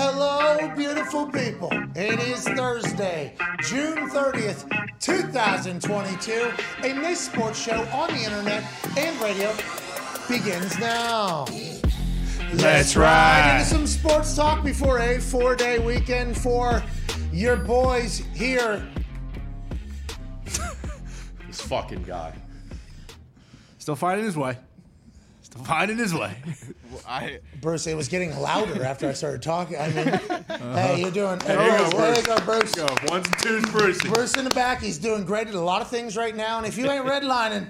Hello, beautiful people. It is Thursday, June 30th, 2022, and this sports show on the internet and radio begins now. Let's Right ride. into some sports talk before a four day weekend for your boys here. This fucking guy. Still finding his way. Still finding his way. I Bruce, it was getting louder after I started talking. I mean, hey, you're doing. Hey, you Bruce, go, there Bruce. you go, Bruce. Go. Ones and twos, Brucey. Bruce in the back, he's doing great at a lot of things right now. And if you ain't redlining,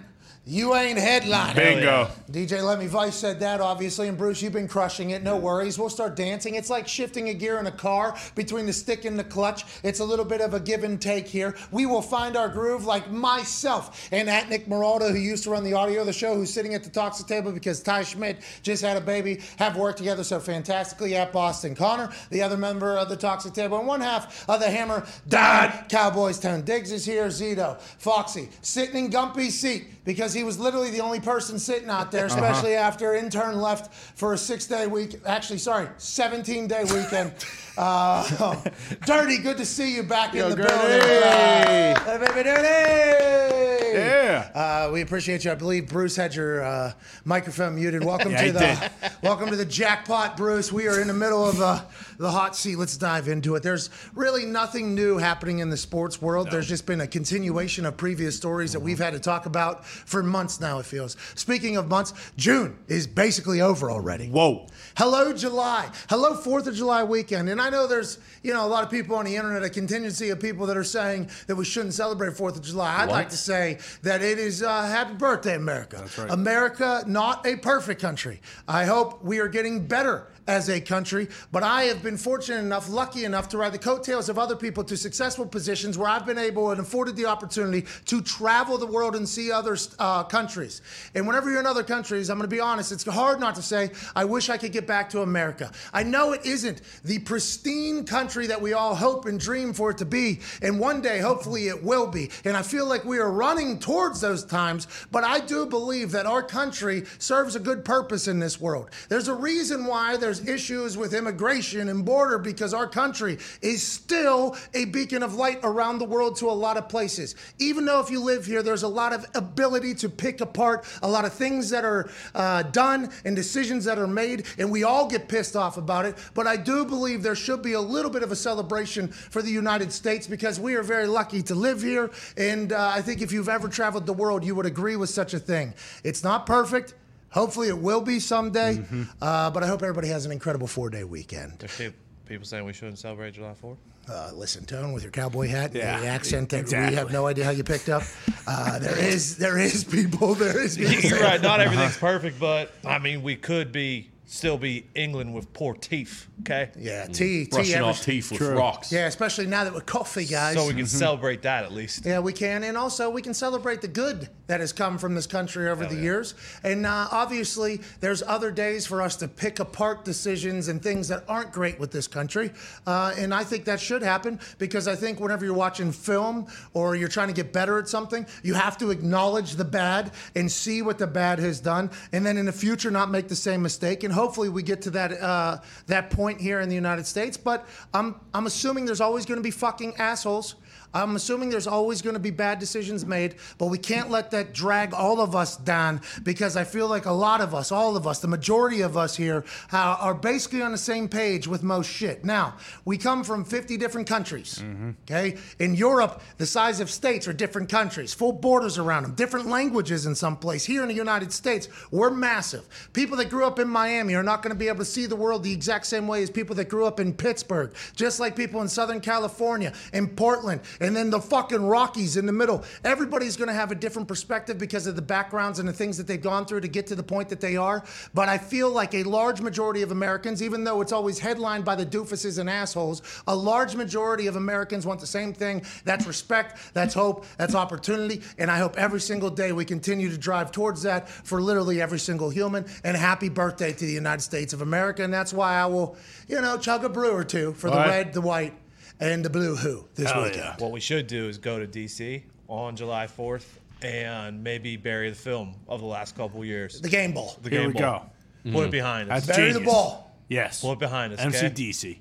you ain't headlining. Bingo. DJ Let Me Vice said that, obviously. And Bruce, you've been crushing it. No worries. We'll start dancing. It's like shifting a gear in a car between the stick and the clutch. It's a little bit of a give and take here. We will find our groove like myself and at Nick Moraldo, who used to run the audio of the show, who's sitting at the Toxic table because Ty Schmidt just had a baby, have worked together so fantastically at Boston. Connor, the other member of the Toxic table, and one half of the Hammer Dad Cowboys Town. Diggs is here, Zito, Foxy, sitting in Gumpy's seat because he was literally the only person sitting out there, uh-huh. especially after intern left for a six day week. Actually, sorry, 17 day weekend. Uh, Dirty, good to see you back in the Gertie. building. Uh, baby, Dirty. Yeah. Uh, we appreciate you. I believe Bruce had your uh, microphone muted. Welcome Yeah, to he the did. welcome to the jackpot, Bruce. We are in the middle of uh, the hot seat. Let's dive into it. There's really nothing new happening in the sports world. There's just been a continuation of previous stories that we've had to talk about for months now. It feels. Speaking of months, June is basically over already. Whoa. Hello, July. Hello, Fourth of July weekend. And I know there's, you know, a lot of people on the internet, a contingency of people that are saying that we shouldn't celebrate Fourth of July. I'd like to say that it is uh, happy birthday, America. That's right. America, not a perfect country. I hope we are getting better as a country, but I have been fortunate enough, lucky enough to ride the coattails of other people to successful positions where I've been able and afforded the opportunity to travel the world and see other uh, countries. And whenever you're in other countries, I'm going to be honest, it's hard not to say, I wish I could get back to America. I know it isn't the pristine country that we all hope and dream for it to be, and one day, hopefully, it will be. And I feel like we are running towards those times, but I do believe that our country serves a good purpose in this world. There's a reason why there's issues with immigration and border because our country is still a beacon of light around the world to a lot of places. Even though if you live here, there's a lot of ability to pick apart a lot of things that are uh, done and decisions that are made, and we all get pissed off about it. But I do believe there should be a little bit of a celebration for the United States because we are very lucky to live here. And uh, I think if you've ever traveled the world, you would agree with such a thing. It's not perfect. Hopefully, it will be someday. Uh, but I hope everybody has an incredible four day weekend. There's people saying we shouldn't celebrate July 4th. Uh, listen, Tone, with your cowboy hat, Yeah, the accent that we have no idea how you picked up. Uh, there is, there is people, there is. people You're right. Not everything's perfect, but I mean, we could be still be England with poor teeth. Okay. Yeah, tea, tea. brushing ever- off teeth with True. rocks. Yeah, especially now that we're coffee guys. So we can celebrate that at least. Yeah, we can. And also, we can celebrate the good that has come from this country over the years. And uh, obviously, there's other days for us to pick apart decisions and things that aren't great with this country. Uh, and I think that should happen because I think whenever you're watching film or you're trying to get better at something, you have to acknowledge the bad and see what the bad has done. And then in the future, not make the same mistake. And hopefully, we get to that, uh, that point here in the United States. But I'm, I'm assuming there's always going to be fucking assholes. I'm assuming there's always going to be bad decisions made, but we can't let that drag all of us down because I feel like a lot of us, all of us, the majority of us here uh, are basically on the same page with most shit. Now, we come from 50 different countries, okay? In Europe, the size of states are different countries, full borders around them, different languages in some place. Here in the United States, we're massive. People that grew up in Miami are not going to be able to see the world the exact same way as people that grew up in Pittsburgh, just like people in Southern California, in Portland, and then the fucking Rockies in the middle. Everybody's going to have a different perspective because of the backgrounds and the things that they've gone through to get to the point that they are. But I feel like a large majority of Americans, even though it's always headlined by the doofuses and assholes, a large majority of Americans want the same thing. That's respect, that's hope, that's opportunity. And I hope every single day we continue to drive towards that for literally every single human. And happy birthday to the United States of America. And that's why I will, you know, chug a brew or two for the All right. red, the white, and the blue who this Hell weekend. yeah. What we should do is go to DC on July 4th and maybe bury the film of the last couple years. The game ball. The Here game we ball. go. Put it mm-hmm. behind us. That's Bury the genius. ball. Yes. Pull it behind us, okay? MCDC.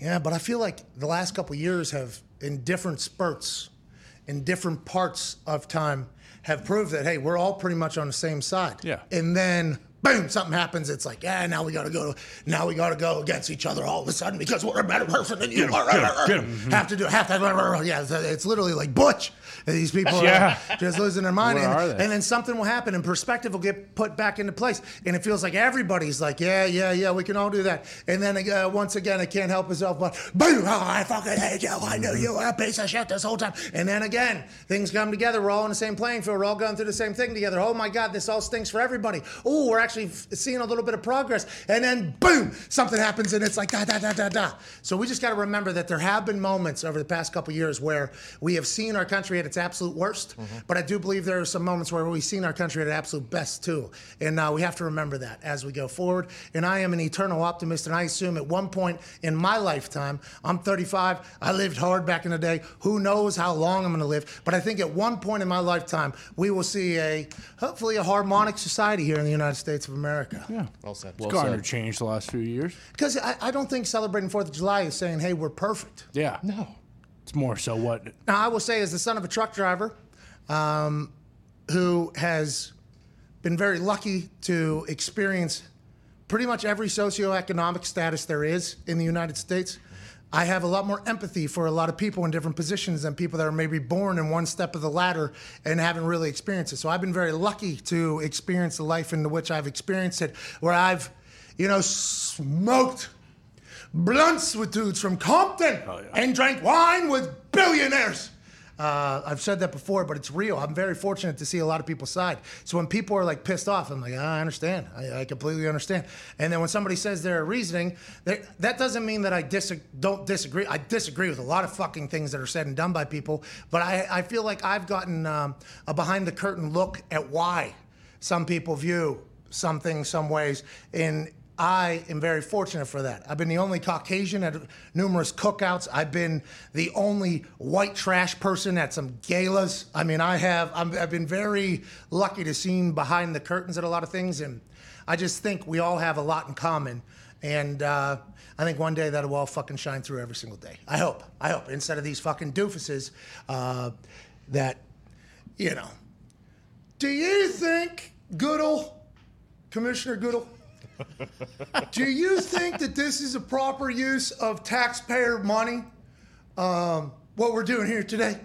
Yeah, but I feel like the last couple years have, in different spurts, in different parts of time, have proved that hey, we're all pretty much on the same side. Yeah. And then boom, something happens. It's like, yeah, now we got to go. Now we got to go against each other all of a sudden because we're a better person than you are. Have to do. Have to. Yeah, it's, literally like Butch. And these people Yeah. are just losing their mind. And, and then something will happen, and perspective will get put back into place, and it feels like everybody's like, yeah, yeah, yeah, we can all do that. And then uh, once again, I can't help myself, but boom, oh, I fucking hate you. I knew you were a piece of shit this whole time. And then again, things come together. We're all on the same playing field. We're all going through the same thing together. Oh my God, this all stinks for everybody. Oh, we're actually f- seeing a little bit of progress. And then boom, something happens, and it's like da da da da da. So we just got to remember that there have been moments over the past couple years where we have seen our country at its absolute worst, but I do believe there are some moments where we've seen our country at its absolute best too. And uh, we have to remember that as we go forward. And I am an eternal optimist, and I assume at one point in my lifetime, I'm 35, I lived hard back in the day. Who knows how long I'm going to live? But I think at one point in my lifetime, we will see a hopefully a harmonic society here in the United States of America. Yeah. Well said. Well Garner said. changed the last few years. Because I, I don't think celebrating Fourth of July is saying, "Hey, we're perfect." Yeah. No. It's more so what. Now, I will say, as the son of a truck driver, um, who has been very lucky to experience pretty much every socioeconomic status there is in the United States, I have a lot more empathy for a lot of people in different positions than people that are maybe born in one step of the ladder and haven't really experienced it. So I've been very lucky to experience the life into which I've experienced it, where I've, you know, smoked blunts with dudes from Compton and drank wine with billionaires. Uh, I've said that before, but it's real. I'm very fortunate to see a lot of people's side. So when people are like pissed off, I'm like, "Ah, I understand. I, I completely understand. And then when somebody says their reasoning, that doesn't mean that I dis- don't disagree. I disagree with a lot of fucking things that are said and done by people. But I, I feel like I've gotten um, a behind the curtain look at why some people view something some ways and i am very fortunate for that i've been the only caucasian at numerous cookouts i've been the only white trash person at some galas i mean i have I'm, i've been very lucky to see behind the curtains at a lot of things and i just think we all have a lot in common and uh, I think one day that'll all fucking shine through every single day. I hope. I hope. Instead of these fucking doofuses uh, that, you know, do you think Goodell, Commissioner Goodell, do you think that this is a proper use of taxpayer money? Um, what we're doing here today?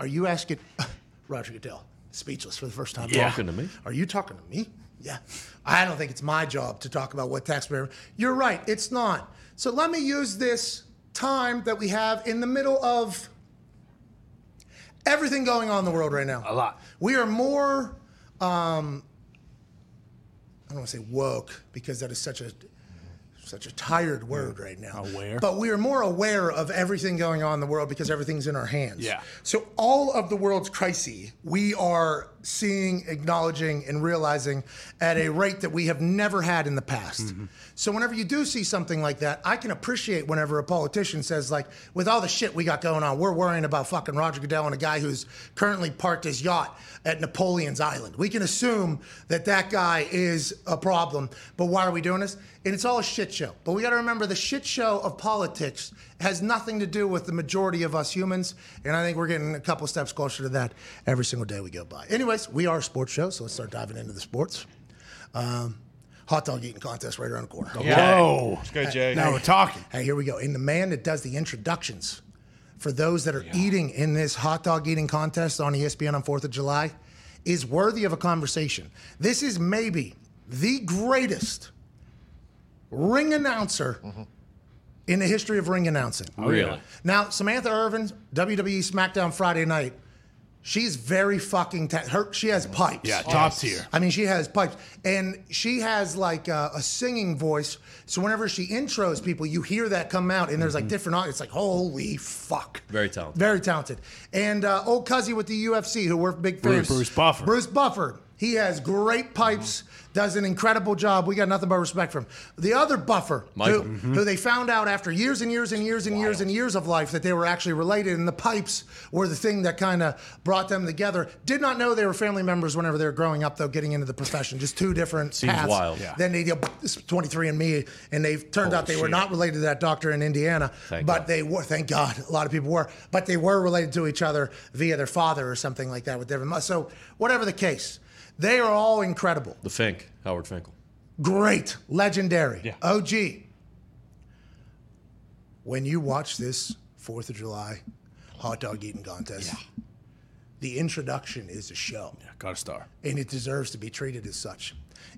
Are you asking Roger Goodell, speechless for the first time? Yeah. Talking to me. Are you talking to me? Yeah. I don't think it's my job to talk about what taxpayer. You're right, it's not. So let me use this time that we have in the middle of everything going on in the world right now. A lot. We are more, um, I don't want to say woke because that is such a such a tired word right now. Aware. But we are more aware of everything going on in the world because everything's in our hands. Yeah. So all of the world's crises, we are seeing, acknowledging, and realizing at a rate that we have never had in the past. Mm-hmm. So whenever you do see something like that, I can appreciate whenever a politician says, like, with all the shit we got going on, we're worrying about fucking Roger Goodell and a guy who's currently parked his yacht at Napoleon's Island. We can assume that that guy is a problem, but why are we doing this? And it's all a shit show. But we got to remember the shit show of politics has nothing to do with the majority of us humans, and I think we're getting a couple steps closer to that every single day we go by. Anyways, we are a sports show, so let's start diving into the sports. Um, hot dog eating contest right around the corner. Whoa. It's good, Jay. Now we're talking. Hey, here we go. And the man that does the introductions for those that are eating in this hot dog eating contest on ESPN on 4th of July is worthy of a conversation. This is maybe the greatest ring announcer in the history of ring announcing. Really? Now, Samantha Irvin, WWE SmackDown Friday night, she's very fucking. Ta- her, she has pipes. Yeah, top tier. I mean, she has pipes, and she has like a, a singing voice. So whenever she intros people, you hear that come out, and there's like different. au- It's like holy fuck. Very talented. Very talented. And uh, old Cuzzy with the UFC, who we're big fans. Bruce Buffer. Bruce Buffer. He has great pipes, does an incredible job. We got nothing but respect for him. The other buffer, Michael. who, mm-hmm. who they found out after years and years and years and years and years of life that they were actually related, and the pipes were the thing that kind of brought them together. Did not know they were family members whenever they were growing up, though, getting into the profession. Just two different Seems paths. wild. Yeah. Then they did 23 and Me, and they turned out they were not related to that doctor in Indiana, Thank but God. they were. Thank God, a lot of people were, but they were related to each other via their father or something like that with different. mo- So whatever the case, they are all incredible, The Fink, Howard Finkel. great, legendary, Yeah. OG. When you watch this Fourth of July hot dog eating contest, the introduction is a show Yeah, Got a star. and it deserves to be treated as such.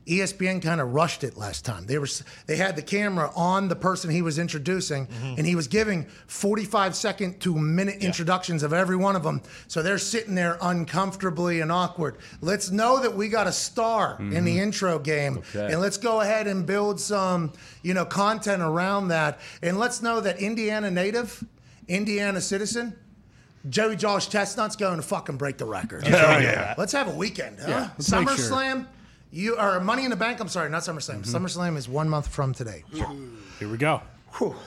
ESPN kind of rushed it last time. They were they had the camera on the person he was introducing, mm-hmm. and he was giving 45 second to a minute introductions of every one of them. So they're sitting there uncomfortably and awkward. Let's know that we got a star in the mm-hmm. intro game, Okay. and let's go ahead and build some you know content around that. And let's know that Indiana native, Indiana citizen. Joey Josh Chestnut's going to fucking break the record. Hell yeah. Let's have a weekend, huh? Yeah, let's sure. Mm-hmm. SummerSlam, you are Money in the Bank. I'm sorry, not SummerSlam. SummerSlam is one month from today. Here we go.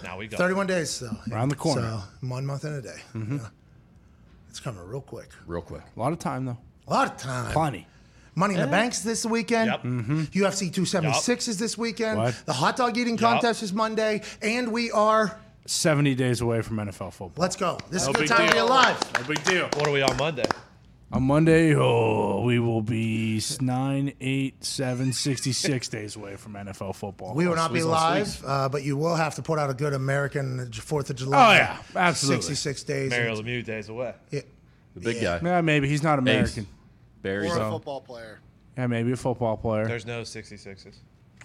Now we go. 31 days, though. Around the corner. So one month and a day. Mm-hmm. Yeah. It's coming real quick. Real quick. A lot of time though. A lot of time. Plenty. Money in the Bank's this weekend. Yep. UFC 276 is this weekend. Mm-hmm. What? The hot dog eating contest is Monday. And we are, 70 days away from NFL football. let's go. This No is a good big time to be alive. No big deal. What are we on Monday? On Monday, oh, we will be 9, 8, 7, 66 days away from NFL football. We will not be live, uh, but you will have to put out a good American 4th of July. Oh, yeah. Absolutely. 66 days. Mario Lemieux days away. Yeah. The big Yeah. guy. Yeah, maybe. He's not American. Barry's Or a football player. Yeah, maybe a football player. There's no 66s.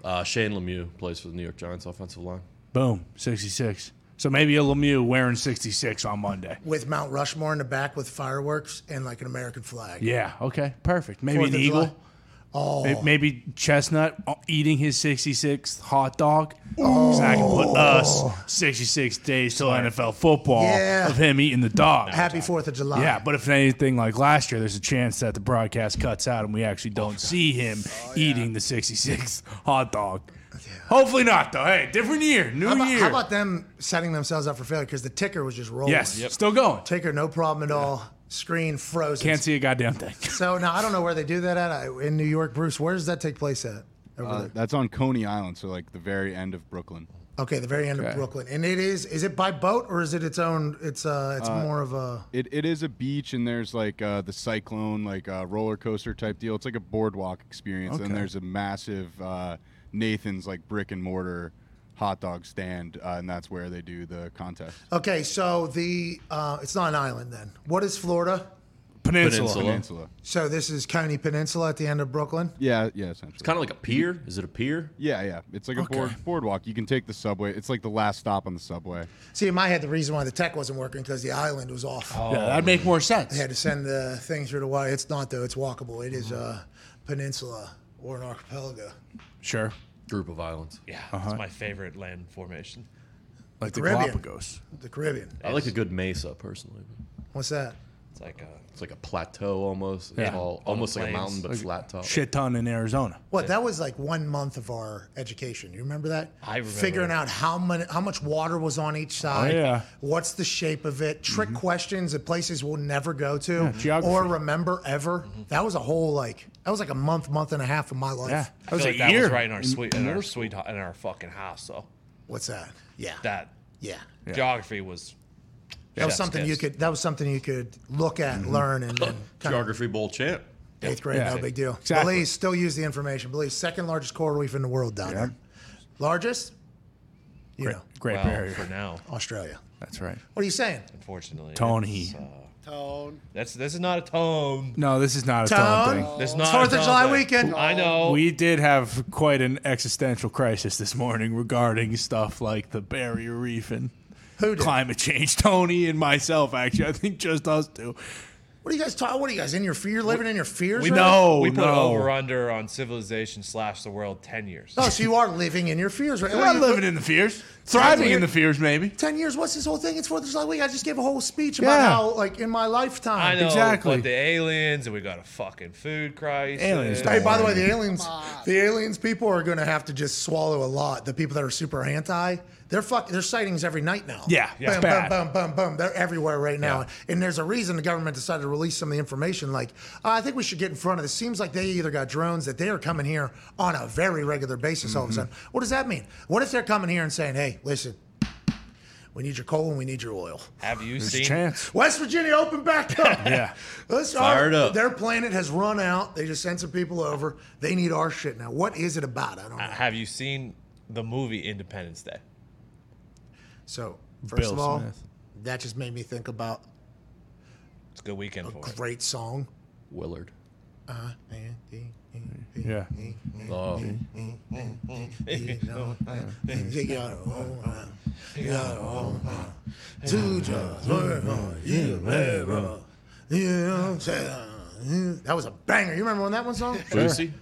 Uh, Shane Lemieux plays for the New York Giants offensive line. Boom, 66. So maybe a Lemieux wearing 66 on Monday. with Mount Rushmore in the back with fireworks and like an American flag. Yeah, okay, perfect. Maybe an eagle. July. Oh, Maybe Chestnut uh, eating his 66th hot dog. So I can put us 66 days till NFL football Yeah. of him eating the dog. happy Fourth of July. Yeah, but if anything like last year, there's a chance that the broadcast cuts out and we actually don't see him eating the 66th hot dog. Hopefully not, though. Hey, different year, new How about, year. how about them setting themselves up for failure because the ticker was just rolling. yes, still going. ticker, no problem at all. Screen frozen. Can't see a goddamn thing. So now I don't know where they do that at I- in New York. Bruce, where does that take place at? Over Uh, there. that's on Coney Island, so like the very end of Brooklyn. Okay, the very end okay. of Brooklyn, and it is. Is it by boat or is it its own? It's uh, it's more of a. It, it is a beach, and there's like uh, the cyclone, like uh, roller coaster type deal. It's like a boardwalk experience, Okay. and there's a massive uh, Nathan's like brick and mortar hot dog stand, uh, and that's where they do the contest. Okay, so the uh, it's not an island then. What is Florida? Peninsula. Peninsula. Peninsula. So this is Coney Peninsula at the end of Brooklyn. Yeah, yeah, essentially. It's kind of like a pier. Is it a pier? yeah, yeah. It's like a board, boardwalk. You can take the subway. It's like the last stop on the subway. See, in my head, the reason why the tech wasn't working because the island was off. Yeah, that'd make more sense. They had to send the thing through the wire. It's not though. It's walkable. It is a peninsula or an archipelago. Sure. Group of islands. Yeah, Uh-huh. it's my favorite land formation. Like the Caribbean. Galapagos. The Caribbean. I like a good mesa personally. What's that? It's like a It's like a plateau almost. It's Yeah. all- almost like a mountain, but flat top. Shit ton in Arizona. What? That was like one month of our education. You remember that? I remember. Figuring out how many, how much water was on each side. Oh, yeah. What's the shape of it? Trick questions at places we'll never go to geography. or remember ever. That was a whole like that was like a month, month and a half of my life. Yeah. I That was feel a like that year. was right in our sweet in in our middle sweet in our fucking house. So What's that? Yeah. that yeah. geography was That was chef's something you could. That was something you could look at, Mm-hmm. learn, and then kind of Geography bowl champ. eighth grade. Yeah. no big deal. Exactly. Belize still use the information. Belize second largest coral reef in the world down there. Largest, you Great, know, great well barrier. for now. Australia. That's right. What are you saying? Unfortunately, Tony. It's, Tone. that's this is not a tone. No, this is not a Tone? tone thing. This is not Fourth a of tone July thing. weekend. I know. We did have quite an existential crisis this morning regarding stuff like the barrier reef and Who did? climate change. Tony and myself, actually, I think just us two. What are you guys talking? What are you guys in your fear? You're living in your fears? We right put- No, we put no. over under on civilization slash the world ten years. Oh, so you are living in your fears, right? We're not you- living in the fears. Thriving in the fears, maybe. Ten years. What's this whole thing? It's for this like week. I just gave a whole speech about Yeah. how, like, in my lifetime. I know, Exactly. but the aliens and we got a fucking food crisis. Aliens Hey, by the way, the aliens, the aliens people are going to have to just swallow a lot. The people that are super anti, they're fuck, there's sightings every night now. Yeah, Yeah. it's Boom, bad. boom, boom, boom, boom. They're everywhere right now, Yeah. and there's a reason the government decided to release some of the information. Like, uh, I think we should get in front of this. Seems like they either got drones that they are coming here on a very regular basis. All of a sudden, what does that mean? What if they're coming here and saying, "Hey, listen, we need your coal and we need your oil." Have you There's a seen? chance. West Virginia, open back up. Yeah. Let's Fired our- up. Their planet has run out. They just sent some people over. They need our shit now. What is it about? I don't know. Have you seen the movie Independence Day? So, first Bill of all, Smith. that just made me think about It's a good weekend for it. great song. Willard. Yeah. Oh, You gotta hold on. You gotta hold on. Two jobs, work on, you labor. You know what I'm saying? That was a banger. You remember when that one song? Boosie.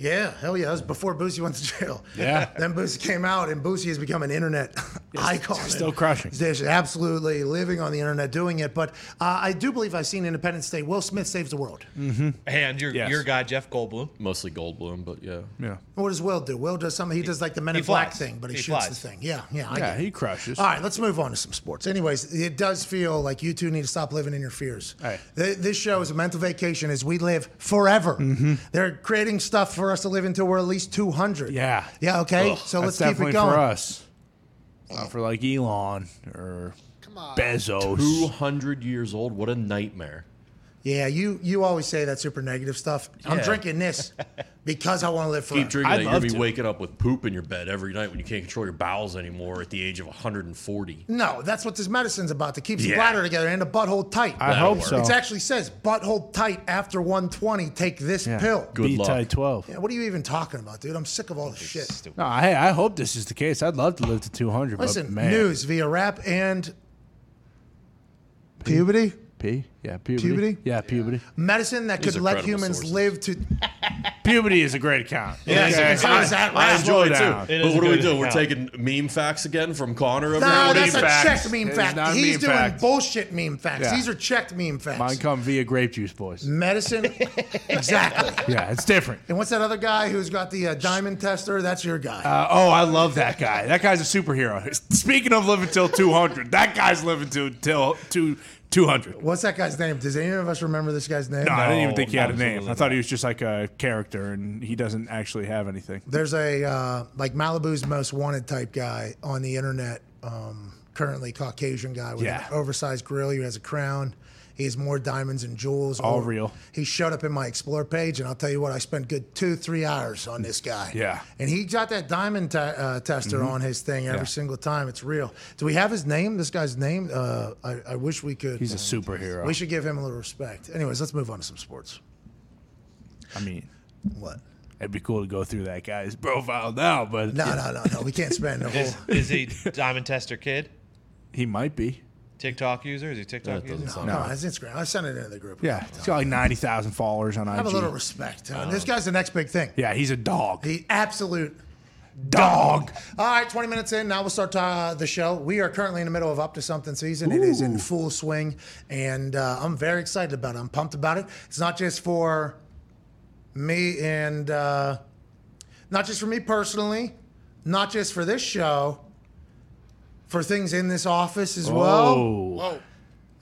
Yeah, hell yeah. That was before Boosie went to jail. Yeah. Then Boosie came out, and Boosie has become an internet icon. still crushing. He's absolutely living on the internet doing it. But uh, I do believe I've seen Independence Day. Will Smith saves the world. And your Yes. your guy Jeff Goldblum. Mostly Goldblum, but yeah. Yeah. What does Will do? Will does something. He does like the Men in Black thing, but he, He shoots flies. the thing. Yeah, yeah. I Yeah, get he crushes. All right, let's move on to some sports. Anyways, it does feel like you two need to stop living in your fears. Hey. Th- This show is a mental vacation as we live forever. Mm-hmm. They're creating stuff for us to live until we're at least 200. Yeah. Yeah, okay. So let's keep definitely it going. for us. Not for like Elon or Bezos. 200 years old. What a nightmare. Yeah, you you always say that super negative stuff. I'm Yeah. drinking this because I want to live forever. Keep drinking I'd that. You're going to be waking up with poop in your bed every night when you can't control your bowels anymore at the age of 140. No, that's what this medicine's about to keep the Yeah. bladder together and the butthole tight. I That'll hope work. so. It actually says butthole tight after 120. Take this Yeah. pill. Good B luck. type 12. Yeah, what are you even talking about, dude? I'm sick of all this shit. Stupid. No, I, I hope this is the case. I'd love to live to 200. Listen, but man. news via rap and puberty. P? Yeah, puberty. Puberty? Yeah, puberty. Medicine that These could are let credible humans sources. live to. Puberty is a great account. Yeah, Okay. so is that I rap? enjoy it too. down. It But is what a do we good do? We're account. taking meme facts again from Connor over No, here. What that's do a you- facts. checked meme It is fact. not He's meme doing facts. bullshit meme facts. Yeah. These are checked meme facts. Mine come via grape juice, boys. Medicine, exactly. Yeah, it's different. And what's that other guy who's got the uh, diamond tester? That's your guy. Uh, oh, I love that guy. That guy's a superhero. Speaking of living till 200, that guy's living to till to 200. What's that guy's name? Does any of us remember this guy's name? No, I didn't even think he had a name. I thought he was just like a character, and he doesn't actually have anything. There's a uh, like Malibu's most wanted type guy on the internet. Um, currently Caucasian guy with Yeah. an oversized grill. He has a crown. He has more diamonds and jewels. All Oh, real. He showed up in my explore page, and I'll tell you what, I spent good two, three hours on this guy. Yeah. Mm-hmm. And he got that diamond te- uh, tester on his thing every Yeah. single time. It's real. Do we have his name? This guy's name? Uh, I, I wish we could. He's a superhero. We should give him a little respect. Anyways, let's move on to some sports. I mean, What? it'd be cool to go through that guy's profile now, but No, no, no, no. We can't spend the whole. Is, is he Diamond Tester Kid? he might be. TikTok user? Is he TikTok That user? doesn't No, it's Instagram. I sent it into the group. Yeah, he's got like 90,000 followers on IG. Have a little respect. Uh, this guy's the next big thing. yeah, he's a dog. The absolute dog. All right, 20 minutes in. Now we'll start uh, the show. We are currently in the middle of Up to Something season. It is in full swing, and uh, I'm very excited about it. I'm pumped about it. It's not just for me and uh, not just for me personally, not just for this show, for things in this office as well. Oh,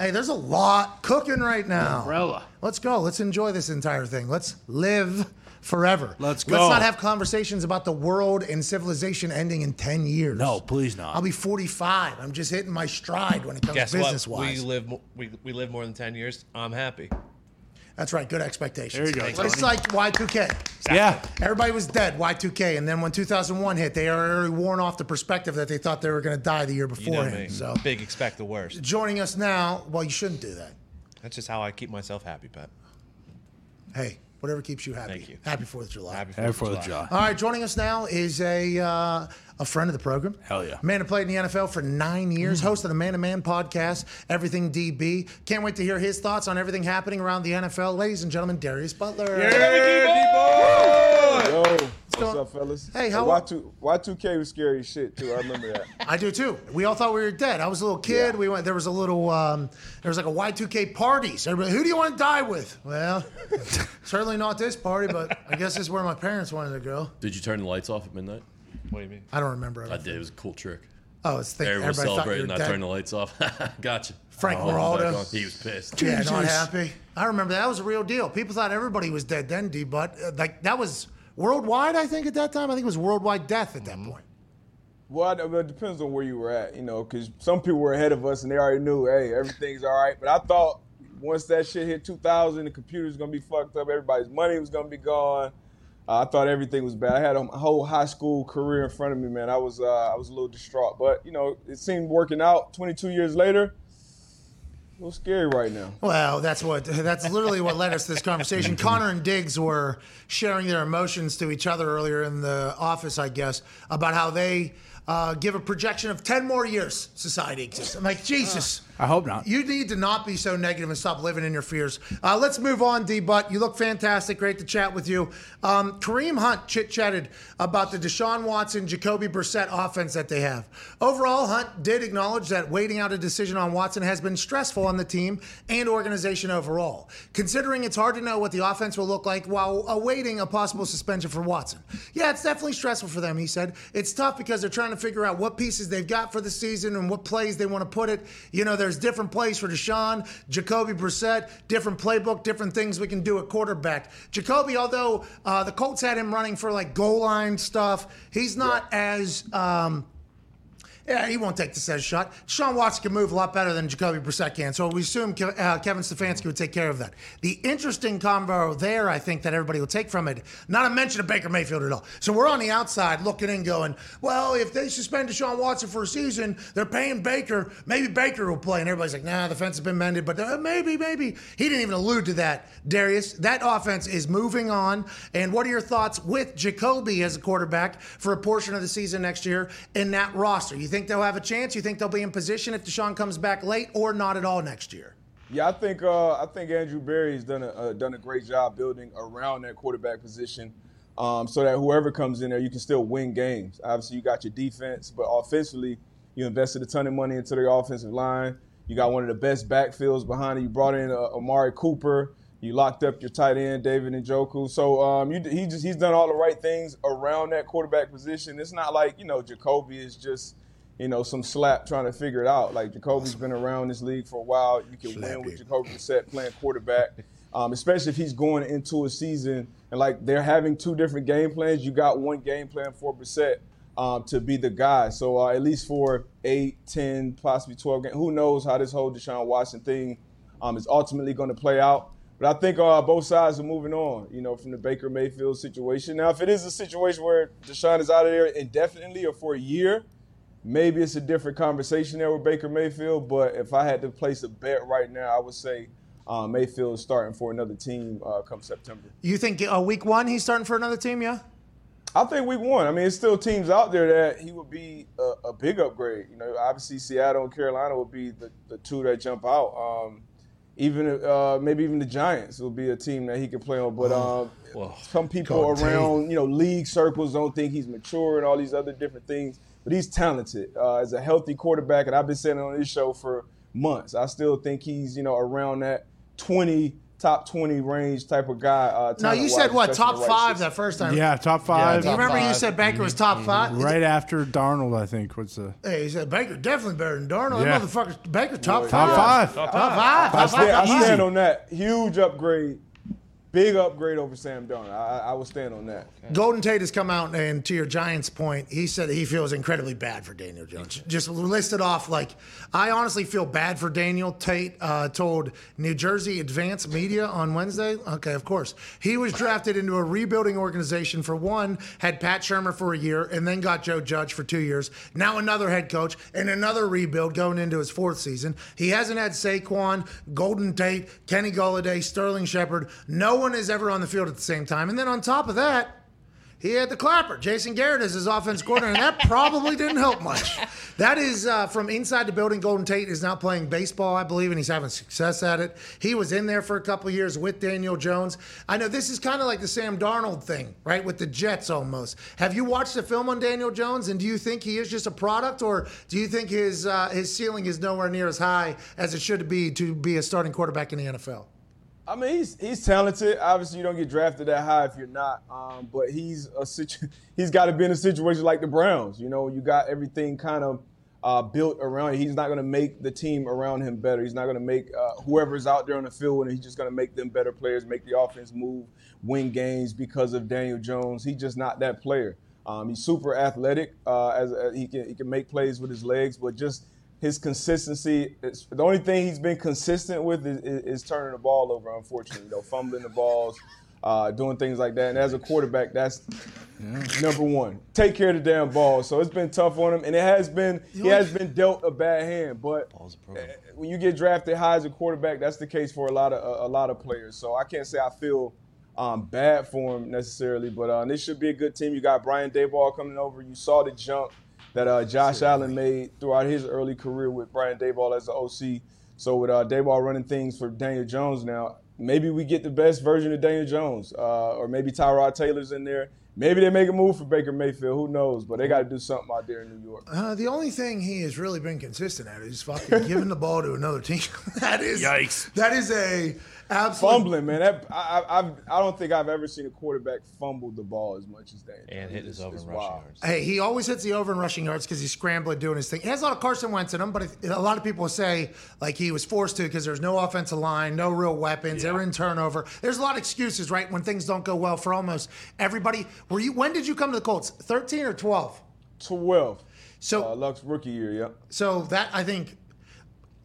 Hey, there's a lot cooking right now. Umbrella. Let's go. Let's enjoy this entire thing. Let's live forever. Let's go. Let's not have conversations about the world and civilization ending in 10 years. no, please not. I'll be 45. I'm just hitting my stride when it comes Guess business what? We live mo- we, we live more than ten years. I'm happy. That's right. Good expectations. There you go, But it's like Y2K. yeah. Everybody was dead, Y2K. And then when 2001 hit, they already worn off the perspective that they thought they were going to die the year before. You know beforehand. me. So Big expect the worst. joining us now, well, you shouldn't do that. That's just how I keep myself happy, Pat. Hey, Whatever keeps you happy. Thank you. Happy Fourth of July. Happy Happy Fourth of July. All right, joining us now is a uh, a friend of the program. Hell yeah. Man who played in the NFL for nine years, Mm. host of the Man to Man podcast, Everything DB. Can't wait to hear his thoughts on everything happening around the NFL. Ladies and gentlemen, Darius Butler. Yo, what's going- up, fellas? Hey, how- Y2, Y2K was scary shit too. I remember that. I do too. We all thought we were dead. I was a little kid. Yeah. We went. There was a little. Um, there was like a Y2K party. So everybody, who do you want to die with? Well, certainly not this party, but I guess this is where my parents wanted to go. Did you turn the lights off at midnight? What do you mean? I don't remember. I did. It was a cool trick. Oh, it's think Everyone was everybody thought you celebrating. were I turned the lights off. gotcha. Frank Oh, back Moraldo. He was pissed. Yeah, not happy. I remember that was a real deal. People thought everybody was dead then, D. But uh, like that was worldwide. I think at that time, I think it was worldwide death at that point. Well, it depends on where you were at, you know, because some people were ahead of us and they already knew, hey, everything's all right. But I thought once that shit hit 2000, the computer's gonna be fucked up, everybody's money was gonna be gone. Uh, I thought everything was bad. I had a whole high school career in front of me, man. I was uh, I was a little distraught, but you know, it seemed working out. 22 years later, a little scary right now. Well, that's what that's literally what led us to this conversation. Connor and Diggs were sharing their emotions to each other earlier in the office, I guess, about how they uh, give a projection of ten more years society exists. I'm like, Jesus. I hope not. You need to not be so negative and stop living in your fears. Uh, let's move on, D. But you look fantastic. Great to chat with you. Um, Kareem Hunt chit chatted about the Deshaun Watson, Jacoby Brissett offense that they have. Overall, Hunt did acknowledge that waiting out a decision on Watson has been stressful on the team and organization overall, considering it's hard to know what the offense will look like while awaiting a possible suspension for Watson. Yeah, it's definitely stressful for them, he said. It's tough because they're trying to figure out what pieces they've got for the season and what plays they want to put it. You know, there's different plays for Deshaun, Jacoby Brissett, different playbook, different things we can do at quarterback. Jacoby, although uh, the Colts had him running for like goal line stuff, he's not as. Um, yeah, he won't take the set shot. Sean Watson can move a lot better than Jacoby Brissett can, so we assume Ke- uh, Kevin Stefanski would take care of that. The interesting convo there, I think, that everybody will take from it, not a mention of Baker Mayfield at all. So we're on the outside looking in, going, well, if they suspend Deshaun Watson for a season, they're paying Baker. Maybe Baker will play, and everybody's like, nah, the fence has been mended, but uh, maybe, maybe. He didn't even allude to that, Darius. That offense is moving on. And what are your thoughts with Jacoby as a quarterback for a portion of the season next year in that roster? You think they'll have a chance? You think they'll be in position if Deshaun comes back late or not at all next year? Yeah, I think uh, I think Andrew Berry's done a uh, done a great job building around that quarterback position, um, so that whoever comes in there, you can still win games. Obviously, you got your defense, but offensively, you invested a ton of money into the offensive line. You got one of the best backfields behind it. You brought in uh, Amari Cooper. You locked up your tight end David and Njoku. So um, you, he just he's done all the right things around that quarterback position. It's not like you know Jacoby is just you know, some slap trying to figure it out. Like Jacoby's been around this league for a while. You can win with Jacoby Brissett playing quarterback, um, especially if he's going into a season and like they're having two different game plans. You got one game plan for Brissett um, to be the guy. So uh, at least for eight, ten, possibly twelve games. Who knows how this whole Deshaun Watson thing um, is ultimately going to play out. But I think uh, both sides are moving on, you know, from the Baker Mayfield situation. Now, if it is a situation where Deshaun is out of there indefinitely or for a year, maybe it's a different conversation there with Baker Mayfield. But if I had to place a bet right now, I would say uh, Mayfield is starting for another team uh, come September. You think uh, week one he's starting for another team? Yeah. I think week one. I mean, it's still teams out there that he would be a, a big upgrade. You know, obviously Seattle and Carolina would be the, the two that jump out. Um, even uh, maybe even the Giants will be a team that he could play on. But um, Well, some people around, you know, league circles don't think he's mature and all these other different things. But he's talented uh, as a healthy quarterback, and I've been saying on this show for months. I still think he's, you know, around that 20, top 20 range type of guy. Uh, No, you said what? Top in the right five system. that first time. Yeah, top five. You top remember you five. said Baker was top five? right after Darnold, I think. What's the Hey, he said Baker definitely better than Darnold. Yeah. That motherfucker, Baker top top five. five? Top five. Top I five. stand, I stand on that. Huge upgrade. Big upgrade over Sam Darnold. I, I will stand on that. Golden Tate has come out and to your Giants point, he said he feels incredibly bad for Daniel Jones. Just listed off like, I honestly feel bad for Daniel. Tate uh, told New Jersey Advance Media on Wednesday. Okay, of course. He was drafted into a rebuilding organization for one, had Pat Shurmur for a year, and then got Joe Judge for two years. Now another head coach and another rebuild going into his fourth season. He hasn't had Saquon, Golden Tate, Kenny Golladay, Sterling Shepard. No one is ever on the field at the same time. And then on top of that, he had the clapper, Jason Garrett, is his offense coordinator, and that probably didn't help much. That is uh, from inside the building. Golden Tate is now playing baseball, I believe, and he's having success at it. He was in there for a couple years with Daniel Jones. I know this is kind of like the Sam Darnold thing, right, with the Jets almost. Have you watched the film on Daniel Jones, and do you think he is just a product, or do you think his uh, his ceiling is nowhere near as high as it should be to be a starting quarterback in the NFL? I mean, he's he's talented. Obviously, you don't get drafted that high if you're not. Um, but he's a situ- he's got to be in a situation like the Browns. You know, you got everything kind of uh, built around. He's not going to make the team around him better. He's not going to make uh, whoever's out there on the field, and he's just going to make them better players, make the offense move, win games because of Daniel Jones. He's just not that player. Um, he's super athletic. Uh, as, as he can he can make plays with his legs, but just his consistency. It's, the only thing he's been consistent with is, is, is, turning the ball over. Unfortunately, you know, fumbling the balls, uh, doing things like that. And as a quarterback, that's yeah. number one. Take care of the damn ball. So it's been tough on him, and it has been he has been dealt a bad hand. But eh, when you get drafted high as a quarterback, that's the case for a lot of a, a lot of players. So I can't say I feel. Um, bad for him necessarily, but uh, this should be a good team. You got Brian Daboll coming over. You saw the jump that uh, Josh Allen made throughout his early career with Brian Daboll as the OC. So with uh, Daboll running things for Daniel Jones now, maybe we get the best version of Daniel Jones, uh, or maybe Tyrod Taylor's in there. Maybe they make a move for Baker Mayfield. Who knows? But they got to do something out there in New York. Uh, the only thing he has really been consistent at is fucking giving the ball to another team. that is yikes. That is a Absolutely. Fumbling, man. That, I, I, I've, don't think I've ever seen a quarterback fumble the ball as much as that. And hit his over and rushing yards. Hey, he always hits the over and rushing yards because he's scrambling, doing his thing. He has a lot of Carson Wentz in him, but a lot of people say like he was forced to because there's no offensive line, no real weapons. Yeah. They're in turnover. There's a lot of excuses, right, when things don't go well for almost everybody. Were you? When did you come to the Colts? 13 or 12? 12. So uh, Luck's rookie year, yeah. So that I think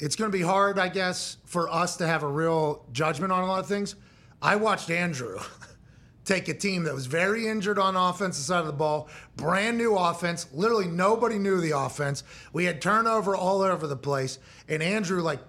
it's going to be hard, I guess, for us to have a real judgment on a lot of things. I watched Andrew take a team that was very injured on offense, the offensive side of the ball, brand new offense. Literally nobody knew the offense. We had turnover all over the place, and Andrew like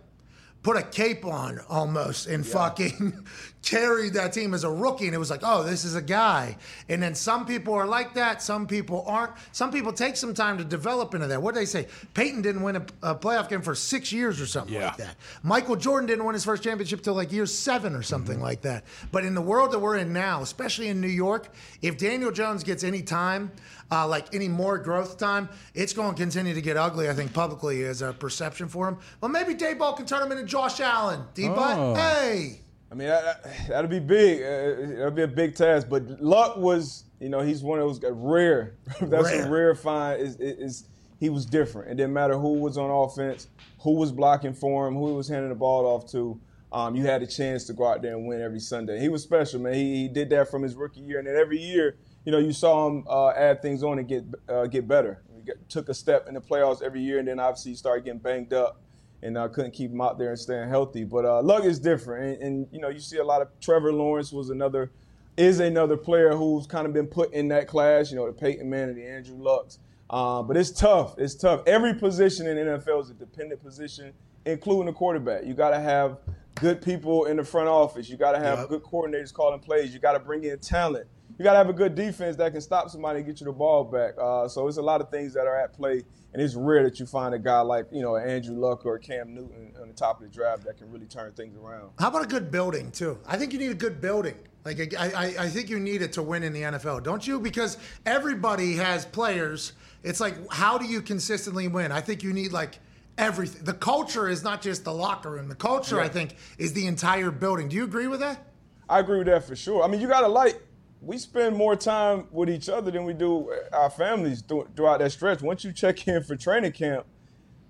put a cape on almost and yeah. fucking carried that team as a rookie and it was like oh this is a guy and then some people are like that some people aren't some people take some time to develop into that what did they say peyton didn't win a, a playoff game for six years or something yeah. like that michael jordan didn't win his first championship till like year seven or something mm-hmm. like that but in the world that we're in now especially in new york if daniel jones gets any time uh, like any more growth time, it's going to continue to get ugly. I think publicly as a perception for him. Well, maybe Daboll can turn him into Josh Allen. D oh. hey. I mean, that, that'll be big. Uh, that'll be a big task. But Luck was, you know, he's one of those rare. That's rare. a rare find. Is, is he was different. It didn't matter who was on offense, who was blocking for him, who he was handing the ball off to. Um, you had a chance to go out there and win every Sunday. He was special, man. He, he did that from his rookie year, and then every year you know, you saw him uh, add things on and get uh, get better. He get, took a step in the playoffs every year, and then obviously he started getting banged up, and I couldn't keep him out there and staying healthy. But uh, Luck is different, and, and, you know, you see a lot of Trevor Lawrence was another is another player who's kind of been put in that class. You know, the Peyton Manning, the Andrew Lucks. Uh, but it's tough. It's tough. Every position in NFL is a dependent position, including the quarterback. You got to have good people in the front office. You got to have yep. good coordinators calling plays. You got to bring in talent you got to have a good defense that can stop somebody and get you the ball back. Uh, so it's a lot of things that are at play, and it's rare that you find a guy like you know Andrew Luck or Cam Newton on the top of the draft that can really turn things around. How about a good building too? I think you need a good building. Like I, I, I think you need it to win in the NFL, don't you? Because everybody has players. It's like how do you consistently win? I think you need like everything. The culture is not just the locker room. The culture, yeah. I think, is the entire building. Do you agree with that? I agree with that for sure. I mean, you got to like we spend more time with each other than we do our families throughout that stretch. Once you check in for training camp,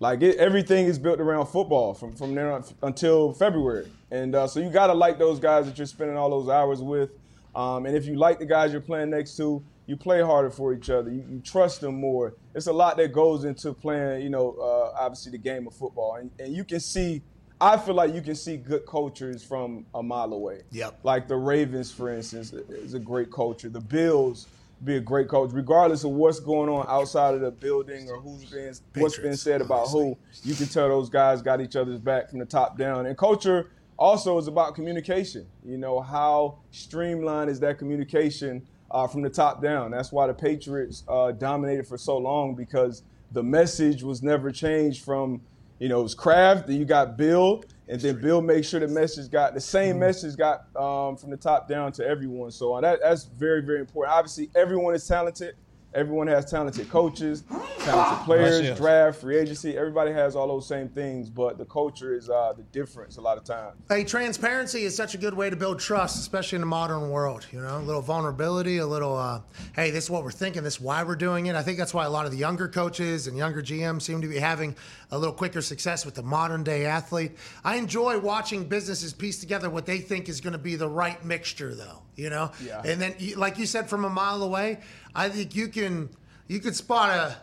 like it, everything is built around football from from there until February, and uh, so you got to like those guys that you're spending all those hours with. Um, and if you like the guys you're playing next to, you play harder for each other. You, you trust them more. It's a lot that goes into playing, you know, uh, obviously the game of football, and, and you can see I feel like you can see good cultures from a mile away. Yep. Like the Ravens, for instance, is a great culture. The Bills be a great coach, regardless of what's going on outside of the building or who's been Patriots, what's been said about obviously. who. You can tell those guys got each other's back from the top down. And culture also is about communication. You know, how streamlined is that communication uh, from the top down? That's why the Patriots uh, dominated for so long because the message was never changed from, you know, it was Kraft, then you got Bill, and then Bill makes sure the message got the same message got um, from the top down to everyone. So uh, that, that's very, very important. Obviously, everyone is talented. Everyone has talented coaches, talented players, draft, free agency. Everybody has all those same things, but the culture is uh, the difference a lot of times. Hey, transparency is such a good way to build trust, especially in the modern world. You know, a little vulnerability, a little, uh, hey, this is what we're thinking, this is why we're doing it. I think that's why a lot of the younger coaches and younger GMs seem to be having a little quicker success with the modern day athlete. I enjoy watching businesses piece together what they think is going to be the right mixture, though. You know, Yeah. and then, like you said, from a mile away, I think you can you could spot a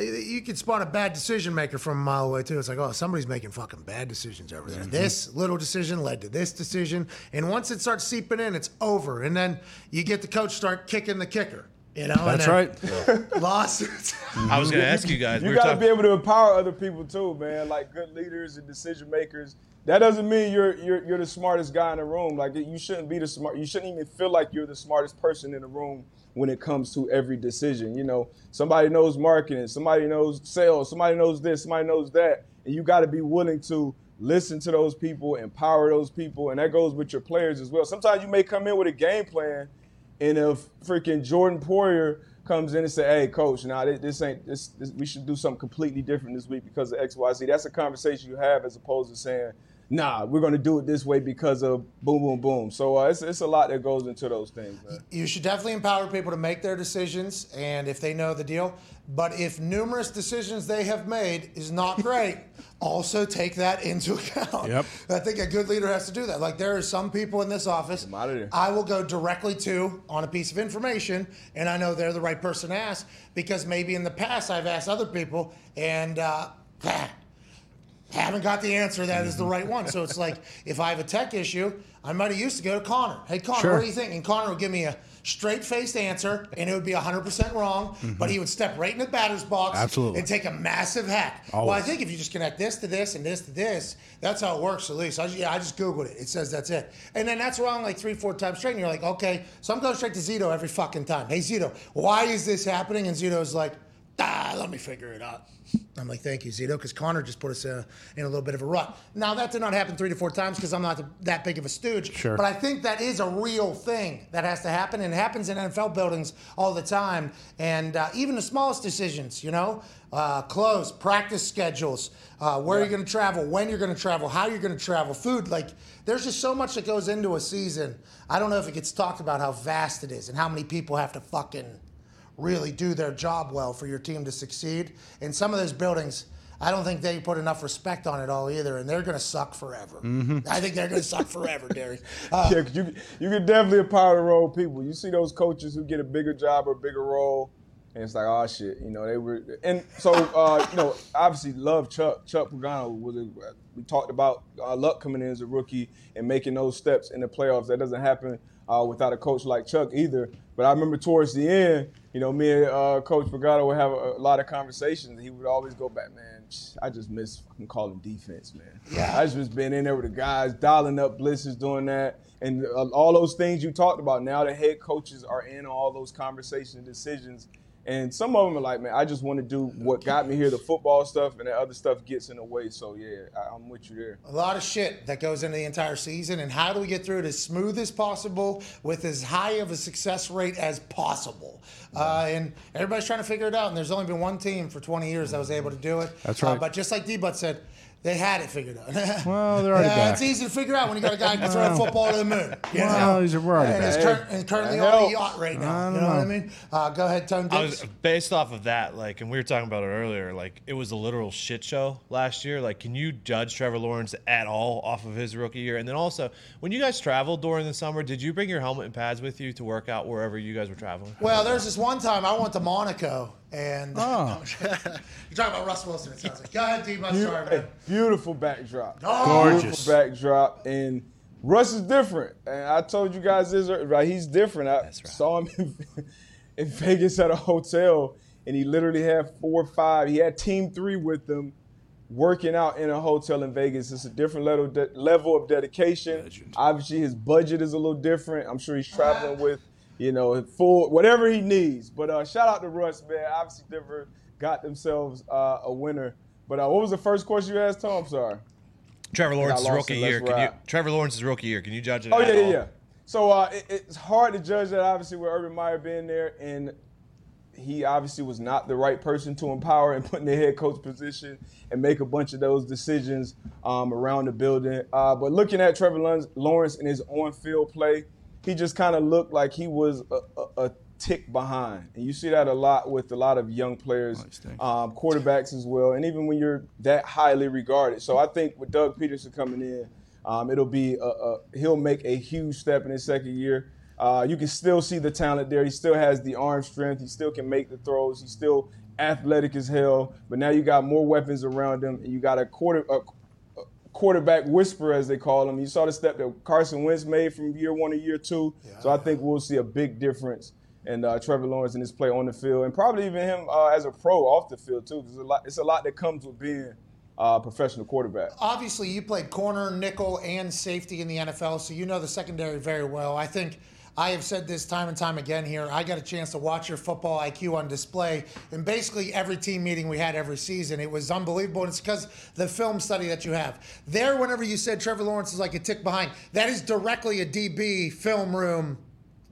you could spot a bad decision maker from a mile away too. It's like, oh, somebody's making fucking bad decisions over there. Mm-hmm. This little decision led to this decision, and once it starts seeping in, it's over. And then you get the coach start kicking the kicker. You know, That's then right. Lawsuits. I was going to ask you guys. You we got to talking- be able to empower other people too, man. Like good leaders and decision makers. That doesn't mean you're you're you're the smartest guy in the room. Like you shouldn't be the smart. You shouldn't even feel like you're the smartest person in the room when it comes to every decision. You know, somebody knows marketing, somebody knows sales, somebody knows this, somebody knows that, and you got to be willing to listen to those people, empower those people, and that goes with your players as well. Sometimes you may come in with a game plan, and if freaking Jordan Poyer comes in and say, "Hey, coach, now this, this ain't this, this. We should do something completely different this week because of X, Y, Z." That's a conversation you have as opposed to saying, "Nah, we're going to do it this way because of boom, boom, boom." So uh, it's it's a lot that goes into those things, man. you should definitely empower people to make their decisions and if they know the deal. But if numerous decisions they have made is not great, also take that into account. Yep. I think a good leader has to do that. Like there are some people in this office. I will go directly to on a piece of information and I know they're the right person to ask because maybe in the past I've asked other people and uh, haven't got the answer that is the right one. So it's like if I have a tech issue, I might have used to go to Connor. Hey, Connor, Sure. what do you think? And Connor would give me a straight faced answer, and it would be 100% wrong, but he would step right in the batter's box Mm-hmm. Absolutely. and take a massive hack. Well, I think if you just connect this to this and this to this, that's how it works, at least. I, just- yeah, I just Googled it. It says that's it. And then that's wrong like three, four times straight, and you're like, okay, so I'm going straight to Zito every fucking time. Hey, Zito, why is this happening? And Zito's like, ah, let me figure it out. I'm like, thank you, Zito, because Connor just put us in a, in a little bit of a rut. Now, that did not happen three to four times because I'm not that big of a stooge. Sure. But I think that is a real thing that has to happen, and it happens in NFL buildings all the time. And uh, even the smallest decisions, you know, uh, clothes, practice schedules, uh, where you're going to travel, when you're going to travel, how you're going to travel, food. Like, there's just so much that goes into a season. I don't know if it gets talked about how vast it is and how many people have to fucking really do their job well for your team to succeed. And some of those buildings, I don't think they put enough respect on it all either, and they're going to suck forever. I think they're going to suck forever, Derry. Uh, yeah, you you can definitely empower the role people. You see those coaches who get a bigger job or a bigger role, and it's like, oh shit, you know, they were. And so, uh, you know, obviously love Chuck. Chuck Pagano was. A, we talked about uh, Luck coming in as a rookie and making those steps in the playoffs. That doesn't happen uh, without a coach like Chuck either. But I remember towards the end, you know, me and uh, Coach Pagano would have a, a lot of conversations. He would always go back, man. I just miss fucking calling defense, man. Yeah. I just been in there with the guys, dialing up blitzes, doing that, and uh, all those things you talked about. Now the head coaches are in on all those conversations and decisions, and some of them are like, man, I just want to do what got me here, the football stuff, and that other stuff gets in the way. So yeah, I, I'm with you there. a lot of shit that goes into the entire season, and how do we get through it as smooth as possible with as high of a success rate as possible? Uh, and everybody's trying to figure it out, and there's only been one team for 20 years that was able to do it. That's Uh, right. but just like D-Butt said, they had it figured out. Well, they're already yeah, back. it's easy to figure out when you got a guy who can throw a football to the moon. You Well, know? he's already and, he's cur- and currently on a yacht right now. You don't know what I mean? Uh, go ahead, Tone I was based off of that, like, and we were talking about it earlier. Like, it was a literal shit show last year. Like, can you judge Trevor Lawrence at all off of his rookie year? And then also, when you guys traveled during the summer, did you bring your helmet and pads with you to work out wherever you guys were traveling? Well, there's this one time I went to Monaco, and ah. Oh. you're talking about Russ Wilson. It sounds like. Go ahead, D-Butt. Sorry, man. Beautiful backdrop. Oh. Gorgeous. Beautiful backdrop. And Russ is different. And I told you guys this, er, right? He's different. I That's right. saw him in, in Vegas at a hotel, and he literally had four or five. He had team three with him. working out in a hotel in Vegas. It's a different level de- level of dedication. Legend. Obviously, his budget is a little different. I'm sure he's traveling with, you know, full whatever he needs. But uh, shout out to Russ, man. Obviously, Denver got themselves uh, a winner. But uh, what was the first question you asked, Tom? Sorry. Trevor Lawrence's rookie. Year. Can you. Trevor Lawrence's rookie year. Can you judge it? Oh yeah, yeah, yeah. So uh, it, it's hard to judge that obviously with Urban Meyer being there, and he obviously was not the right person to empower and put in the head coach position and make a bunch of those decisions um, around the building. Uh, but looking at Trevor Lawrence- Lawrence in his on-field play, he just kind of looked like he was a, a, a tick behind, and you see that a lot with a lot of young players, um, quarterbacks as well, and even when you're that highly regarded. So I think with Doug Pederson coming in, um, it'll be a, a, he'll make a huge step in his second year. Uh, you can still see the talent there. He still has the arm strength. He still can make the throws. He's still athletic as hell. But now you got more weapons around him, and you got a quarter a, quarterback whisperer, as they call him. You saw the step that Carson Wentz made from year one to year two. so I think we'll see a big difference in uh, Trevor Lawrence in his play on the field, and probably even him uh, as a pro off the field too. There's a lot. It's a lot that comes with being uh, a professional quarterback. obviously you played corner, nickel, and safety in the NFL, so you know the secondary very well. I think I have said this time and time again here. I got a chance to watch your football IQ on display in basically every team meeting we had every season. It was unbelievable, and it's because the film study that you have. There, whenever you said Trevor Lawrence is like a tick behind, that is directly a DB film room.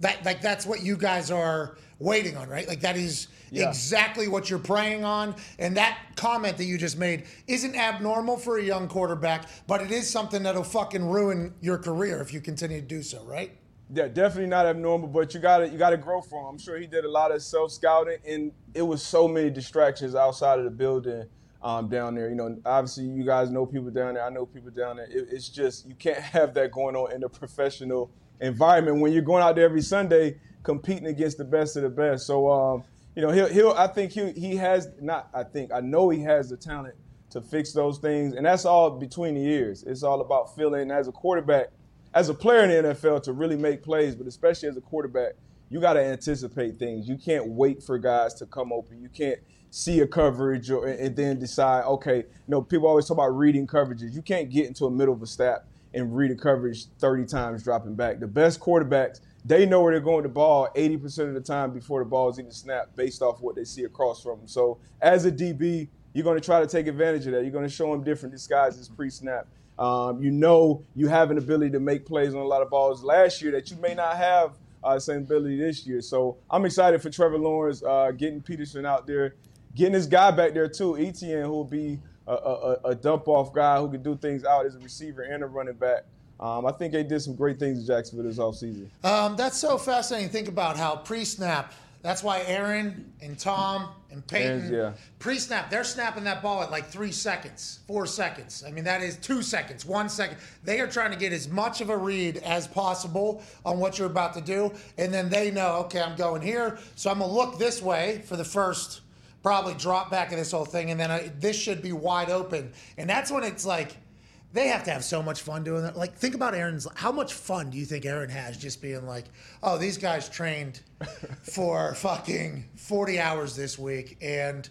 That like that's what you guys are waiting on, right? Like that is Yeah. exactly what you're praying on. And that comment that you just made isn't abnormal for a young quarterback, but it is something that'll fucking ruin your career if you continue to do so, right? Yeah, definitely not abnormal, but you gotta you gotta grow from. I'm sure he did a lot of self scouting, and it was so many distractions outside of the building um, down there. You know, obviously you guys know people down there. I know people down there. It, it's just you can't have that going on in a professional environment when you're going out there every Sunday competing against the best of the best. So um, you know, he'll he'll I think he he has not I think I know he has the talent to fix those things, and that's all between the years. It's all about feeling as a quarterback as a player in the NFL to really make plays, but especially as a quarterback, you got to anticipate things. You can't wait for guys to come open. You can't see a coverage or, and then decide, okay, you know, people always talk about reading coverages. You can't get into a middle of a snap and read a coverage 30 times dropping back. The best quarterbacks, they know where they're going to ball 80% of the time before the ball is even snapped based off what they see across from them. So as a DB, you're going to try to take advantage of that. You're going to show them different disguises pre-snap. Um, you know you have an ability to make plays on a lot of balls last year that you may not have uh, same ability this year. So I'm excited for Trevor Lawrence uh, getting Pederson out there, getting his guy back there too, Etienne, who will be a, a, a dump off guy who can do things out as a receiver and a running back. Um, I think they did some great things in Jacksonville this offseason. Um, that's so fascinating. Think about how pre-snap. That's why Aaron and Tom and Peyton yeah. pre-snap. They're snapping that ball at like three seconds, four seconds. I mean, that is two seconds, one second. They are trying to get as much of a read as possible on what you're about to do, and then they know, okay, I'm going here, so I'm gonna look this way for the first probably drop back of this whole thing, and then I, this should be wide open, and that's when it's like. They have to have so much fun doing that. Like, think about Aaron's. How much fun do you think Aaron has just being like, oh, these guys trained for fucking 40 hours this week, and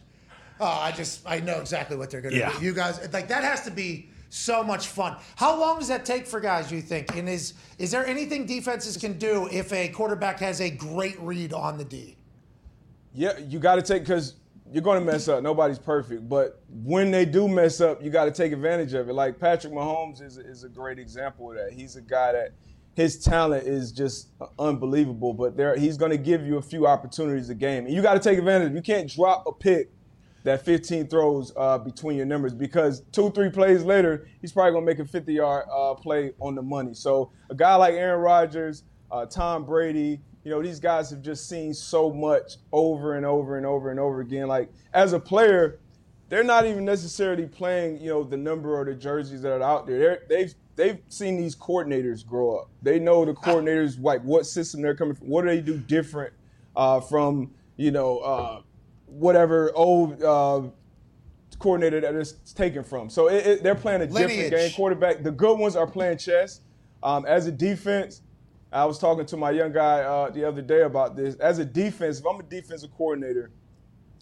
oh, I just, I know exactly what they're going to Yeah. do. You guys, like, that has to be so much fun. How long does that take for guys, you think? And is, is there anything defenses can do if a quarterback has a great read on the D? Yeah, you got to take because you're going to mess up. Nobody's perfect, but when they do mess up, you got to take advantage of it. Like Patrick Mahomes is is a great example of that. He's a guy that his talent is just unbelievable, but there he's going to give you a few opportunities a game, and you got to take advantage. You can't drop a pick that 15 throws uh, between your numbers because two, three plays later, he's probably going to make a 50 yard uh, play on the money. So a guy like Aaron Rodgers, uh, Tom Brady, you know, these guys have just seen so much over and over and over and over again. Like as a player, they're not even necessarily playing, you know, the number or the jerseys that are out there. They're, they've they've seen these coordinators grow up. They know the coordinators like what system they're coming from. What do they do different uh, from you know uh, whatever old uh, coordinator that it's taken from. So it, it, they're playing a different game. Quarterback, the good ones are playing chess. Um, as a defense, I was talking to my young guy uh, the other day about this. As a defense, if I'm a defensive coordinator,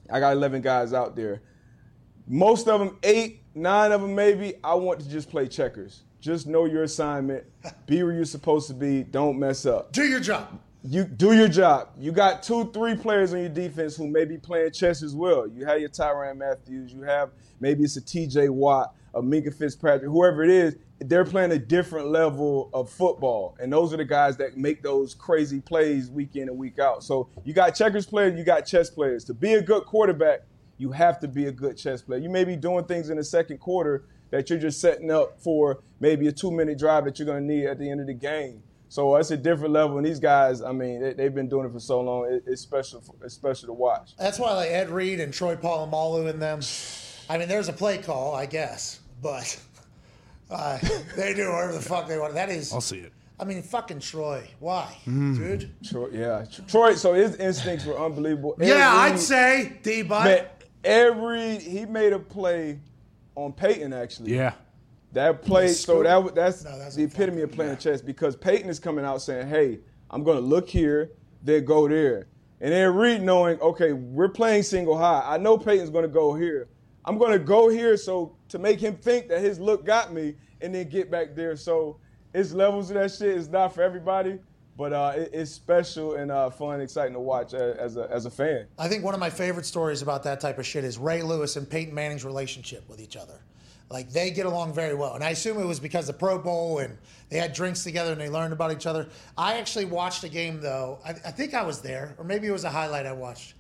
I got 11 guys out there. most of them, eight, nine of them maybe, I want to just play checkers. Just know your assignment, be where you're supposed to be, don't mess up. Do your job. You do your job. You got two, three players on your defense who may be playing chess as well. You have your Tyrann Mathieu, you have maybe it's a TJ Watt, a Minkah Fitzpatrick, whoever it is, they're playing a different level of football. And those are the guys that make those crazy plays week in and week out. So you got checkers players, you got chess players. To be a good quarterback, you have to be a good chess player. You may be doing things in the second quarter that you're just setting up for maybe a two minute drive that you're going to need at the end of the game. So it's a different level. And these guys, I mean, they, have been doing it for so long. It, it's special. It's special to watch. That's why like Ed Reed and Troy Polamalu and them. I mean, there's a play call, I guess, but uh, they do whatever the fuck they want. That is. I'll see it. I mean, fucking Troy. Why, dude? Troy, yeah, Troy. So his instincts were unbelievable. Ed Yeah, I'd say D. Man, But every he made a play on Peyton actually. Yeah. That play, so that wa- that's, No, that's the epitome of fucking- playing chess because Peyton is coming out saying, "Hey, I'm going to look here, then go there," and then Reed knowing, "Okay, we're playing single high. I know Peyton's going to go here. I'm going to go here so to make him think that his look got me, and then get back there." So it's levels of that shit. It's not for everybody, but uh, it, it's special and uh, fun, exciting to watch a- as a as a fan. I think one of my favorite stories about that type of shit is Ray Lewis and Peyton Manning's relationship with each other. Like they get along very well, and I assume it was because of Pro Bowl and they had drinks together and they learned about each other. I actually watched a game though. I, I think I was there, or maybe it was a highlight I watched.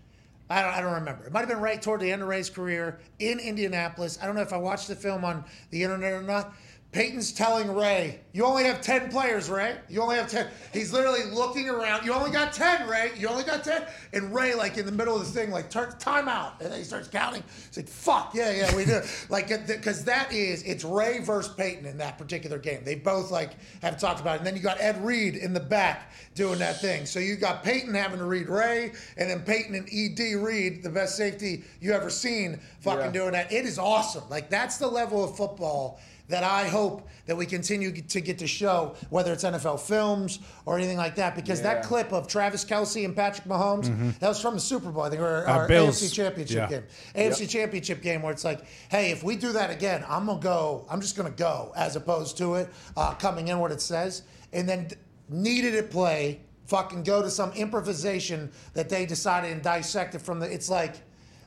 I don't, I don't remember. It might have been right toward the end of Ray's career in Indianapolis. I don't know if I watched the film on the internet or not. Peyton's telling Ray, "You only have ten players, Ray. You only have 10. He's literally looking around. You only got ten, Ray. You only got ten. And Ray, like in the middle of the thing, like turns time out, and then he starts counting. He's like, "Fuck yeah, yeah, we do." like, uh, because that is it's Ray versus Peyton in that particular game. They both like have talked about it. And then you got Ed Reed in the back doing that thing. So you got Peyton having to read Ray, and then Peyton and Ed Reed, the best safety you ever seen, fucking Yeah. doing that. It is awesome. Like that's the level of football that I hope that we continue to get to show, whether it's NFL films or anything like that. Because that clip of Travis Kelce and Patrick Mahomes, that was from the Super Bowl, I think, or, Uh, or Bills. AFC Championship Yeah. game. AFC Championship game where it's like, hey, if we do that again, I'm gonna go. I'm just gonna go, as opposed to it uh, coming in what it says, and then needed it play. Fucking go to some improvisation that they decided and dissected from the. It's like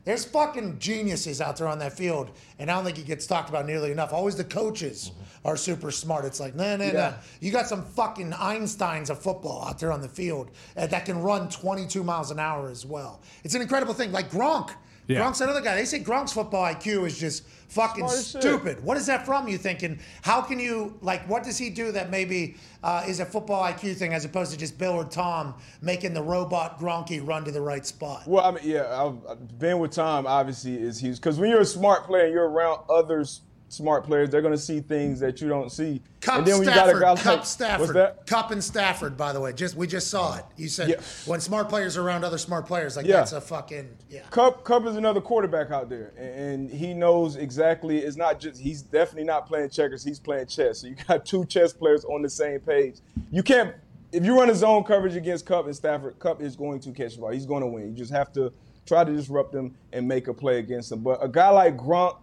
there's fucking geniuses out there on that field, and I don't think it gets talked about nearly enough. Always the coaches are super smart. It's like, no, no, no. Yeah. You got some fucking Einsteins of football out there on the field uh, that can run 22 miles an hour as well. It's an incredible thing. Like Gronk. Yeah. Gronk's another guy. They say Gronk's football IQ is just fucking Smart as shit. stupid. What is that from? You thinking? How can you like? What does he do that maybe uh, is a football IQ thing as opposed to just Bill or Tom making the robot Gronky run to the right spot? Well, I mean, yeah, I've, I've been with Tom. Obviously, is huge because when you're a smart player, and you're around others smart players. They're going to see things that you don't see. Kupp and then Stafford, you got a guy like Kupp Stafford, what's that? Kupp and Stafford. By the way, just we just saw it. You said Yeah. when smart players are around other smart players, like Yeah. that's a fucking yeah. Kupp Kupp is another quarterback out there, and, and he knows exactly. It's not just he's definitely not playing checkers. He's playing chess. So you got two chess players on the same page. You can't if you run a zone coverage against Kupp and Stafford. Kupp is going to catch the ball. He's going to win. You just have to try to disrupt him and make a play against him. But a guy like Gronk,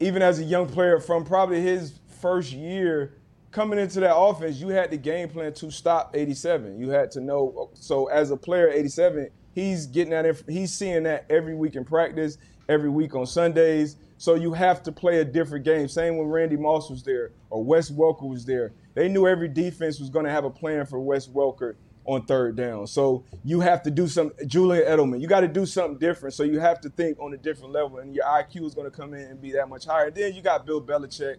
even as a young player from probably his first year coming into that offense, you had the game plan to stop 87. You had to know. So as a player, 87, he's getting that. He's seeing that every week in practice, every week on Sundays. So you have to play a different game. Same when Randy Moss was there or Wes Welker was there. They knew every defense was going to have a plan for Wes Welker on third down. So you have to do some Julian Edelman. You got to do something different. So you have to think on a different level, and your IQ is going to come in and be that much higher. Then you got Bill Belichick.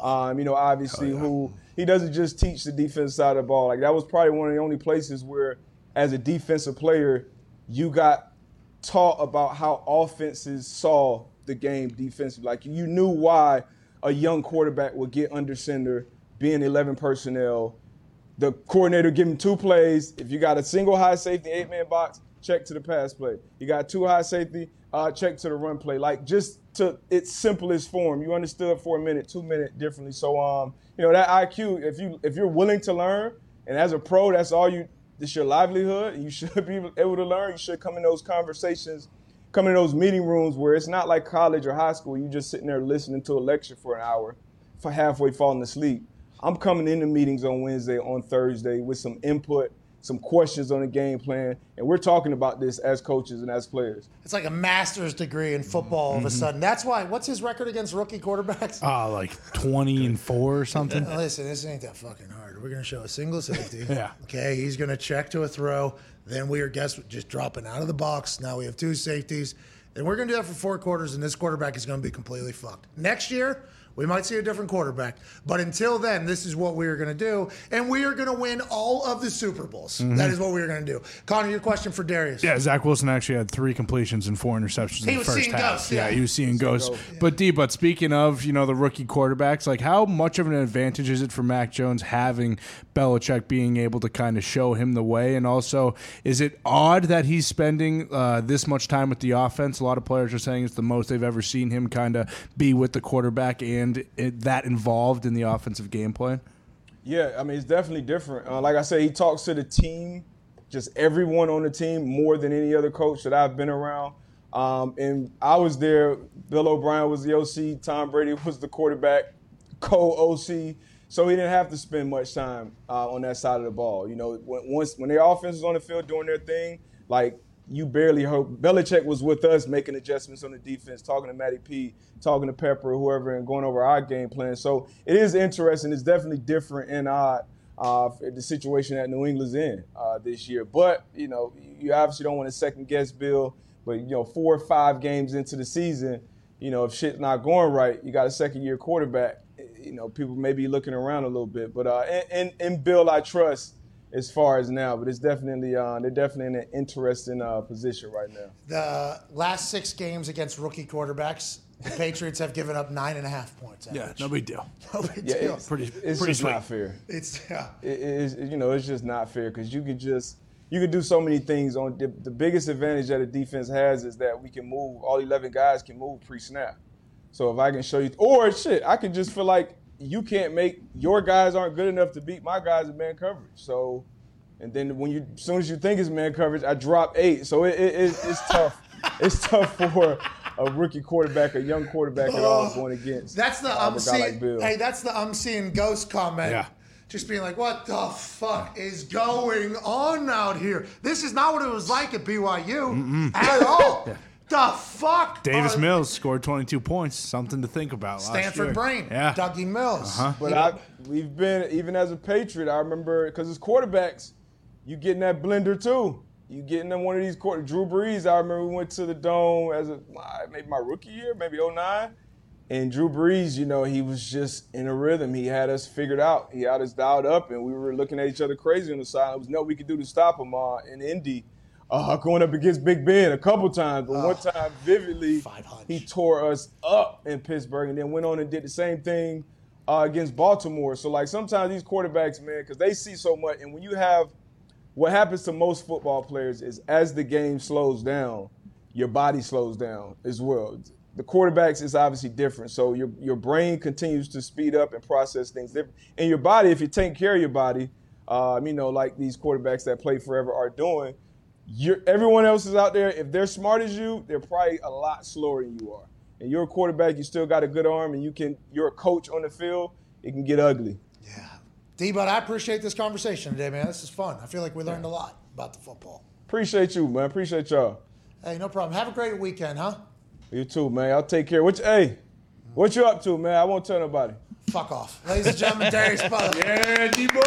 Um, you know, obviously, who he doesn't just teach the defense side of the ball. Like that was probably one of the only places where, as a defensive player, you got taught about how offenses saw the game defensively. Like you knew why a young quarterback would get under center, being 11 personnel. The coordinator give him two plays. If you got a single high safety, eight man box, check to the pass play. You got two high safety, uh, check to the run play. Like just to its simplest form. You understood for a minute, two minute differently. So um, you know that IQ. If you if you're willing to learn, and as a pro, that's all you. It's your livelihood. You should be able to learn. You should come in those conversations come in those meeting rooms where it's not like college or high school. You just sitting there listening to a lecture for an hour, for halfway falling asleep. I'm coming into meetings on Wednesday, on Thursday with some input, some questions on the game plan, and we're talking about this as coaches and as players. It's like a master's degree in football all of a sudden. That's why. What's his record against rookie quarterbacks? Ah, like twenty and four or something. Listen, this ain't that fucking hard. We're gonna show a single safety. Yeah. Okay, he's gonna check to a throw. Then we are guess just dropping out of the box. Now we have two safeties, and we're gonna do that for four quarters. And this quarterback is gonna be completely fucked. Next year. We might see a different quarterback, but until then, this is what we are going to do, and we are going to win all of the Super Bowls. That is what we are going to do. Connor, your question for Darius? Mm-hmm. Yeah, Zach Wilson actually had three completions and four interceptions He in the first half. ghosts, yeah. yeah. he was seeing ghosts. But D, but speaking of you know the rookie quarterbacks, like how much of an advantage is it for Mac Jones having Belichick being able to kind of show him the way, and also is it odd that he's spending uh, this much time with the offense? A lot of players are saying it's the most they've ever seen him kind of be with the quarterback and it, that involved in the offensive game plan. Yeah, I mean it's definitely different. Uh, like I said, he talks to the team, just everyone on the team more than any other coach that I've been around. Um, and I was there. Bill O'Brien was the OC. Tom Brady was the quarterback, co-OC. So he didn't have to spend much time uh, on that side of the ball. You know, when, once when their offense was on the field doing their thing, like you barely hope Belichick was with us making adjustments on the defense, talking to Matty P, talking to Pepper, whoever, and going over our game plan. So it is interesting. It's definitely different and odd uh, the situation that New England's in uh, this year. But you know, you obviously don't want to second guess Bill. But you know, four or five games into the season, you know, if shit's not going right, you got a second year quarterback. You know, people may be looking around a little bit. But uh, and, and, and Bill, I trust as far as now, but it's definitely uh, they're definitely in an interesting uh, position right now. The last six games against rookie quarterbacks, the Patriots have given up nine and a half points. Yeah, average. no big deal. No big Yeah, deal. it's, Pretty- it's pretty just sweet. not fair. It's yeah. It, it's you know it's just not fair because you could just you could do so many things. On the, the biggest advantage that a defense has is that we can move. All eleven guys can move pre-snap. So if I can show you, or shit, I can just feel like you can't make your guys aren't good enough to beat my guys in man coverage. So, and then when you, as soon as you think it's man coverage, I drop eight. So it, it, it- it's tough. it's tough for a rookie quarterback, a young quarterback at all oh, going against. That's the I'm seeing. like Bill. hey, that's the I'm seeing ghost comment. Yeah. Just being like, what the fuck is going on out here? This is not what it was like at BYU at all. The fuck? Davis are- Mills scored 22 points. Something to think about. last Stanford year. brain. Yeah. Dougie Mills. Uh-huh. But I, we've been even as a Patriot. I remember because as quarterbacks, you getting that blender too. You getting them one of these quarter. Drew Brees. I remember we went to the dome as a maybe my rookie year, maybe 09. And Drew Brees, you know, he was just in a rhythm. He had us figured out. He had us dialed up, and we were looking at each other crazy on the side. There was nothing we could do to stop him uh, in Indy. Uh, going up against Big Ben a couple times, but one time vividly, he tore us up in Pittsburgh, and then went on and did the same thing uh, against Baltimore. So like sometimes these quarterbacks, man, because they see so much, and when you have what happens to most football players is as the game slows down, your body slows down as well. The quarterbacks is obviously different, so your your brain continues to speed up and process things different. And your body, if you take care of your body, um, you know, like these quarterbacks that play forever are doing, you're, everyone else is out there. If they're smart as you, they're probably a lot slower than you are. And you're a quarterback, you still got a good arm, and you can. You're a coach on the field. It can get ugly. Yeah. D, but I appreciate this conversation today, man. This is fun. I feel like we learned a lot about the football. Appreciate you, man. Appreciate y'all. Hey, no problem. Have a great weekend, huh? You too, man. I'll take care. What you, hey, what you up to, man? I won't tell nobody. Fuck off. Ladies and gentlemen, Darius Butler. Yeah, D-boy.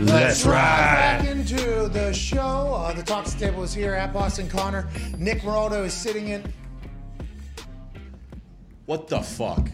Let's ride Back into the show. Uh, the Talks Table is here at Boston Connor. Nick Moraldo is sitting in. What the fuck?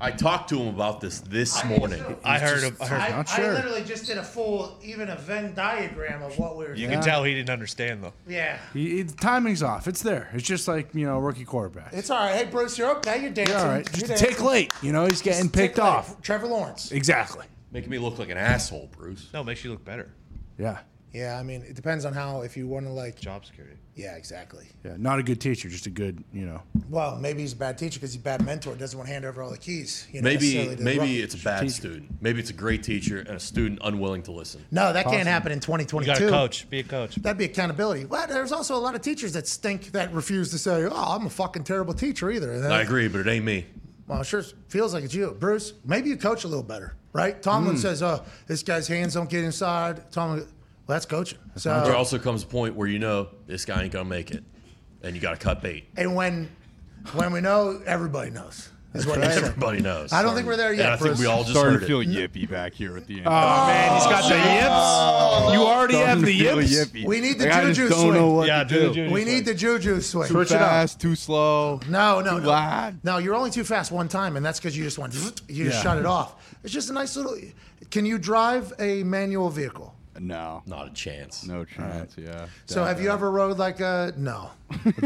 I talked to him about this this morning. I heard him. I heard. I, Not I sure. literally just did a full, even a Venn diagram of what we were You doing. can tell he didn't understand though. Yeah. He, he- the timing's off. It's there. It's just like you know, rookie quarterback. It's all right. Hey, Bruce, you're okay. You're dancing. You're all right. You're Just a tick late. You know, he's getting Tick picked late. off. Trevor Lawrence. Exactly. Making me look like an asshole, Bruce. No, it makes you look better. Yeah. Yeah, I mean, it depends on how if you want to like. Job security. Yeah, exactly. Yeah, not a good teacher, just a good, you know. Well, maybe he's a bad teacher because he's a bad mentor. Doesn't want to hand over all the keys. You know, Maybe necessarily the maybe rookie. it's a bad student. Maybe it's a great teacher and a student unwilling to listen. no, that can't happen in You 2022. got to coach. Be a coach. That'd be accountability. Well, there's also a lot of teachers that stink that refuse to say, "Oh, I'm a fucking terrible teacher" either. And I agree, but it ain't me. Well, it sure feels like it's you, Bruce. Maybe you coach a little better, right? Tomlin Hmm. says, "Oh, this guy's hands don't get inside." Tomlin, well, that's coaching. So There also comes a point where you know this guy ain't gonna make it, and you got to cut bait. and when when we know, everybody knows. Is what you're. Everybody knows. I don't think we're there And yet, I think Bruce. we all just Starting heard to it. feel yippy back here at the end. Oh, oh man, he's got the yips. You already have the yips. yippy. We need the Like, I just juju don't swing. know what Yeah, to do the do. juju We need the juju swing. Too fast, too slow. No, no, Too no. loud. No, you're only too fast one time, and that's because you just went. You just Yeah. shut it off. It's just a nice little. Can you drive a manual vehicle? No, Not a chance. no chance. Yeah. So have you ever rode like a no?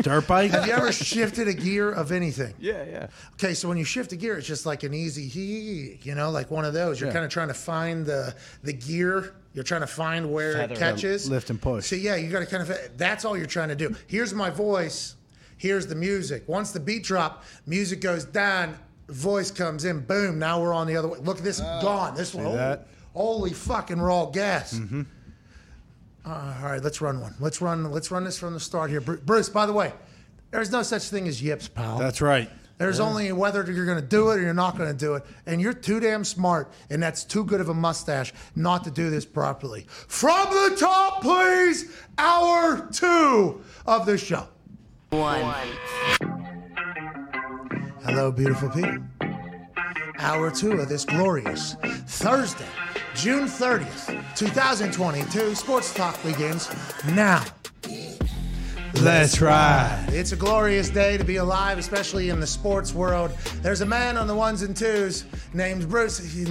Dirt bike? Have you ever shifted a gear of anything? Yeah, yeah. Okay, so when you shift a gear, it's just like an easy hee, you know, like one of those. You're Yeah. kind of trying to find the the gear. You're trying to find where Feather. it catches. Lift and push. So yeah, you got to kind of. That's all you're trying to do. Here's my voice. Here's the music. Once the beat drop, music goes down. Voice comes in. Boom. Now we're on the other way. Look at this. Oh. gone. This one. Oh. that? Holy fucking raw gas. Uh, all right, let's run one. Let's run. Let's run this from the start here, Bruce. By the way, there's no such thing as yips, pal. That's right. There's only whether you're going to do it or you're not going to do it. And you're too damn smart, and that's too good of a mustache not to do this properly. From the top, please, hour two of the show. One. Hello, beautiful people. Hour two of this glorious Thursday, June 30th, 2022. Sports Talk begins now. Let's ride. It's a glorious day to be alive, especially in the sports world. There's a man on the ones and twos named Bruce. He-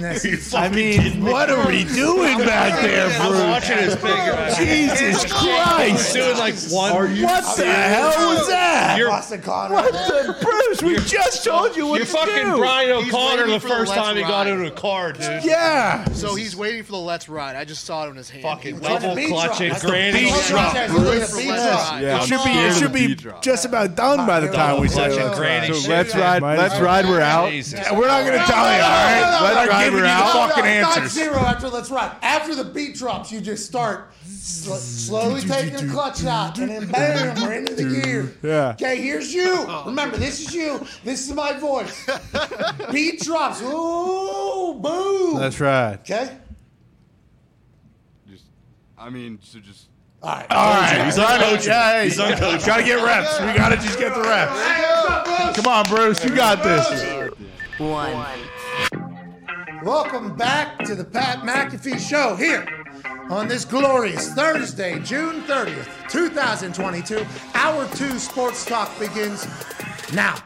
I mean, what are we doing back there, I'm Bruce? watching his finger. Jesus Christ. doing like one. What the hell was that? Boston Connor. What the Bruce? We just told you what You're to fucking do. Brian O'Connor waiting the for the first let's time he got into a car, dude. Yeah. So he's waiting for the let's ride. I just saw it in his hand. Fucking Trying level beat clutching, drop. Granny beat drop. drop. Look at the For beat let's drop. ride. It should be. It should be just about done by the time we say Clutching let's granny. So let's ride. Let's ride. We're out. We're not going to tell you, all right? Let's no, ride. We're you out. no, no, Fucking not answers. zero after let's ride. After the beat drops, you just start slowly taking the clutch out, and then bam, we're into the gear. Yeah. Okay, here's you. Oh, Remember, this is you. This is my voice. Beat drops. Ooh, boom. Let's ride. okay. Just, I mean, so just. All right. All right. He's Ride it. uncoachable. Yeah, hey, He's uncoachable. Gotta get reps. We gotta just get the reps. Hey, what's up, Bruce? Come on, Bruce. You got this. One. Welcome back to the Pat McAfee Show here on this glorious Thursday, June 30th, 2022. Hour two sports talk begins now.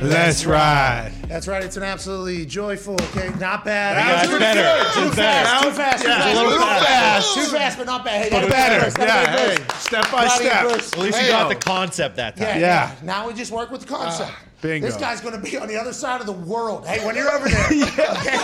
Let's ride. That's right. It's an absolutely joyful, okay, not bad. That's Too better. fast, Too fast. Too fast. Too fast. a little fast. Too fast, but not bad. Hey, But better. Bruce, Yeah, hey. Step by Proud step. Bruce. At least you Hey, got yo. the concept that Yeah, time. Yeah. Now we just work with the concept. Ah, bingo. This guy's going to be on the other side of the world. Hey, when you're over there, okay,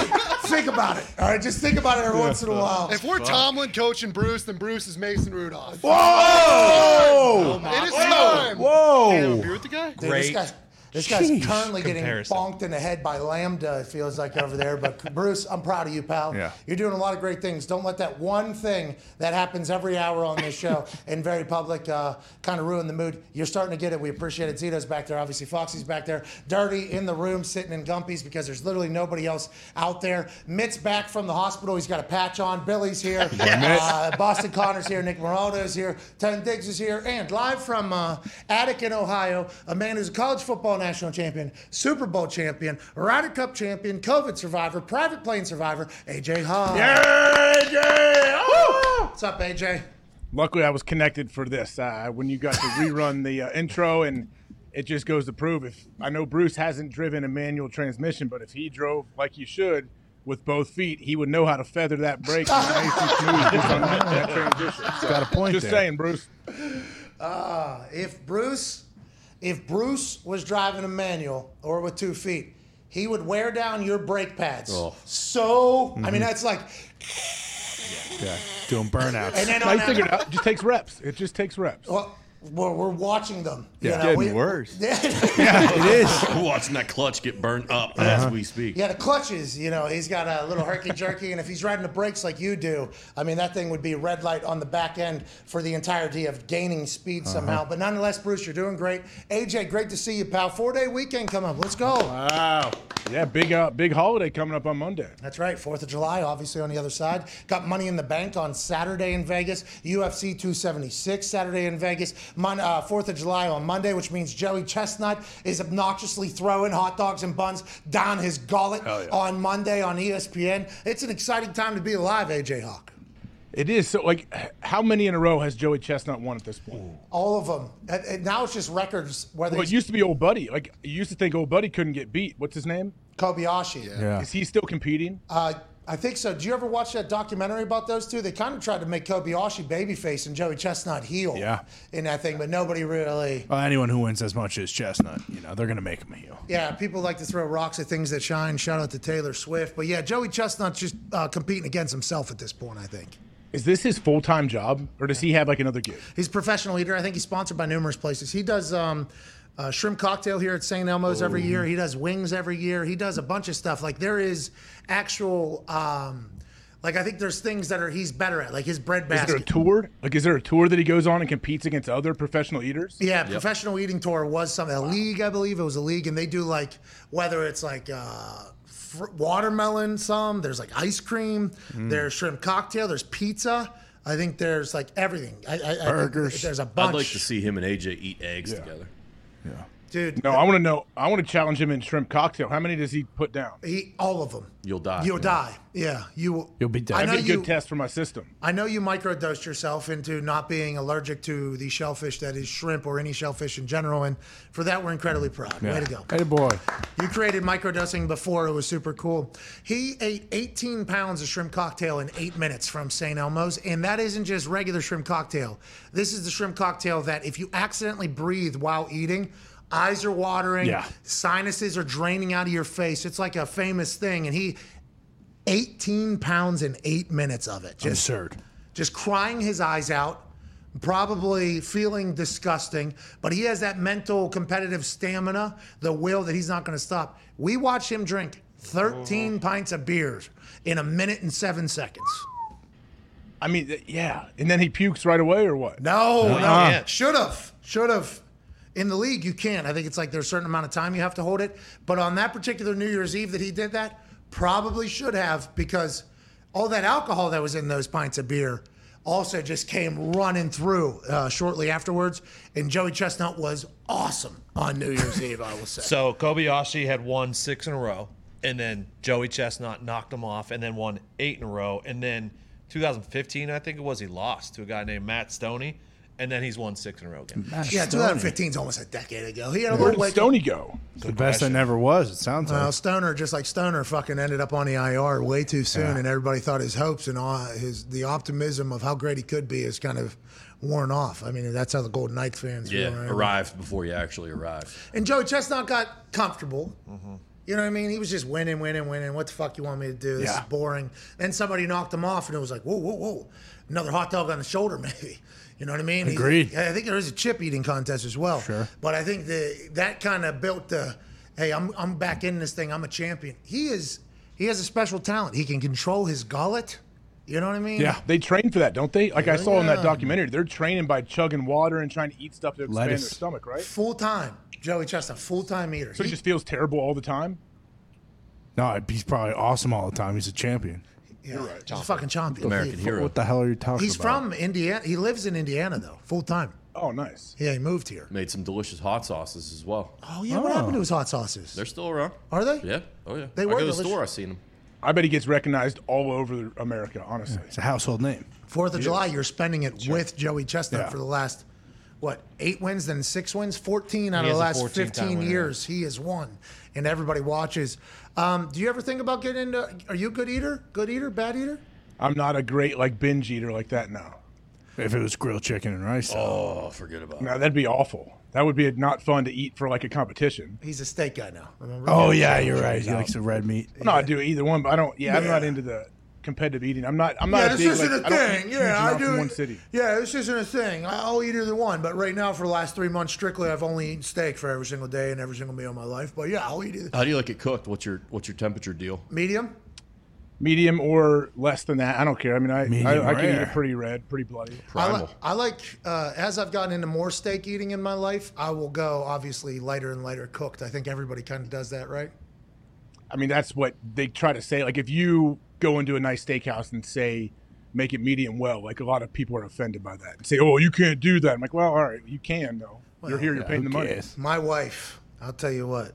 think about it. All right, just think about it every once in a while. If we're Tomlin coaching Bruce, then Bruce is Mason Rudolph. Whoa! It is time. Whoa! Hey, you with the guy? Dude, Great guy's, this guy's Sheesh. currently getting Comparison. bonked in the head by Lambda, it feels like over there. But Bruce, I'm proud of you, pal. Yeah. You're doing a lot of great things. Don't let that one thing that happens every hour on this show in very public uh, kind of ruin the mood. You're starting to get it. We appreciate it. Zito's back there. Obviously, Foxy's back there. Dirty in the room, sitting in Gumpy's because there's literally nobody else out there. Mitt's back from the hospital. He's got a patch on. Billy's here. uh, Boston Connor's here. Nick Morono's here. Ten Diggs is here. And live from uh, Attic in Ohio, a man who's a college football national champion, Super Bowl champion, Ryder Cup champion, COVID survivor, private plane survivor, AJ Hawk. Yeah, AJ! Woo! What's up, AJ? Luckily, I was connected for this uh, when you got to rerun the uh, intro, and it just goes to prove if I know Bruce hasn't driven a manual transmission, but if he drove like he should with both feet, he would know how to feather that brake nice and smooth just on that, that transition. So, Got a point Just there. saying, Bruce. If Bruce, if Bruce was driving a manual or with two feet, he would wear down your brake pads. Oh. So, I mean, mm-hmm. that's like Yeah. doing burnouts. And then No, on you that- figured it out. It just takes reps. It just takes reps. Well, we're, we're watching them. you Yeah. know, Getting we- worse. yeah, it is. We're watching that clutch get burned up Uh-huh. as we speak. Yeah, the clutches, you know, he's got a little herky jerky, and if he's riding the brakes like you do, I mean, that thing would be red light on the back end for the entirety of gaining speed Uh-huh. somehow. But nonetheless, Bruce, you're doing great. AJ, great to see you, pal. Four day weekend coming up. Let's go. Wow. Yeah, big uh, big holiday coming up on Monday. That's right, 4th of July, obviously on the other side. Got Money in the Bank on Saturday in Vegas. UFC 276 Saturday in Vegas. Mon- uh, 4th of July on Monday, which means Joey Chestnut is obnoxiously throwing hot dogs and buns down his gullet yeah. on Monday on ESPN. It's an exciting time to be alive, AJ Hawk. It is so. Like, how many in a row has Joey Chestnut won at this point? All of them. And, and now it's just records, whether Well, it used to be Old Buddy. Like, you used to think Old Buddy couldn't get beat. What's his name? Kobayashi. Yeah. Is he still competing? Uh, I think so. Did you ever watch that documentary about those two? They kind of tried to make Kobayashi babyface and Joey Chestnut heel Yeah. in that thing, but nobody really. Well, anyone who wins as much as Chestnut, you know, they're gonna make him a heel. Yeah, people like to throw rocks at things that shine. Shout out to Taylor Swift. But yeah, Joey Chestnut's just uh, competing against himself at this point, I think. Is this his full time job, or does he have like another gig? He's a professional eater. I think he's sponsored by numerous places. He does um, uh, shrimp cocktail here at St. Elmo's every year. He does wings every year. He does a bunch of stuff. Like there is actual, um, like I think there's things that are he's better at, like his bread basket. Is there a tour? Like, is there a tour that he goes on and competes against other professional eaters? Yeah, professional eating tour was something. A league, I believe it was a league, and they do like whether it's like uh, fr- watermelon. Some there's like ice cream. There's shrimp cocktail. There's pizza. I think there's like everything. I, I, I Burgers. there's a bunch. I'd like to see him and AJ eat eggs together. Yeah dude. No, I want to know. I want to challenge him in shrimp cocktail. How many does he put down? He, all of them. You'll die. You'll die. Yeah, you. will- You'll be dead. I know That'd be a you. good test for my system. I know you microdosed yourself into not being allergic to the shellfish that is shrimp or any shellfish in general, and for that we're incredibly mm. proud. Way to go. Hey, boy. You created microdosing before. It was super cool. He ate 18 pounds of shrimp cocktail in eight minutes from St. Elmo's, and that isn't just regular shrimp cocktail. This is the shrimp cocktail that if you accidentally breathe while eating, eyes are watering, Yeah. sinuses are draining out of your face. It's like a famous thing, and he 18 pounds in eight minutes of it. Just Absurd. just crying his eyes out, probably feeling disgusting, but he has that mental competitive stamina, the will that he's not going to stop. We watch him drink 13 uh-huh. pints of beers in a minute and seven seconds. I mean, yeah. And then he pukes right away, or what? No, no, can't. should have, should have. In the league, you can't. I think it's like there's a certain amount of time you have to hold it. But on that particular New Year's Eve that he did that, probably should have because all that alcohol that was in those pints of beer also just came running through uh, shortly afterwards. And Joey Chestnut was awesome on New Year's Eve, I will say. So Kobayashi had won six in a row, and then Joey Chestnut knocked him off, and then won eight in a row, and then 2015, I think it was, he lost to a guy named Matt Stonie, and then he's won six in a row again. yeah, 2015 is almost a decade ago. He had a Where little did wake Stonie go? The best that never was. It sounds like. Well, Stoner, just like Stoner, fucking ended up on the IR way too soon, and everybody thought his hopes and all his the optimism of how great he could be is kind of worn off. I mean, that's how the Golden Knights fans Yeah, right? arrived before you actually arrived. And Joey Chestnut got comfortable. Mm-hmm. You know what I mean? He was just winning, winning, winning. What the fuck you want me to do? This Yeah. is boring. Then somebody knocked him off, and it was like, whoa, whoa, whoa, another hot dog on the shoulder, maybe. You know what I mean? He- Agreed. I think there is a chip eating contest as well. Sure. But I think the that kind of built the, hey, I'm I'm back in this thing. I'm a champion. He is. He has a special talent. He can control his gullet. You know what I mean? Yeah, they train for that, don't they? Like I saw in that documentary, they're training by chugging water and trying to eat stuff to expand Lettuce. their stomach, right? Full time. Joey Chestnut, full time eater. So he He- just feels terrible all the time. no, he's probably awesome all the time. He's a champion. Yeah, he's a fucking champion. American He- hero. What the hell are you talking about? He's about? from Indiana. He lives in Indiana though, full time. Oh, nice. Yeah, he moved here. Made some delicious hot sauces as well. Oh yeah, what happened to his hot sauces? They're still around. Are they? Yeah. Oh yeah. They I were go to the delicious. store. I seen them. I bet he gets recognized all over America. Honestly, It's a household name. Fourth of July, you're spending it with Joey Chestnut Yeah. for the last what eight wins, then six wins, fourteen out He of is the a last 14-time fifteen winner. years. He has won, and everybody watches. Um, do you ever think about getting into? Are you a good eater? Good eater? Bad eater? I'm not a great like binge eater like that now. If it was grilled chicken and rice. Oh, forget about it. Now that'd be awful. That would be not fun to eat for like a competition. He's a steak guy now. Remember? Oh yeah, you're right. He likes the red meat. No, I do either one, but I don't. Yeah, I'm not into the competitive eating. I'm not. I'm not yeah, a this big, isn't like, a I thing. huge Yeah, I do. one city. Yeah, this isn't a thing. I- I'll eat either one. But right now, for the last three months, strictly, I've only eaten steak for every single day and every single meal of my life. But yeah, I'll eat either. How do you like it cooked? What's your what's your temperature deal? Medium. Medium or less than that. I don't care. I mean, I Medium I, I can eat it pretty red, pretty bloody. I, li- I like uh, as I've gotten into more steak eating in my life, I will go obviously lighter and lighter cooked. I think everybody kind of does that, right? I mean, that's what they try to say. Like, if you go into a nice steakhouse and say, make it medium well, like a lot of people are offended by that and say, oh, you can't do that. I'm like, well, all right, you can, though. You're here, you're paying the money. cares? My wife, I'll tell you what,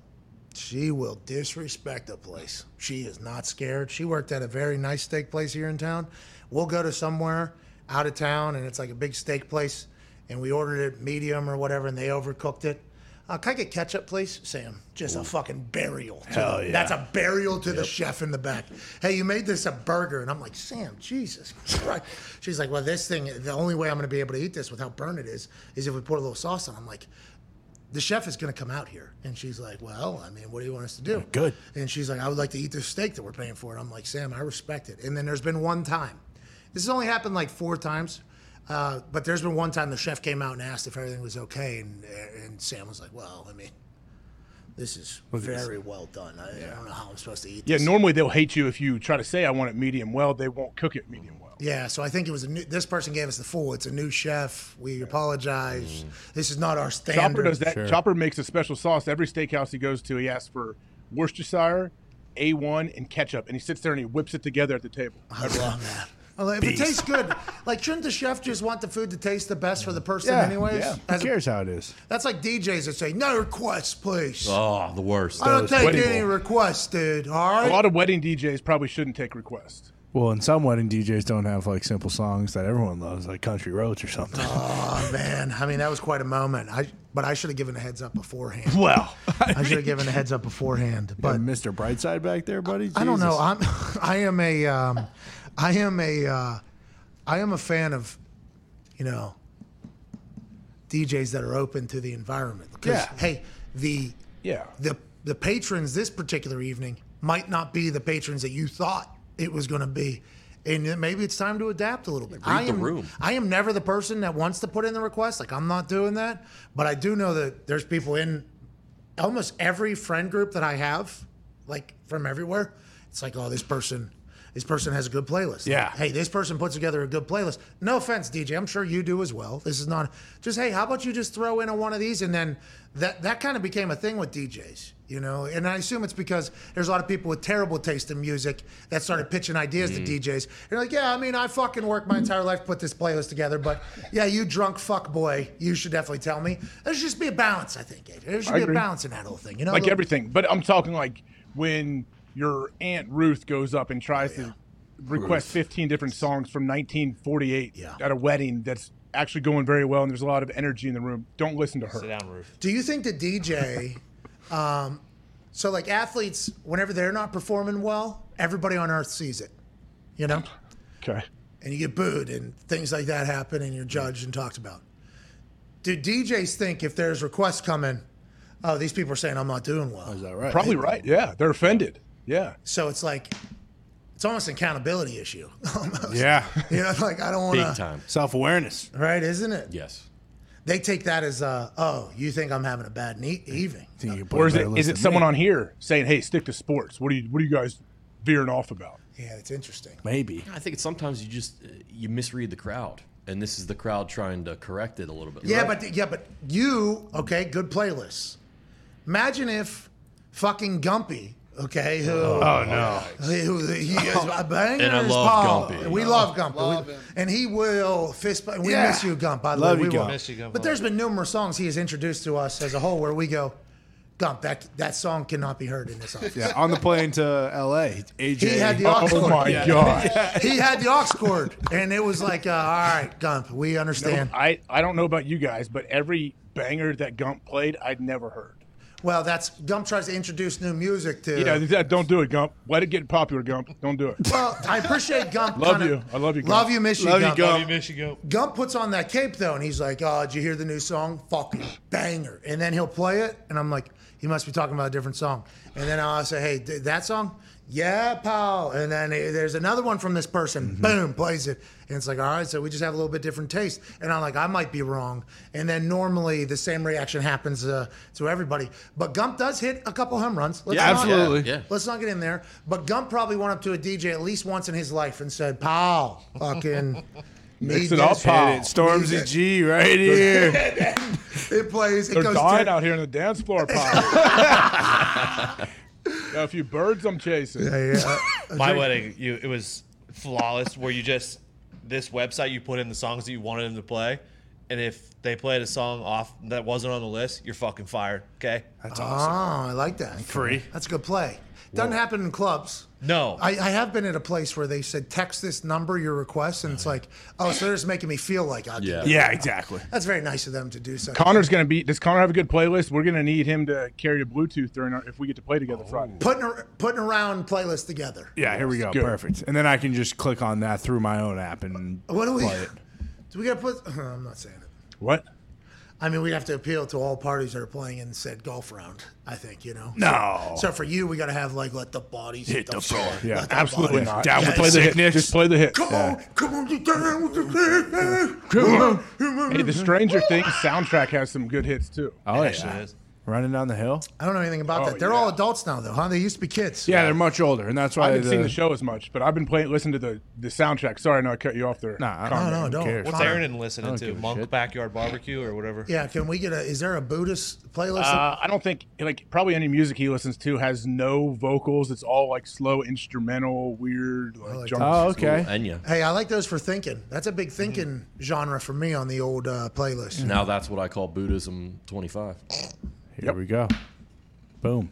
she will disrespect a place. She is not scared. She worked at a very nice steak place here in town. We'll go to somewhere out of town and it's like a big steak place and we ordered it medium or whatever and they overcooked it. Uh, can I get ketchup, please? Sam, just a fucking burial. to Hell yeah. That's a burial to the chef in the back. Hey, you made this a burger. And I'm like, Sam, Jesus Christ. She's like, well, this thing, the only way I'm going to be able to eat this without burn it is, is if we put a little sauce on. I'm like, the chef is going to come out here. And she's like, well, I mean, what do you want us to do? Good. And she's like, I would like to eat this steak that we're paying for. And I'm like, Sam, I respect it. And then there's been one time. This has only happened like four times. Uh, but there's been one time the chef came out and asked if everything was okay. And, and Sam was like, well, I mean, this is very well done. I, I don't know how I'm supposed to eat Yeah, this. normally they'll hate you if you try to say, I want it medium well. They won't cook it medium well. Yeah, so I think it was a new. This person gave us the full. It's a new chef. We apologize. This is not our standard. Chopper does that. Chopper makes a special sauce. Every steakhouse he goes to, he asks for Worcestershire, A1, and ketchup. And he sits there and he whips it together at the table. I love that. Well, if it tastes good, like shouldn't the chef just want the food to taste the best for the person, Yeah, anyways? yeah. Who As a- cares how it is? that's like DJs that say no requests, please. Oh, the worst. I don't those take any bowl. requests, dude. All right. A lot of wedding DJs probably shouldn't take requests. Well, and some wedding DJs don't have like simple songs that everyone loves, like Country Roads or something. oh man, I mean that was quite a moment. I but I should have given a heads up beforehand. well, I should have given a heads up beforehand. But Mr. Brightside back there, buddy. I don't know. I'm I am a um, I am a uh, I am a fan of you know DJs that are open to the environment. 'Cause, Yeah. Hey, the Yeah. the the patrons this particular evening might not be the patrons that you thought it was going to be. And maybe it's time to adapt a little bit. I the am, room. I am never the person that wants to put in the request. Like I'm not doing that. But I do know that there's people in almost every friend group that I have, like from everywhere, it's like, oh, this person, this person has a good playlist. Yeah. Hey, this person puts together a good playlist. No offense, DJ. I'm sure you do as well. This is not just hey, how about you just throw in a one of these and then that that kind of became a thing with DJs, you know. And I assume it's because there's a lot of people with terrible taste in music that started pitching ideas to mm. DJs. You're like, yeah, I mean, I fucking worked my entire life to put this playlist together, but yeah, you drunk fuck boy, you should definitely tell me. There should just be a balance, I think. There should I be agree. a balance in that whole thing, you know. Like everything. But I'm talking like when your Aunt Ruth goes up and tries to request 15 different songs from 1948 Yeah. at a wedding that's actually going very well and there's a lot of energy in the room. Don't listen to her. Sit down, Ruth. Do you think the DJ, um, so like athletes, whenever they're not performing well, everybody on earth sees it, you know, Okay. and you get booed and things like that happen, and you're judged and talked about. Do DJs think if there's requests coming, oh, these people are saying I'm not doing well? Is that right? Probably right. Yeah. They're offended. Yeah. So it's like, it's almost an accountability issue. almost. Yeah. You know, like I don't want to. Big to. time. Self awareness. Right, isn't it? Yes. They take that as, uh, oh, you think I'm having a bad ne- evening. Or is it is it someone on here saying, "Hey, stick to sports"? What are you What are you guys veering off about? Yeah, it's interesting. Maybe. I think it's sometimes you just uh, you misread the crowd, and this is the crowd trying to correct it a little bit. Yeah, Right. but yeah, but you okay? Good playlists. Imagine if fucking Gumpy, okay, who Oh no. who he is a banger And I as love Paul. Gumpy. We love Gumpy, Love We- him. and he will fist. bump- We Yeah. miss you, Gump. By the Love way, you, we will. Gump. Miss you, Gump. But there's been numerous songs he has introduced to us as a whole where we go, Gump, that that song cannot be heard in this office. Yeah, on the plane to L.A., AJ. He had the aux Oh cord. my god! He had the aux cord, and it was like, uh, all right, Gump, we understand. I I don't know about you guys, but every banger that Gump played, I'd never heard. Well, that's Gump tries to introduce new music to. Yeah, don't do it, Gump. Let it get popular, Gump. Don't do it. Well, I appreciate Gump. Love kinda- you. I love you, Gump. Love you, miss you, Love you, Gump. Gump. Miss you go. Gump puts on that cape though, and he's like, "Oh, did you hear the new song? Fucking banger!" And then he'll play it, and I'm like, "He must be talking about a different song." And then I'll say, "Hey, that song? Yeah, pal. And then eh, there's another one from this person. Mm-hmm. Boom, plays it. And it's like, all right, so we just have a little bit different taste. And I'm like, I might be wrong. And then normally the same reaction happens uh, to everybody. But Gump does hit a couple home runs. Let's Yeah, not- absolutely. Yeah. Let's not get in there. But Gump probably went up to a DJ at least once in his life and said, pal, fucking. Mix it up, this." pal. Hit it. Stormzy Need G right here. It plays. It They're goes dying to- out here on the dance floor, pal. Got a few birds I'm chasing. Yeah, yeah. My wedding, you it was flawless. Where you just this website, you put in the songs that you wanted them to play, and if they played a song off that wasn't on the list, you're fucking fired. Okay? That's Oh, awesome. I like that. Free. That's a good play. Doesn't happen in clubs. No. I, I have been at a place where they said text this number your request, and it's like, oh, so they're just making me feel like I Yeah. did. Yeah, exactly. That's very nice of them to do so. Connor's gonna be. Does Connor have a good playlist? We're gonna need him to carry a Bluetooth during our if we get to play together Friday. Oh. putting a, putting a round playlist together. Yeah, here we go. Good. Perfect. And then I can just click on that through my own app and What do we? play it. Do we got to put? I'm not saying it. What? I mean, we have to appeal to all parties that are playing in said golf round. I think you know. No. So for you, we got to have like let the bodies hit, Hit the floor. Yeah, absolutely not. Down with Just play the hit. sickness. Just play the hit. Come on, come on, get down with the hit. Come on. Hey, the Stranger Things soundtrack has some good hits too. Oh, Actually, yeah. It is. Running down the hill? I don't know anything about Oh, that. They're all yeah. adults now, though, huh? They used to be kids. Yeah, they're much older, and that's why I why haven't seen the the show as much, but I've been playing, listening to the the soundtrack. Sorry, no, I cut you off there. Nah, I Connor. no, who don't. cares? What's Connor. Aaron listening don't to? give a Monk shit. Backyard Barbecue or whatever? Yeah, can we get a? Is there a Buddhist playlist? Uh, I don't think like probably any music he listens to has no vocals. It's all like slow instrumental, weird, like, like jungle Oh, school. okay. Enya. hey, I like those for thinking. That's a big thinking genre for me on the old uh, playlist. Now that's what I call Buddhism 25. Here we go. Boom.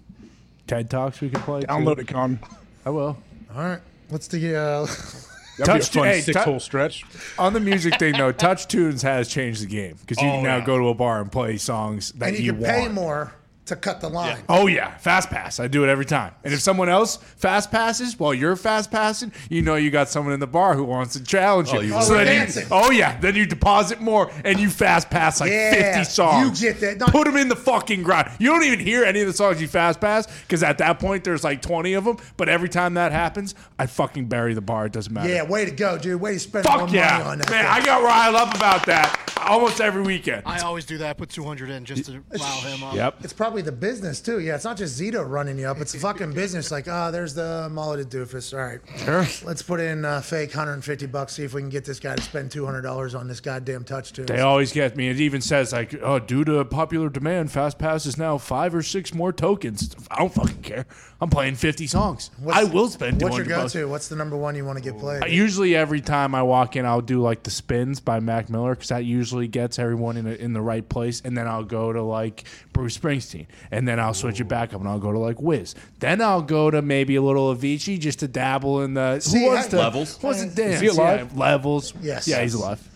TED Talks we can play. too. Download it, Con. I will. All right, what's the? Uh, That'd Touch- be a fun hey, six tou- hole stretch. On the music thing, though, Touch Tunes has changed the game because you Oh, can now yeah. go to a bar and play songs that and you, you, can want. pay more to cut the line. Oh yeah, fast pass. I do it every time. And if someone else fast passes while you're fast passing, you know you got someone in the bar who wants to challenge oh, you. Oh, you so were then you- dancing. oh yeah, then you deposit more and you fast pass like Yeah, 50 songs. you get that. No- Put them in the fucking ground. You don't even hear any of the songs you fast pass because at that point there's like 20 of them. But every time that happens, I fucking bury the bar. It doesn't matter. Yeah, way to go, dude. Way to spend more Fuck money on that. man! thing. I got riled up about that almost every weekend. I always do that. I put 200 in just to rile him up. Yep. It's probably the business too. Yeah, it's not just Zito running you up. It's the fucking business. Like, oh, there's the mulleted doofus. All right, Sure. let's put in uh, fake 150 bucks. See if we can get this guy to spend 200 dollars on this goddamn touch tune. They always get me. It even says like, "Oh, due to popular demand, Fast Pass is now five or six more tokens." I don't fucking care. I'm playing 50 songs. I will spend. What's your go-to? What's the number one you want to get played? Usually, every time I walk in, I'll do like the spins by Mac Miller because that usually gets everyone in a, in the right place, and then I'll go to like Bruce Springsteen, and then I'll switch it back up and I'll go to like Wiz. Then I'll go to maybe a little Avicii just to dabble in the See, who wants I- to Levels? Who wants to dance? he alive? Yeah, levels. Yes. Yeah, he's alive.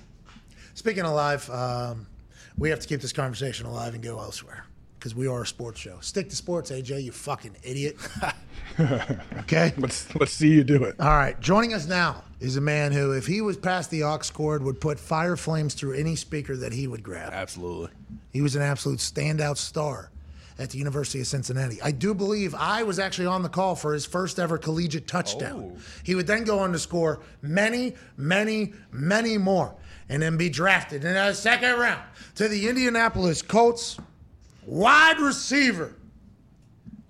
Speaking of live, um, we have to keep this conversation alive and go elsewhere because we are a sports show. Stick to sports, AJ. You fucking idiot. okay. Let's let's see you do it. All right, joining us now is a man who, if he was past the aux cord, would put fire flames through any speaker that he would grab. Absolutely. He was an absolute standout star at the University of Cincinnati. I do believe I was actually on the call for his first ever collegiate touchdown. Oh. He would then go on to score many, many, many more and then be drafted in the second round to the Indianapolis Colts wide receiver,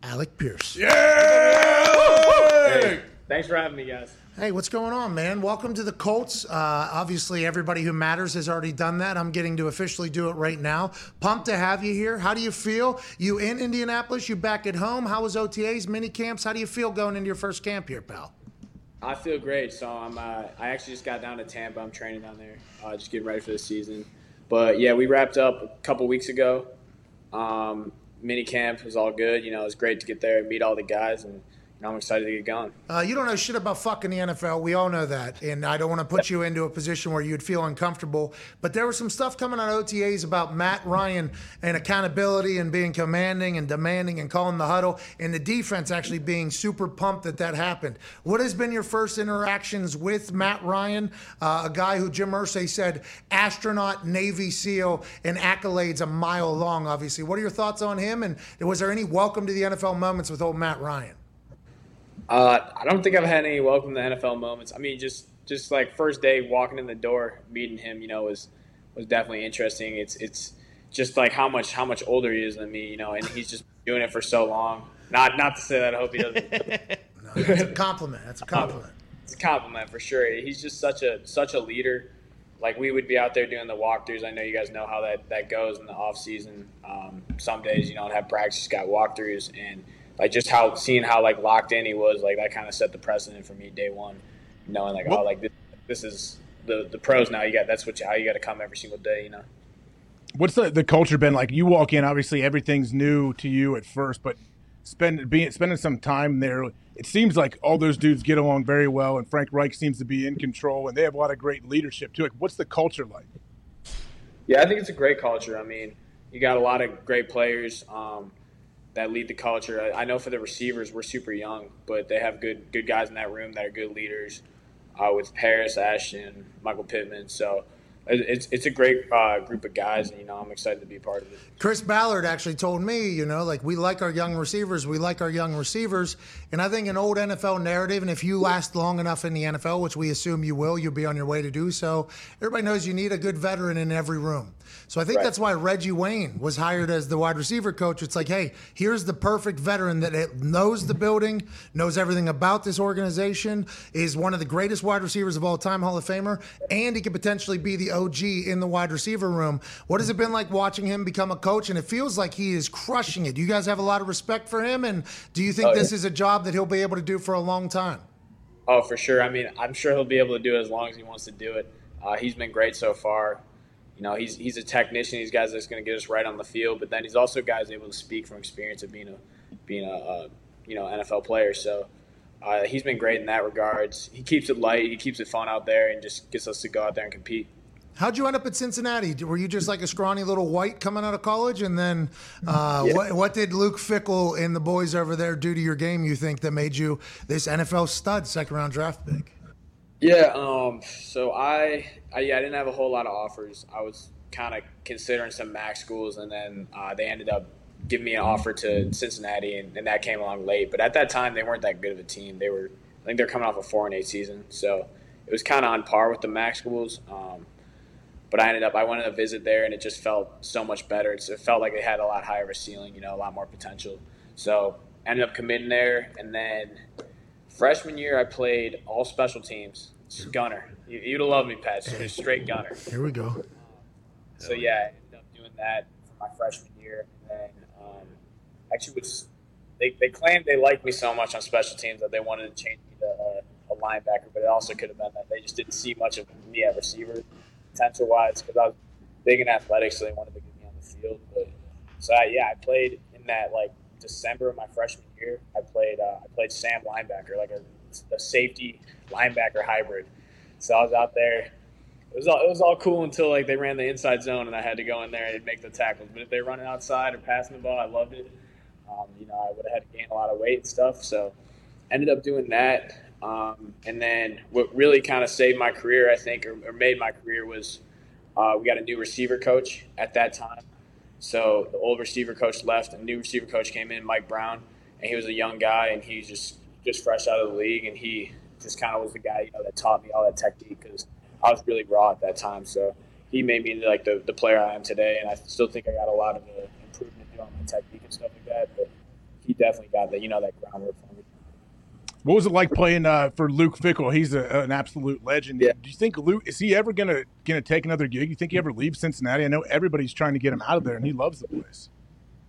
Alec Pierce. Yeah! Thanks for having me, guys. Hey, what's going on, man? Welcome to the Colts. Uh, obviously, everybody who matters has already done that. I'm getting to officially do it right now. Pumped to have you here. How do you feel? You in Indianapolis? You back at home? How was OTAs, mini camps? How do you feel going into your first camp here, pal? I feel great. So I'm. Uh, I actually just got down to Tampa. I'm training down there, uh, just getting ready for the season. But yeah, we wrapped up a couple weeks ago. Um, mini camp was all good. You know, it was great to get there and meet all the guys, and know, I'm excited to get going. Uh, you don't know shit about fucking the NFL. We all know that. And I don't want to put you into a position where you'd feel uncomfortable. But there was some stuff coming on OTAs about Matt Ryan and accountability and being commanding and demanding and calling the huddle and the defense actually being super pumped that that happened. What has been your first interactions with Matt Ryan, uh, a guy who Jim Irsay said astronaut, Navy SEAL, and accolades a mile long, obviously. What are your thoughts on him? And was there any welcome to the NFL moments with old Matt Ryan? Uh, I don't think I've had any welcome to the NFL moments. I mean, just just like first day walking in the door, meeting him, you know, was was definitely interesting. It's it's just like how much how much older he is than me, you know, and he's just doing it for so long. Not not to say that I hope he doesn't. That's a compliment. That's a compliment. it's a compliment for sure. He's just such a such a leader. Like we would be out there doing the walkthroughs. I know you guys know how that, that goes in the off season. Um, some days you don't have practice, got walkthroughs, and like just how seeing how like locked in he was, like that kind of set the precedent for me day one, knowing like oh like this, this is the the pros now. You got that's what you, how you got to come every single day, you know. What's the, the culture been like? You walk in, obviously everything's new to you at first, but spend being spending some time there, it seems like all those dudes get along very well, and Frank Reich seems to be in control, and they have a lot of great leadership too. Like, what's the culture like? Yeah, I think it's a great culture. I mean, you got a lot of great players um, that lead the culture. I, I, know for the receivers, we're super young, but they have good good guys in that room that are good leaders. Uh, with Parris, Ashton, Michael Pittman, so it's it's a great uh, group of guys, and you know I'm excited to be part of it. Chris Ballard actually told me, you know, like we like our young receivers, we like our young receivers, and I think an old NFL narrative, and if you last long enough in the NFL, which we assume you will, you'll be on your way to do so. Everybody knows you need a good veteran in every room. So I think right. that's why Reggie Wayne was hired as the wide receiver coach. It's like, hey, here's the perfect veteran that knows the building, knows everything about this organization, is one of the greatest wide receivers of all time, Hall of Famer, and he could potentially be the OG in the wide receiver room. What has it been like watching him become a coach? And it feels like he is crushing it. Do you guys have a lot of respect for him? And do you think oh, this yeah. is a job that he'll be able to do for a long time? Oh, for sure. I mean, I'm sure he'll be able to do it as long as he wants to do it. Uh, he's been great so far. You know, he's he's a technician. He's guys that's going to get us right on the field, but then he's also guys able to speak from experience of being a being a, a you know NFL player. So uh, he's been great in that regards. He keeps it light. He keeps it fun out there, and just gets us to go out there and compete. How'd you end up at Cincinnati? Were you just like a scrawny little white coming out of college? And then uh, yeah. what, what, did Luke Fickell and the boys over there do to your game, you think, that made you this NFL stud, second round draft pick? Yeah, um, so I, I, yeah, I didn't have a whole lot of offers. I was kind of considering some MAC schools, and then uh, they ended up giving me an offer to Cincinnati, and, and, that came along late. But at that time, they weren't that good of a team. They were, I think, they're coming off a four and eight season, so it was kind of on par with the MAC schools. Um, but I ended up, I went on a visit there, and it just felt so much better. It's, it felt like they had a lot higher of a ceiling, you know, a lot more potential. So ended up committing there, and then Freshman year, I played all special teams. Gunner. You, would have loved me, Pat. So just straight gunner. Here we go. So yeah, I ended up doing that for my freshman year, and then um, actually was they, they claimed they liked me so much on special teams that they wanted to change me to a, a linebacker, but it also could have been that they just didn't see much of me at receiver potential wise because I was big in athletics, so they wanted to get me on the field. But so I, yeah, I played in that like December of my freshman year, I played uh, I played Sam linebacker, like a, a, safety linebacker hybrid. So I was out there. It was all it was all cool until like they ran the inside zone and I had to go in there and make the tackles. But if they running outside or passing the ball, I loved it. Um, you know, I would have had to gain a lot of weight and stuff. So ended up doing that. Um, and then what really kind of saved my career, I think, or, or made my career was uh, we got a new receiver coach at that time. So the old receiver coach left, and new receiver coach came in, Mike Brown, and he was a young guy, and he's just just fresh out of the league, and he just kind of was the guy you know that taught me all that technique because I was really raw at that time. So he made me like the, the player I am today, and I still think I got a lot of uh, improvement on my technique and stuff like that. But he definitely got that you know that groundwork for me. What was it like playing uh, for Luke Fickell? He's a, an absolute legend. Yeah. Do you think Luke is he ever gonna gonna take another gig? You think he ever leaves Cincinnati? I know everybody's trying to get him out of there, and he loves the place.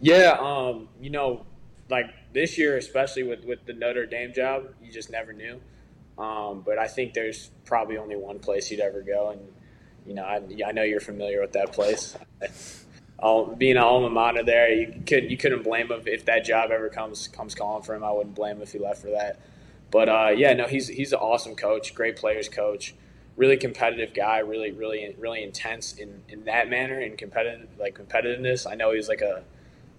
Yeah, um, you know, like this year, especially with with the Notre Dame job, you just never knew. Um, but I think there's probably only one place he'd ever go, and you know, I, I know you're familiar with that place. being an alma mater there, you couldn't you couldn't blame him if that job ever comes comes calling for him. I wouldn't blame him if he left for that. But uh, yeah, no, he's he's an awesome coach, great players coach, really competitive guy, really really really intense in, in that manner in competitive like competitiveness. I know he's like a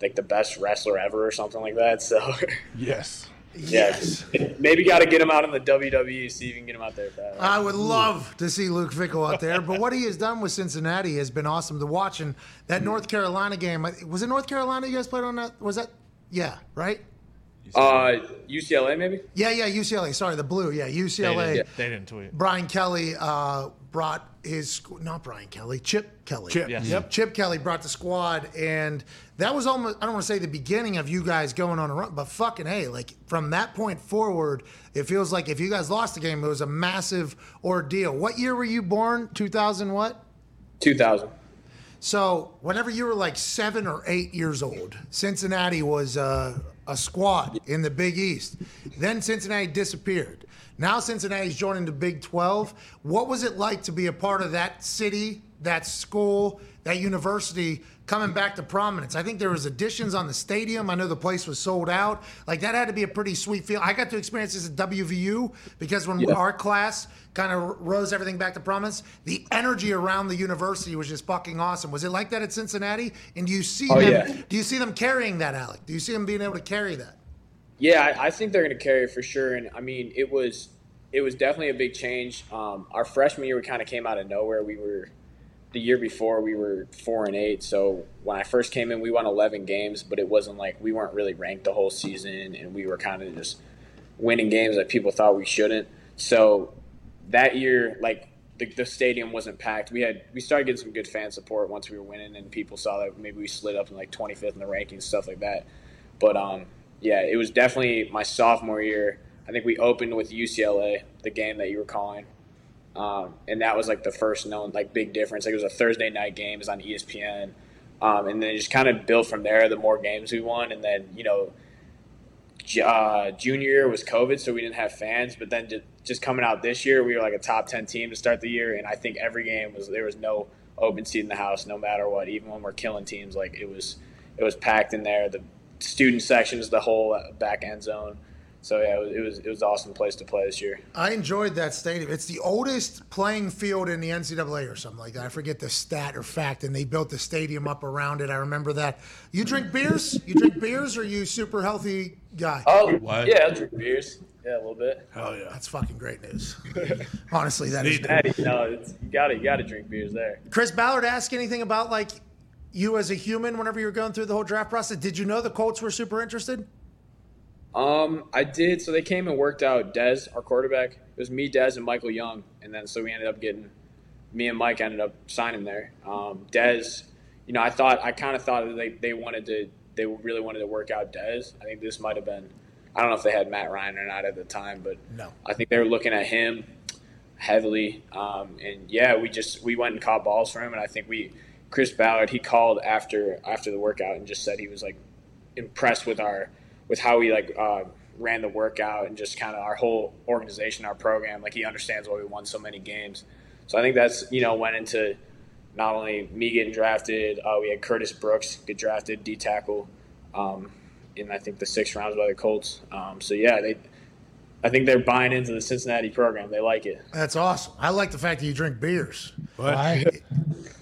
like the best wrestler ever or something like that. So yes. Yes. Maybe got to get him out in the WWE, see if you can get him out there. I would love to see Luke Fickell out there, but what he has done with Cincinnati has been awesome to watch. And that North Carolina game, was it North Carolina you guys played on that? Was that? Yeah, right? Uh, UCLA maybe. Yeah, yeah, UCLA. Sorry, the blue. Yeah, They UCLA. didn't, they didn't tweet. Brian Kelly uh, brought his not Brian Kelly, Chip Kelly. Chip. Yes. Yep. Chip Kelly brought the squad, and that was almost I don't want to say the beginning of you guys going on a run, but fucking hey, like from that point forward, it feels like if you guys lost the game, it was a massive ordeal. What year were you born? Two thousand what? 2000. So whenever you were like seven or eight years old, Cincinnati was uh, a squad in the Big East. Then Cincinnati disappeared. Now Cincinnati's joining the Big 12. What was it like to be a part of that city, that school, that university coming back to prominence? I think there was additions on the stadium. I know the place was sold out. Like that had to be a pretty sweet feel. I got to experience this at WVU because when Yeah. our class kind of rose everything back to prominence, the energy around the university was just fucking awesome. Was it like that at Cincinnati? And do you see Oh, them? yeah. Do you see them carrying that, Alec? Do you see them being able to carry that? Yeah, I, I think they're going to carry it for sure. And I mean, it was it was definitely a big change. Um, our freshman year, we kind of came out of nowhere. We were the year before we were four and eight. So when I first came in, we won eleven games, but it wasn't like we weren't really ranked the whole season, and we were kind of just winning games that people thought we shouldn't. So that year, like the, the stadium wasn't packed. We had we started getting some good fan support once we were winning, and people saw that maybe we slid up in like 25th in the rankings, stuff like that. But um, yeah, it was definitely my sophomore year. I think we opened with UCLA, the game that you were calling, um, and that was like the first known like big difference. Like it was a Thursday night game, it was on ESPN, um, and then just kind of built from there. The more games we won, and then you know, uh, junior year was COVID, so we didn't have fans. But then ju- just coming out this year, we were like a top ten team to start the year, and I think every game was there was no open seat in the house, no matter what. Even when we're killing teams, like it was it was packed in there. The student sections, the whole back end zone. So yeah, it was, it was it was an awesome place to play this year. I enjoyed that stadium. It's the oldest playing field in the NCAA or something like that. I forget the stat or fact, and they built the stadium up around it. I remember that. You drink beers? You drink beers, or you super healthy guy? Oh What? yeah, I'll drink beers. Yeah, a little bit. Hell yeah. That's fucking great news. Honestly, that is. Cincinnati, you know, it's, you gotta you gotta drink beers there. Chris Ballard ask anything about like you as a human whenever you were going through the whole draft process? Did you know the Colts were super interested? Um, I did. So they came and worked out Dez, our quarterback. It was me, Dez, and Michael Young, and then so we ended up getting me and Mike ended up signing there. Um, Dez, you know, I thought I kind of thought that they, they wanted to they really wanted to work out Dez. I think this might have been I don't know if they had Matt Ryan or not at the time, but No. I think they were looking at him heavily. Um, and yeah, we just we went and caught balls for him, and I think we Chris Ballard he called after after the workout and just said he was like impressed with our with how we like uh, ran the workout and just kind of our whole organization, our program. Like he understands why we won so many games. So I think that's you know went into not only me getting drafted, uh, we had Curtis Brooks get drafted, D tackle, um, in I think the sixth rounds by the Colts. Um, so yeah, they. I think they're buying into the Cincinnati program. They like it. That's awesome. I like the fact that you drink beers. Why?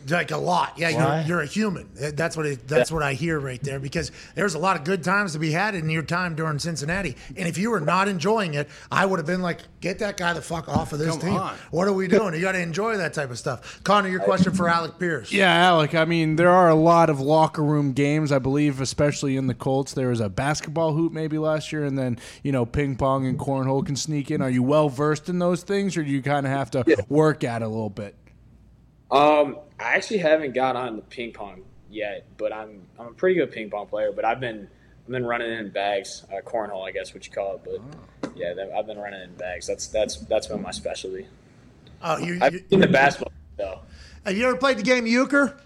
Like a lot. Yeah, you're, you're a human. That's what it, that's what I hear right there because there's a lot of good times to be had in your time during Cincinnati. And if you were not enjoying it, I would have been like, get that guy the fuck off of this Come team. on. What are we doing? You got to enjoy that type of stuff. Connor, your question for Alec Pierce. Yeah, Alec. I mean, there are a lot of locker room games. I believe, especially in the Colts, there was a basketball hoop maybe last year, and then you know, ping pong and cornhole can sneak in. Are you well versed in those things, or do you kind of have to work at it a little bit? Um, I actually haven't got on the ping pong yet, but I'm I'm a pretty good ping pong player. But I've been I've been running in bags, uh, cornhole, I guess what you call it. But yeah, I've been running in bags. That's that's that's been my specialty. Oh, you, I've you, seen the basketball though. have you ever played the game Euchre?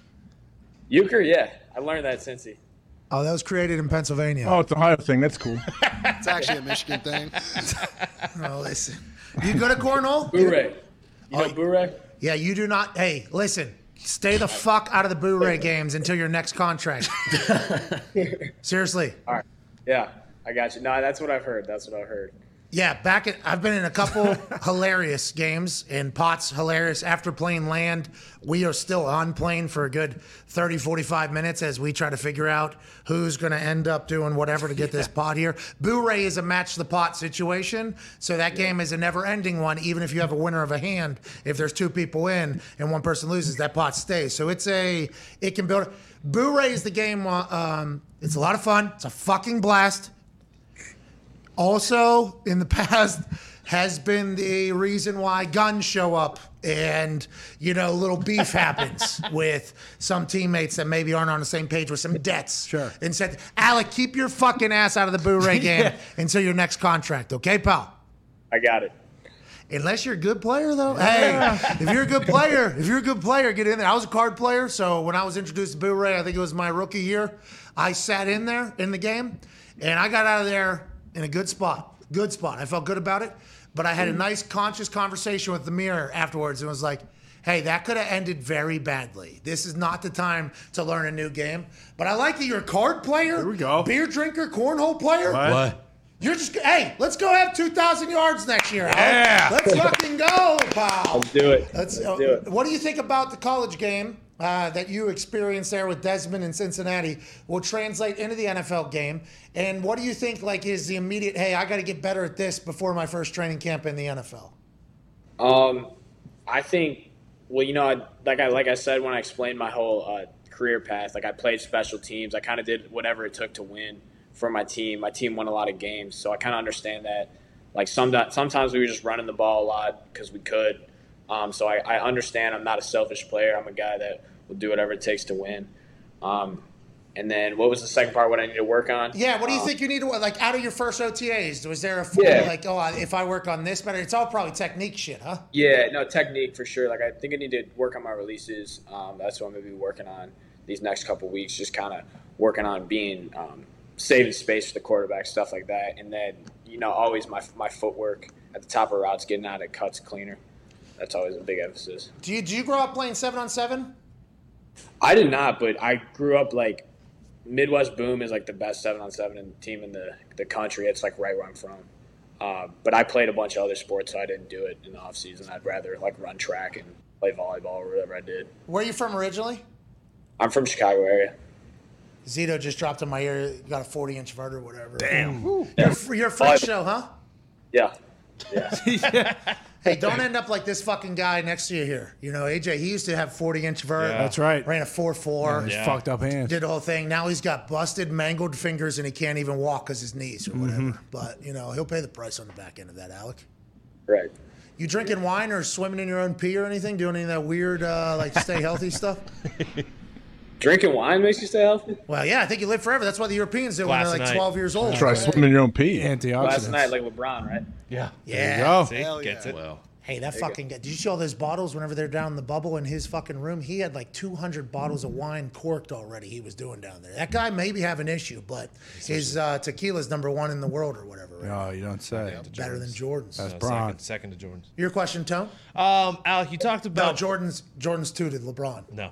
Euchre, yeah, I learned that since he. Oh, that was created in Pennsylvania. Oh, it's an Ohio thing. That's cool. It's actually a Michigan thing. Oh, listen. You go to cornhole? Boo-ray. You know Boo-ray? Yeah, you do not. Hey, listen. Stay the fuck out of the Boo-ray games until your next contract. Seriously. All right. Yeah, I got you. No, that's what I've heard. That's what I've heard. Yeah, back at I've been in a couple hilarious games in Potts hilarious after playing land. We are still on plane for a good 30 45 minutes as we try to figure out who's going to end up doing whatever to get this pot here. Boo-ray is a match the pot situation, so that game is a never-ending one even if you have a winner of a hand. If there's two people in and one person loses, that pot stays. So it's a it can build Boo-ray is the game uh, um, it's a lot of fun. It's a fucking blast. Also in the past has been the reason why guns show up and you know little beef happens with some teammates that maybe aren't on the same page with some debts. Sure. And said, Alec, keep your fucking ass out of the Boo-Ray game until your next contract, okay, pal? I got it. Unless you're a good player, though. Hey, if you're a good player, if you're a good player, get in there. I was a card player, so when I was introduced to Boo Ray, I think it was my rookie year. I sat in there in the game, and I got out of there in a good spot. Good spot. I felt good about it, but I had a nice, conscious conversation with the mirror afterwards, and was like, "Hey, that could have ended very badly. This is not the time to learn a new game." But I like that you're a card player. Here we go. Beer drinker, cornhole player. What? You're just hey, let's go have two thousand yards next year. Alex. Yeah. let's fucking go, pal. Let's do it. Let's, Let's uh, do it. What do you think about the college game uh, that you experienced there with Desmond in Cincinnati? Will translate into the NFL game, and what do you think like is the immediate? Hey, I got to get better at this before my first training camp in the NFL. Um, I think, well, you know, I, like I like I said when I explained my whole uh, career path, like I played special teams. I kind of did whatever it took to win for my team. My team won a lot of games, so I kind of understand that. Like some sometimes we were just running the ball a lot because we could. Um, so I, I understand. I'm not a selfish player. I'm a guy that will do whatever it takes to win. Um, and then what was the second part? What I need to work on? Yeah, what do you Um, think you need to work like out of your first OTAs? Was there a Yeah. like oh if I work on this better? It's all probably technique shit, huh? Yeah, no technique for sure. Like I think I need to work on my releases. Um, that's what I'm gonna be working on these next couple weeks. Just kind of working on being um, saving space for the quarterback, stuff like that. And then you know always my my footwork at the top of routes, getting out of cuts cleaner. That's always a big emphasis. Do you do you grow up playing seven on seven? I did not, but I grew up like Midwest Boom is like the best seven on seven team in the the country. It's like right where I'm from. Um, but I played a bunch of other sports, so I didn't do it in the off season. I'd rather like run track and play volleyball or whatever I did. Where are you from originally? I'm from Chicago area. Zito just dropped in my ear. You got a 40 inch vert or whatever. Damn. Ooh. You're, you're a French show, huh? Yeah. Hey, don't end up like this fucking guy next to you here. You know, AJ, he used to have 40 inch vert. Yeah. That's right. Ran a 4 4. Yeah, his fucked up hands. Did the whole thing. Now he's got busted, mangled fingers, and he can't even walk because his knees or whatever. Mhm. But, you know, he'll pay the price on the back end of that, Alec. Right. You drinking wine or swimming in your own pee or anything? Doing any of that weird, uh, like, stay healthy stuff? Drinking wine makes you stay healthy. Well, yeah, I think you live forever. That's what the Europeans do when they're like 12 years old. Try swimming in your own pee. Last night, like LeBron, right? Yeah. Yeah. See? Gets it. Well, Hey, that There fucking guy. Did you see all those bottles whenever they're down in the bubble in his fucking room? He had like 200 bottles of wine corked already he was doing down there. That guy maybe have an issue, but his uh, tequila's number one in the world or whatever. Right? Oh, you don't say. Better than Jordan's. That's No, Braun. second, second to Jordan's. Your question, Tone? Um, Alec, you talked No, about Jordan's Jordan's two to LeBron. no.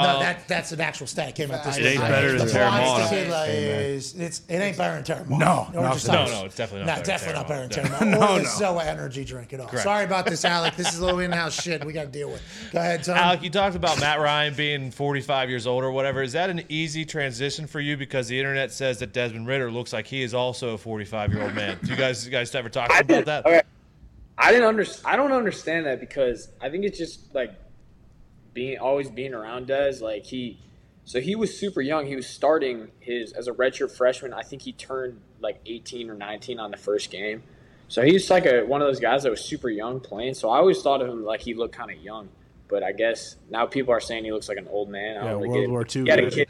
No, Um, that that's an actual stat. It came out this It week. ain't better than LeBron's Teremana. tequila Amen. is it's it ain't better than Teremana. No, Or not just for No, no, it's definitely not No, definitely not better than Teremana. Teremana. No, or the no. Zoa energy drink at all. Correct. Sorry about this, Alec. This is a little in-house shit we got to deal with. Go ahead, Tone. Alec, you talked about Matt Ryan being 45 years old or whatever. Is that an easy transition for you? Because the internet says that Desmond Ridder looks like he is also a 45 year old man. Do you guys, you guys ever talk about that? Okay. I didn't under, I don't understand that because I think it's just like being always being around Des. Like he, so he was super young. He was starting his as a redshirt freshman. I think he turned like 18 or 19 on the first game. So he's like a one of those guys that was super young playing. So I always thought of him like he looked kind of young. But I guess now people are saying he looks like an old man. I Yeah, don't World get. War II He had a kid.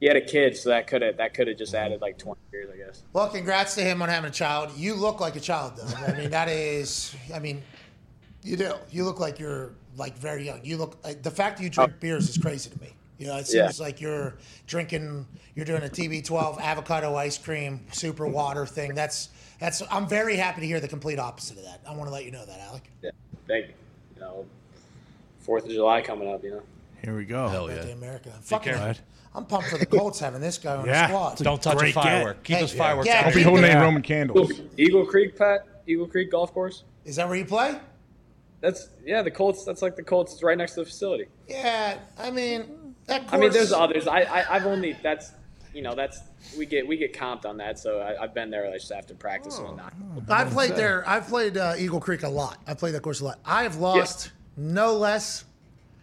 He had a kid, so that could have that could have just mm-hmm. added like 20 years, I guess. Well, congrats to him on having a child. You look like a child, though. I mean, that is, I mean, you do. You look like you're like very young. You look like the fact that you drink oh. beers is crazy to me. You know, it Yeah. seems like you're drinking, you're doing a TB12 avocado ice cream, super water thing. That's that's. I'm very happy to hear the complete opposite of that. I want to let you know that, Alec. Yeah, thank you. You know, Fourth of July coming up. You know. Here we go. hell yeah. America. Fucking, careful. I'm pumped for the Colts having this guy on Yeah. the squad. Don't touch a Great firework. get. Keep Hey, those fireworks yeah, out. out. of Be holding any Yeah. Roman candles. Eagle Creek, Pat. Eagle Creek Golf Course. Is that where you play? That's yeah. The Colts. That's like the Colts. It's right next to the facility. Yeah, I mean, that course, I mean, there's others. I, I I've only that's you know that's we get we get comped on that. So I, I've been there like, just after practice and whatnot. I've played there. I've played uh, Eagle Creek a lot. I've played that course a lot. I have lost no less.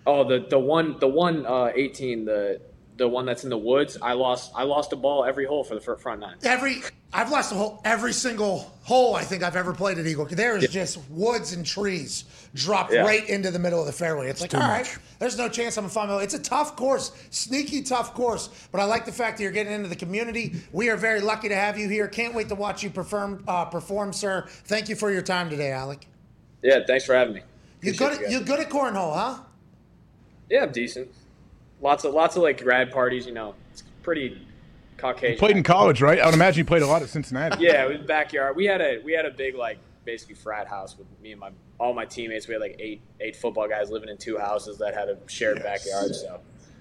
Oh, the the one the one uh, 18 the the one that's in the woods. I lost I lost a ball every hole for the fir- front nine. Every I've lost a hole every single hole I think I've ever played at Eagle. There is just woods and trees dropped Yeah. right into the middle of the fairway. It's, like, too all right, much. there's no chance I'm my way. It's a tough course, sneaky tough course. But I like the fact that you're getting into the community. We are very lucky to have you here. Can't wait to watch you perform, uh, perform, sir. Thank you for your time today, Alec. Yeah, thanks for having me. You good? you. You good at cornhole, huh? Yeah, I'm decent. Lots of lots of like grad parties. You know, it's pretty Caucasian. Played in college, right? I would imagine you played a lot at Cincinnati. Yeah, it was backyard. We had a we had a big like basically frat house with me and my all my teammates. We had like eight eight football guys living in two houses that had a shared backyard. So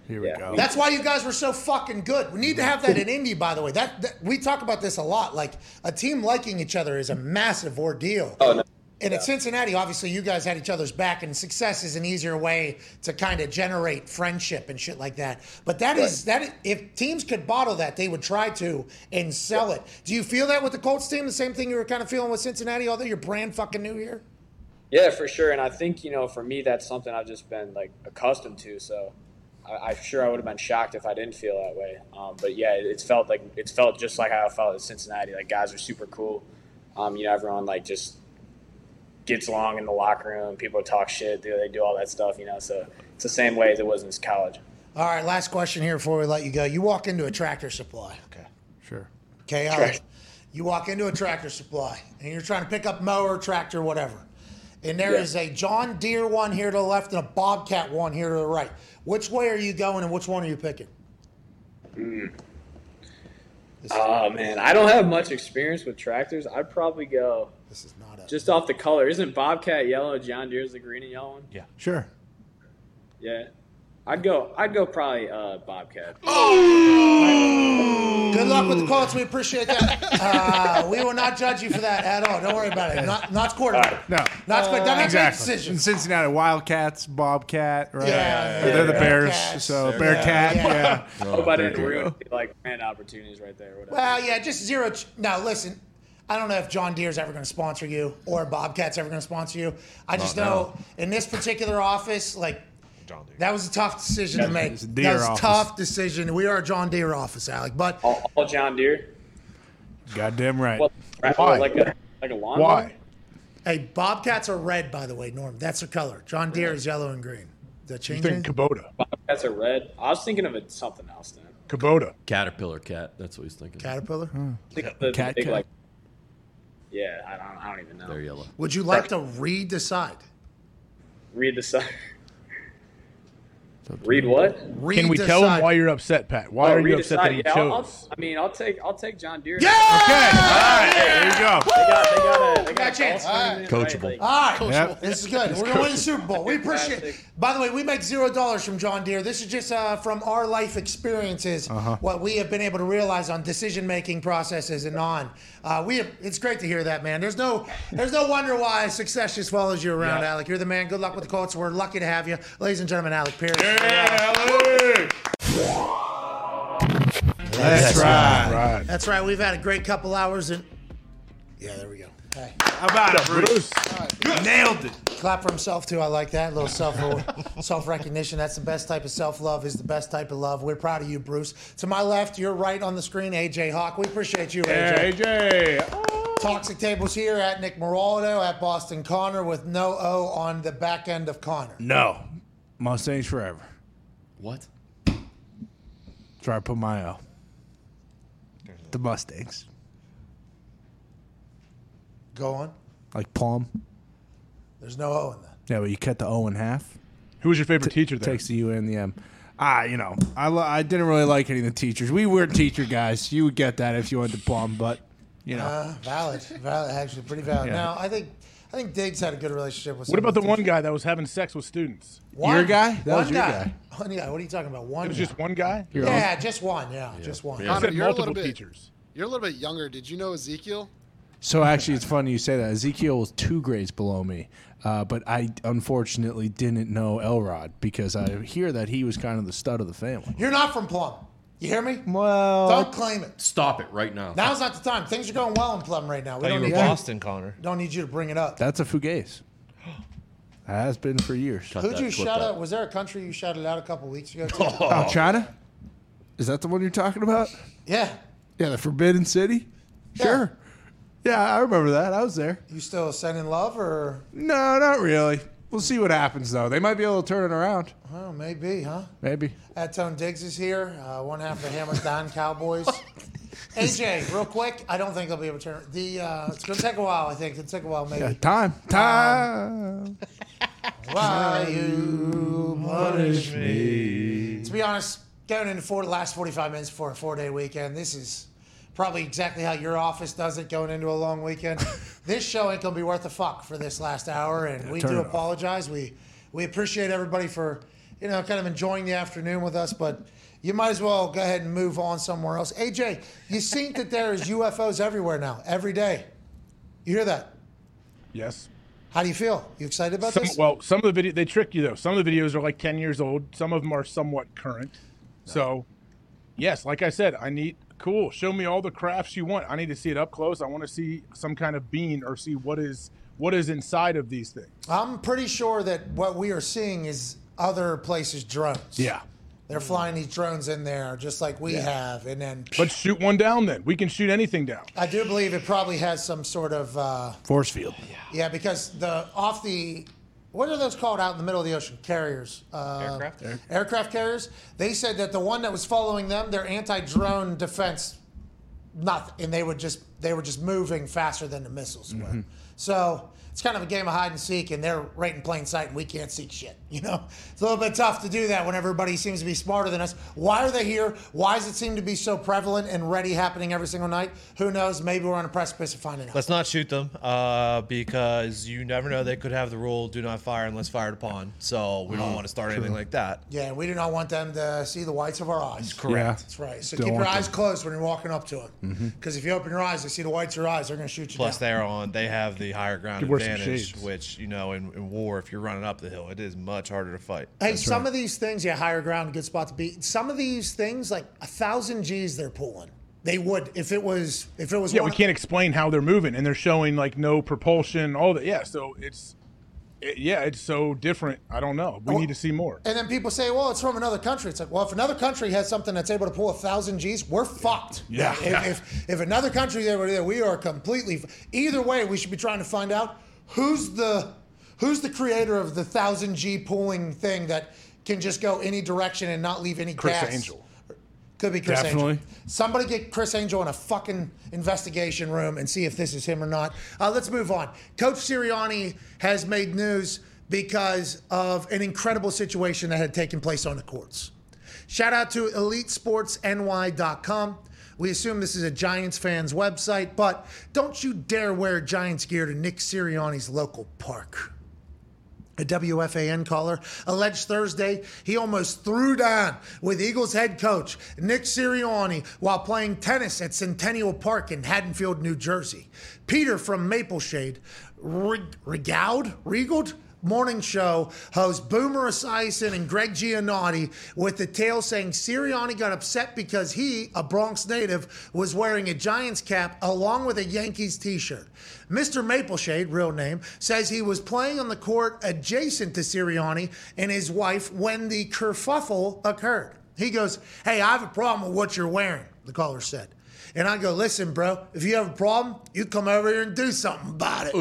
Here we Yeah. go. That's why you guys were so fucking good. We need to have that in Indy, by the way. That, that we talk about this a lot. Like a team liking each other is a massive ordeal. Oh, no. And at Cincinnati, obviously, you guys had each other's back, and success is an easier way to kind of generate friendship and shit like that. But that is that. is- If teams could bottle that, they would try to and sell it. Do you feel that with the Colts team? The same thing you were kind of feeling with Cincinnati, although you're brand fucking new here. yeah, for sure. And I think you know, for me, that's something I've just been like accustomed to. So I, I'm sure I would have been shocked if I didn't feel that way. Um, but yeah, it, it's felt like it's felt just like how I felt at Cincinnati. Like guys are super cool. Um, you know, everyone like just gets along in the locker room. People talk shit. They, they do all that stuff. You know, so it's the same way as it was in college. All right, last question here before we let you go. You walk into a tractor supply. Okay. Sure. Okay, Alex. You walk into a tractor supply and you're trying to pick up mower, tractor, whatever. And there is Yeah. a John Deere one here to the left and a Bobcat one here to the right. Which way are you going and which one are you picking? Oh man, I don't have much experience with tractors. I'd probably go This is not a. just off the color. Isn't Bobcat yellow? John Deere's the green and yellow one. Yeah. Sure. Yeah, I'd go. I'd go probably uh, Bobcat. Good luck with the Colts. We appreciate that. Uh, we will not judge you for that at all. Don't worry about it. Not, not quarterback. No. Not quarterback. Don't make Exactly. In. Cincinnati, Wildcats, Bobcat, right? Yeah, They're the Bears, Bearcats. so Bearcat, Yeah. yeah. Hope I didn't there ruin like brand opportunities right there. Whatever. Well, yeah, just zero. Ch- now, listen, I don't know if John Deere's ever going to sponsor you or Bobcat's ever going to sponsor you. I just Not know in this particular office, like, John Deere. that was a tough decision to make. It's a That Deere was a office. tough decision. We are a John Deere office, Alec. But all, all John Deere. Goddamn right. What? Why? Like a like a lawnmower. Why? hey, Bobcats are red, by the way, Norm. That's their color. John Deere is yellow and green. Does that You change think? Kubota? Bobcats are red. I was thinking of it something else then. Kubota. Caterpillar cat. That's what he's thinking. Caterpillar? I think of the, the Cat big cat. like. Yeah, I don't. I don't even know. They're yellow. Would you like to re decide? redecide? Read the sign. Read what? Can we tell him why you're upset, Pat? Why Oh, are you upset the that sign. he Yeah, I'll, I'll, chose? I mean, I'll take I'll take John Deere. Yeah! Okay. All right. There you go. They got they got a they got Got a a chance. golf tournament, Coachable. right? Like, All right, Yep. this is good. We're gonna win the Super Bowl. We appreciate. it. By the way, we make zero dollars from John Deere. This is just uh, from our life experiences, what we have been able to realize on decision making processes and on. Uh, we have, it's great to hear that, man. There's no there's no wonder why success just follows you around, Alec. You're the man. Good luck with the Colts. We're lucky to have you, ladies and gentlemen. Alec Pierce. That's right. Right. That's right. We've had a great couple hours and. Yeah, there we go. Hey. How about it, Bruce? Nailed it. clap for himself too. I like that. A little self self recognition. That's the best type of self love. Is the best type of love. We're proud of you, Bruce. To my left, you're right on the screen, AJ Hawk. We appreciate you, AJ. Hey, AJ. Oh. Toxic tables here at Nick Moraldo at Boston Connor with no O on the back end of Connor. No. Mustangs forever. What? That's where I put my O. The Mustangs. Go on. Like palm. There's no O in that. Yeah, but you cut the O in half. Who was your favorite teacher there? Takes the U and the M. Ah, you know, I, lo- I didn't really like any of the teachers. We weren't teacher guys. You would get that if you went to plum, but you know, Uh, valid, valid. Actually, pretty valid. Yeah. Now, I think I think Diggs had a good relationship with. What about the one guy that was having sex with students? one Your guy? That one was your guy. guy. One guy. What are you talking about? One. It was guy. just one guy. Your Yeah, just one. Yeah, just one. Yeah. You Connor, said you're a little multiple bit- teachers. You're a little bit younger. Did you know Ezekiel? So actually, it's funny you say that. Ezekiel was two grades below me, uh, but I unfortunately didn't know Elrod because I hear that he was kind of the stud of the family. You're not from Plum. You hear me? Well, Don't claim it. Stop it right now. Now's not the time. Things are going well in Plum right now. We Thought you don't were need, Boston, Connor. don't need you to bring it up. that's a fugaze. That has been for years. Cut Who'd that, you clip shout that. out? Was there a country you shouted out a couple weeks ago? Too? Oh, China? Is that the one you're talking about? yeah. Yeah, the Forbidden City. Sure. Yeah, I remember that. I was there. You still sending love, or No, not really. We'll see what happens though. They might be able to turn it around. oh, maybe, huh? Maybe. Atone Diggs is here. Uh, one half of the Hammer Don Cowboys. AJ, real quick. I don't think they'll be able to turn the. Uh, it's gonna take a while. I think it'll take a while, maybe. Yeah, time. Time. Why you punish me? To be honest, going into four, the last 45 minutes before a four day weekend, this is probably exactly how your office does it going into a long weekend. this show ain't going to be worth a fuck for this last hour, and we do it off. apologize. We, we appreciate everybody for, you know, kind of enjoying the afternoon with us, but you might as well go ahead and move on somewhere else. AJ, you seen that there is UFOs everywhere now, every day. You hear that? Yes. How do you feel? You excited about Some, this? well, some of the video they trick you though. Some of the videos are like ten years old. Some of them are somewhat current. So, yes, like I said, I need cool. Show me all the crafts you want. I need to see it up close. I want to see some kind of bean or see what is what is inside of these things. I'm pretty sure that what we are seeing is other places drones. Yeah. They're flying these drones in there just like we have, and then But shoot one down then. We can shoot anything down. I do believe it probably has some sort of uh, Force field. yeah, because the off the what are those called out in the middle of the ocean? Carriers, uh, Aircraft? aircraft carriers. They said that the one that was following them, their anti-drone defense, nothing, and they were just they were just moving faster than the missiles were. So it's kind of a game of hide and seek, and they're right in plain sight, and we can't see shit. You know, it's a little bit tough to do that when everybody seems to be smarter than us. Why are they here? Why does it seem to be so prevalent and ready, happening every single night? Who knows? Maybe we're on a precipice of finding out. Let's not shoot them uh, because you never know. They could have the rule do not fire unless fired upon. So we don't want to start anything like that. Yeah, we do not want them to see the whites of our eyes. Correct. That's right. So Don't keep your want eyes closed when you're walking up to them. Because if you open your eyes, they see the whites of your eyes, they're going to shoot you Plus, down. they're on. They have the higher ground Could wear some advantage, which you know, in, in war, if you're running up the hill, it is much harder to fight. Hey, some of these things, yeah, higher ground, good spot to be. Some of these things, like a thousand G's, they're pulling. They would if it was if it was. Yeah, one, we can't explain how they're moving, and they're showing like no propulsion, all that. Yeah, so it's, it, yeah, it's so different. I don't know. We need to see more. And then people say, "Well, it's from another country." It's like, well, if another country has something that's able to pull a thousand G's, we're fucked. Yeah. If, if if another country they were there, we are completely. Either way, we should be trying to find out who's the who's the creator of the thousand G pulling thing that can just go any direction and not leave any Criss gas. Angel. Could be Criss Definitely. Angel. Somebody get Criss Angel in a fucking investigation room and see if this is him or not. Uh, let's move on. Coach Sirianni has made news because of an incredible situation that had taken place on the courts. Shout out to EliteSportsNY.com. We assume this is a Giants fans website, but don't you dare wear Giants gear to Nick Sirianni's local park. A WFAN caller, alleged Thursday he almost threw down with Eagles head coach Nick Sirianni while playing tennis at Centennial Park in Haddonfield, New Jersey. Peter from Mapleshade rig- regaled, regaled morning show host Boomer Esiason and Greg Giannotti with the tale saying Sirianni got upset because he, a Bronx native, was wearing a Giants cap along with a Yankees t-shirt. Mr. Mapleshade, real name, says he was playing on the court adjacent to Sirianni and his wife when the kerfuffle occurred. He goes, Hey, I have a problem with what you're wearing, the caller said. And I go, listen, bro, if you have a problem, you come over here and do something about it.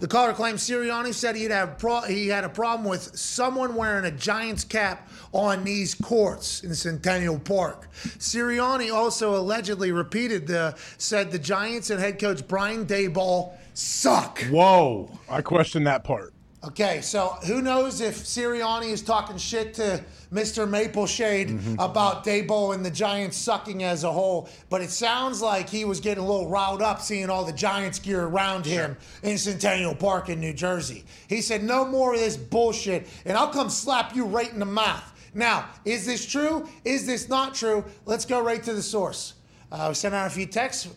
The caller claims Sirianni said he'd have pro- he had a problem with someone wearing a Giants cap on these courts in Centennial Park. Sirianni also allegedly repeated the said the Giants and head coach Brian Daboll suck. Whoa, I question that part. Okay, so who knows if Sirianni is talking shit to Mr. Mapleshade about Daboll and the Giants sucking as a whole, but it sounds like he was getting a little riled up seeing all the Giants gear around him in Centennial Park in New Jersey. He said, No more of this bullshit, and I'll come slap you right in the mouth. Now, is this true? Is this not true? Let's go right to the source. Uh, we sent out a few texts,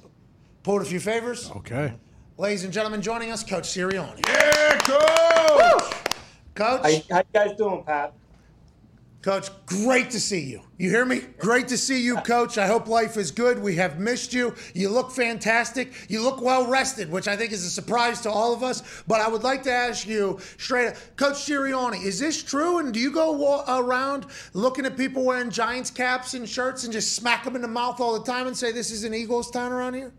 pulled a few favors. Okay. Ladies and gentlemen, joining us, Coach Sirianni. Yeah, coach. Coach. How, how you guys doing, Pat? Coach, great to see you. You hear me? Great to see you, Coach. I hope life is good. We have missed you. You look fantastic. You look well rested, which I think is a surprise to all of us. But I would like to ask you straight up, Coach Sirianni, is this true? And do you go around looking at people wearing Giants caps and shirts and just smack them in the mouth all the time and say this is an Eagles town around here?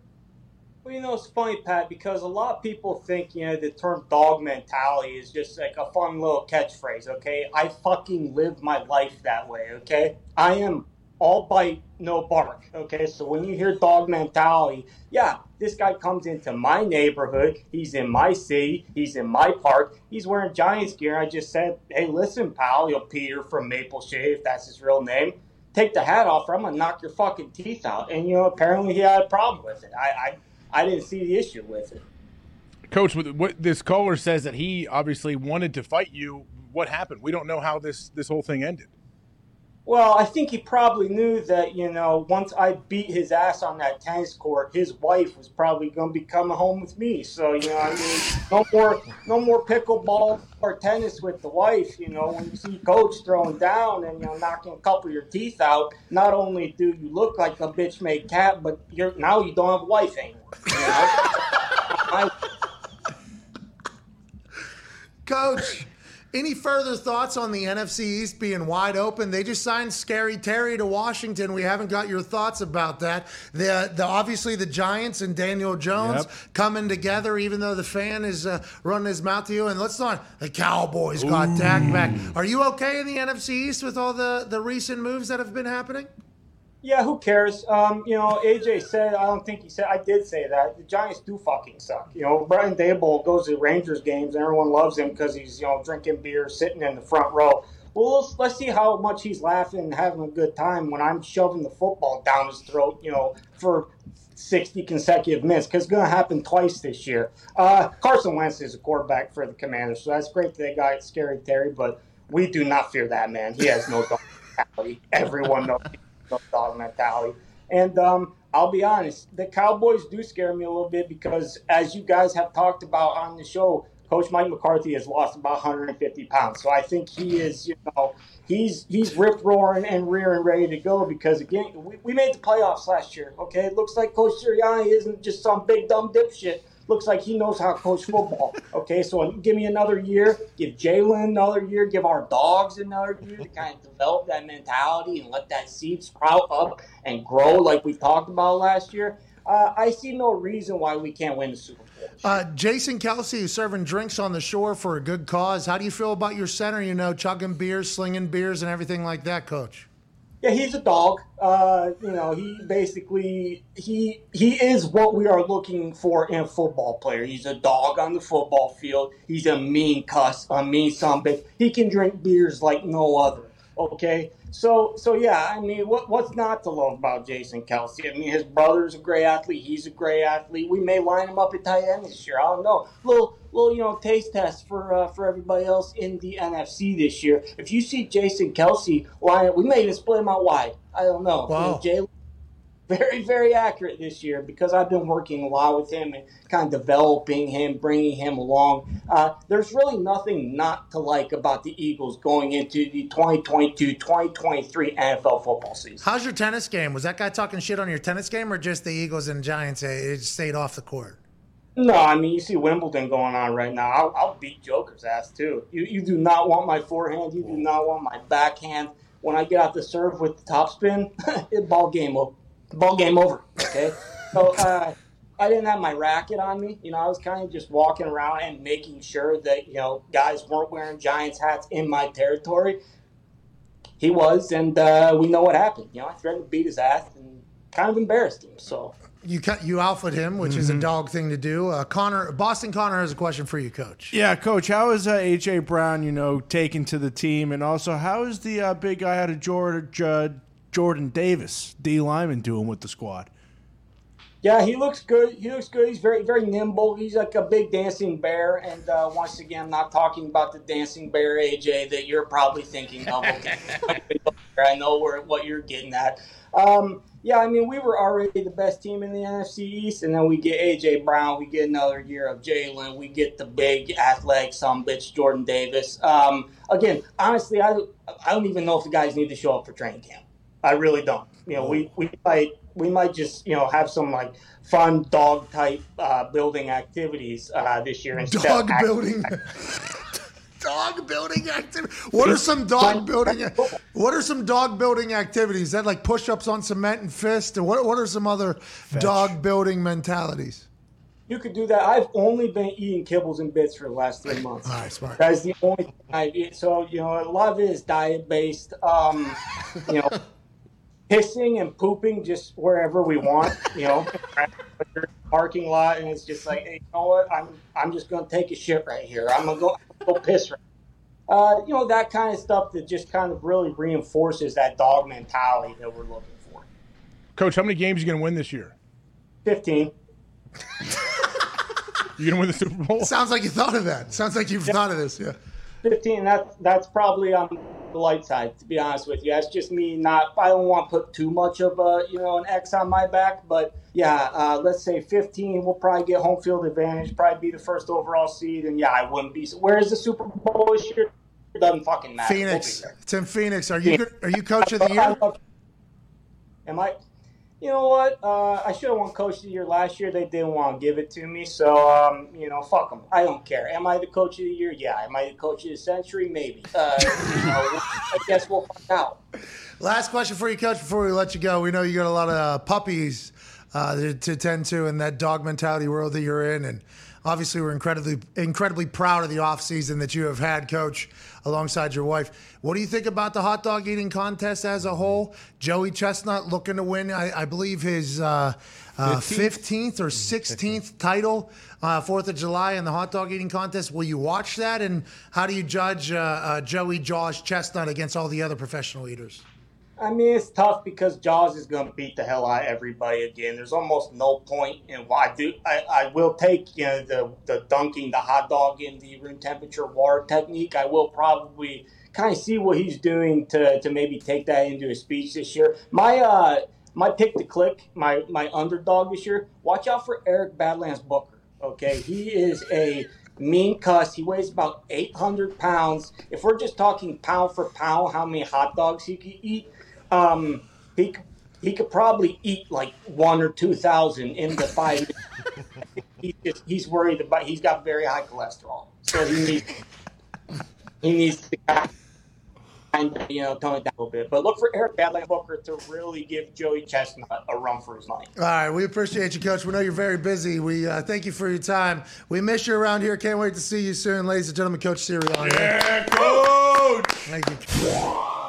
Well, you know, it's funny, Pat, because a lot of people think, you know, the term dog mentality is just like a fun little catchphrase, okay? I fucking live my life that way, okay? I am all bite, no bark, okay? So when you hear dog mentality, yeah, this guy comes into my neighborhood, he's in my city, he's in my park, he's wearing Giants gear. I just said, hey, listen, pal, you know, Peter from Maple Shade, that's his real name take the hat off or I'm gonna knock your fucking teeth out. And you know, apparently he had a problem with it. I I, I didn't see the issue with it. Coach, what this caller says that he obviously wanted to fight you. What happened? We don't know how this this whole thing ended. Well, I think he probably knew that, you know, once I beat his ass on that tennis court, his wife was probably going to be coming home with me. So, you know, I mean, no more, no more pickleball or tennis with the wife. You know, when you see coach throwing down and, you know, knocking a couple of your teeth out, not only do you look like a bitch made cat, but you're now you don't have a wife anymore. You know? I, Coach, any further thoughts on the NFC East being wide open? They just signed Scary Terry to Washington. We haven't got your thoughts about that. The, the obviously the Giants and Daniel Jones Yep. coming together, even though the fan is uh, running his mouth to you. And let's not the Cowboys got Dak back. Are you okay in the NFC East with all the the recent moves that have been happening? Yeah, who cares? Um, you know, AJ said, I don't think he said, I did say that. The Giants do fucking suck. You know, Brian Daboll goes to Rangers games and everyone loves him because he's, you know, drinking beer, sitting in the front row. Well, let's, let's see how much he's laughing and having a good time when I'm shoving the football down his throat, you know, for 60 consecutive minutes because it's going to happen twice this year. Uh, Carson Wentz is a quarterback for the Commanders, so that's great that they got Scary Terry, but we do not fear that man. He has no dog. Everyone knows dog mentality. And um, I'll be honest, the Cowboys do scare me a little bit because, as you guys have talked about on the show, Coach Mike McCarthy has lost about 150 pounds. So I think he is, you know, he's he's rip roaring and rearing ready to go because again, we, we made the playoffs last year. Okay, it looks like Coach Sirianni isn't just some big dumb dipshit. Looks like he knows how to coach football. Okay, so give me another year, give Jalen another year, give our dogs another year to kind of develop that mentality and let that seed sprout up and grow like we talked about last year. Uh, I see no reason why we can't win the Super Bowl. Uh, Jason Kelce is serving drinks on the shore for a good cause. How do you feel about your center? You know, chugging beers, slinging beers, and everything like that, Coach. Yeah, he's a dog. Uh, you know, he basically he he is what we are looking for in a football player. He's a dog on the football field. He's a mean cuss, a mean son. He can drink beers like no other. Okay, so so yeah, I mean, what what's not to love about Jason Kelce? I mean, his brother's a great athlete. He's a great athlete. We may line him up at tight end this year. I don't know. Little little you know taste test for uh, for everybody else in the NFC this year. If you see Jason Kelce line we may even split him out wide. I don't know. Wow. You know, very, very accurate this year because I've been working a lot with him and kind of developing him, bringing him along. Uh, there's really nothing not to like about the Eagles going into the 2022 2023 NFL football season. How's your tennis game? Was that guy talking shit on your tennis game, or just the Eagles and Giants? uh, It stayed off the court. No, I mean, you see Wimbledon going on right now. I'll, I'll beat Joker's ass too. You, you do not want my forehand. You do not want my backhand. When I get out the serve with the topspin, it ball game over. Ball game over. Okay, so uh, I didn't have my racket on me. You know, I was kind of just walking around and making sure that you know guys weren't wearing Giants hats in my territory. He was, and uh, we know what happened. You know, I threatened to beat his ass and kind of embarrassed him. So. You cut you alphaed him, which is a dog thing to do. Uh, Connor, Boston Connor has a question for you, Coach. Yeah, Coach, how is uh, AJ Brown, you know, taken to the team, and also how is the uh, big guy out of Jordan, Jordan Davis, D lineman, doing with the squad? Yeah, he looks good. He looks good. He's very, very nimble. He's like a big dancing bear. And uh, once again, I'm not talking about the dancing bear, AJ, that you're probably thinking of. Okay. I know where, what you're getting at. Um, yeah, I mean, we were already the best team in the NFC East, and then we get AJ Brown. We get another year of Jalen. We get the big athletic some bitch Jordan Davis. Um, again, honestly, I I don't even know if the guys need to show up for training camp. I really don't. You know, we we might we might just you know have some like fun dog type uh, building activities uh, this year instead. Dog building. dog building activity. What are some dog building? What are some dog building activities? Is that like push-ups on cement and fist, and what? What are some other dog building mentalities? You could do that. I've only been eating kibbles and bits for the last three months. All right, smart. That's the only thing I eat. So, you know, a lot of it is diet based. Um, you know, pissing and pooping just wherever we want, you know, parking lot. And it's just like, hey, you know what? I'm, I'm just going to take a shit right here. I'm going to go, go piss right uh, you know, that kind of stuff that just kind of really reinforces that dog mentality that we're looking for. Coach, how many games are you going to win this year? 15. You going to win the Super Bowl? Sounds like you thought of that. Sounds like you've thought of this. Yeah. 15 that's that's probably on the light side to be honest with you that's just me not i don't want to put too much of a you know an x on my back but yeah uh, let's say 15 we'll probably get home field advantage probably be the first overall seed and yeah i wouldn't be where's the super bowl this year it doesn't fucking matter We'll Phoenix. It's in Phoenix. Are you? Are you coach of the year? Am I? You know what? Uh, I should have won Coach of the Year last year. They didn't want to give it to me, so um, you know, fuck them. I don't care. Am I the Coach of the Year? Yeah. Am I the Coach of the Century? Maybe. Uh, I guess we'll find out. Last question for you, coach. Before we let you go, we know you got a lot of puppies uh, to tend to in that dog mentality world that you're in, and obviously we're incredibly incredibly proud of the off season that you have had, coach, alongside your wife. What do you think about the hot dog eating contest as a whole? Joey Chestnut looking to win, I, I believe his. Uh, uh, 15th or 16th title, uh, 4th of July in the hot dog eating contest. Will you watch that? And how do you judge uh, uh, Joey Jaws Chestnut against all the other professional eaters? I mean, it's tough because Jaws is going to beat the hell out of everybody again. There's almost no point in why I do. I, I will take you know the the dunking the hot dog in the room temperature water technique. I will probably kind of see what he's doing to, to maybe take that into a speech this year. My uh my pick to click my my underdog this year. Watch out for Eric Badlands Booker. Okay, he is a mean cuss. He weighs about 800 pounds. If we're just talking pound for pound, how many hot dogs he could eat, um, he he could probably eat like one or two thousand in the five. he's just he's worried about. He's got very high cholesterol, so he needs he needs to kind of, you know tone it down a little bit. But look for Eric Badland Booker to really give Joey Chestnut a run for his money. All right, we appreciate you, Coach. We know you're very busy. We uh, thank you for your time. We miss you around here. Can't wait to see you soon, ladies and gentlemen. Coach Sirianni. Yeah, coach. Thank you.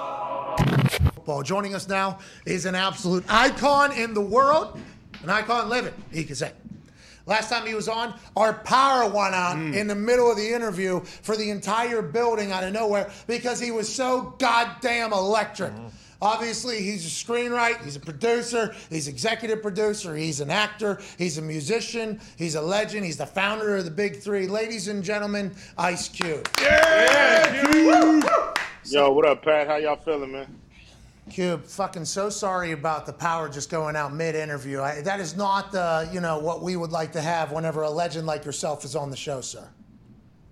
Football. Joining us now is an absolute icon in the world, an icon living. He can say. Last time he was on, our power went out mm. in the middle of the interview for the entire building out of nowhere because he was so goddamn electric. Mm-hmm. Obviously, he's a screenwriter, he's a producer, he's executive producer, he's an actor, he's a musician, he's a legend, he's the founder of the Big Three. Ladies and gentlemen, Ice Cube. Yo, what up, Pat? How y'all feeling, man? Cube, fucking so sorry about the power just going out mid-interview. That is not the, you know, what we would like to have whenever a legend like yourself is on the show, sir.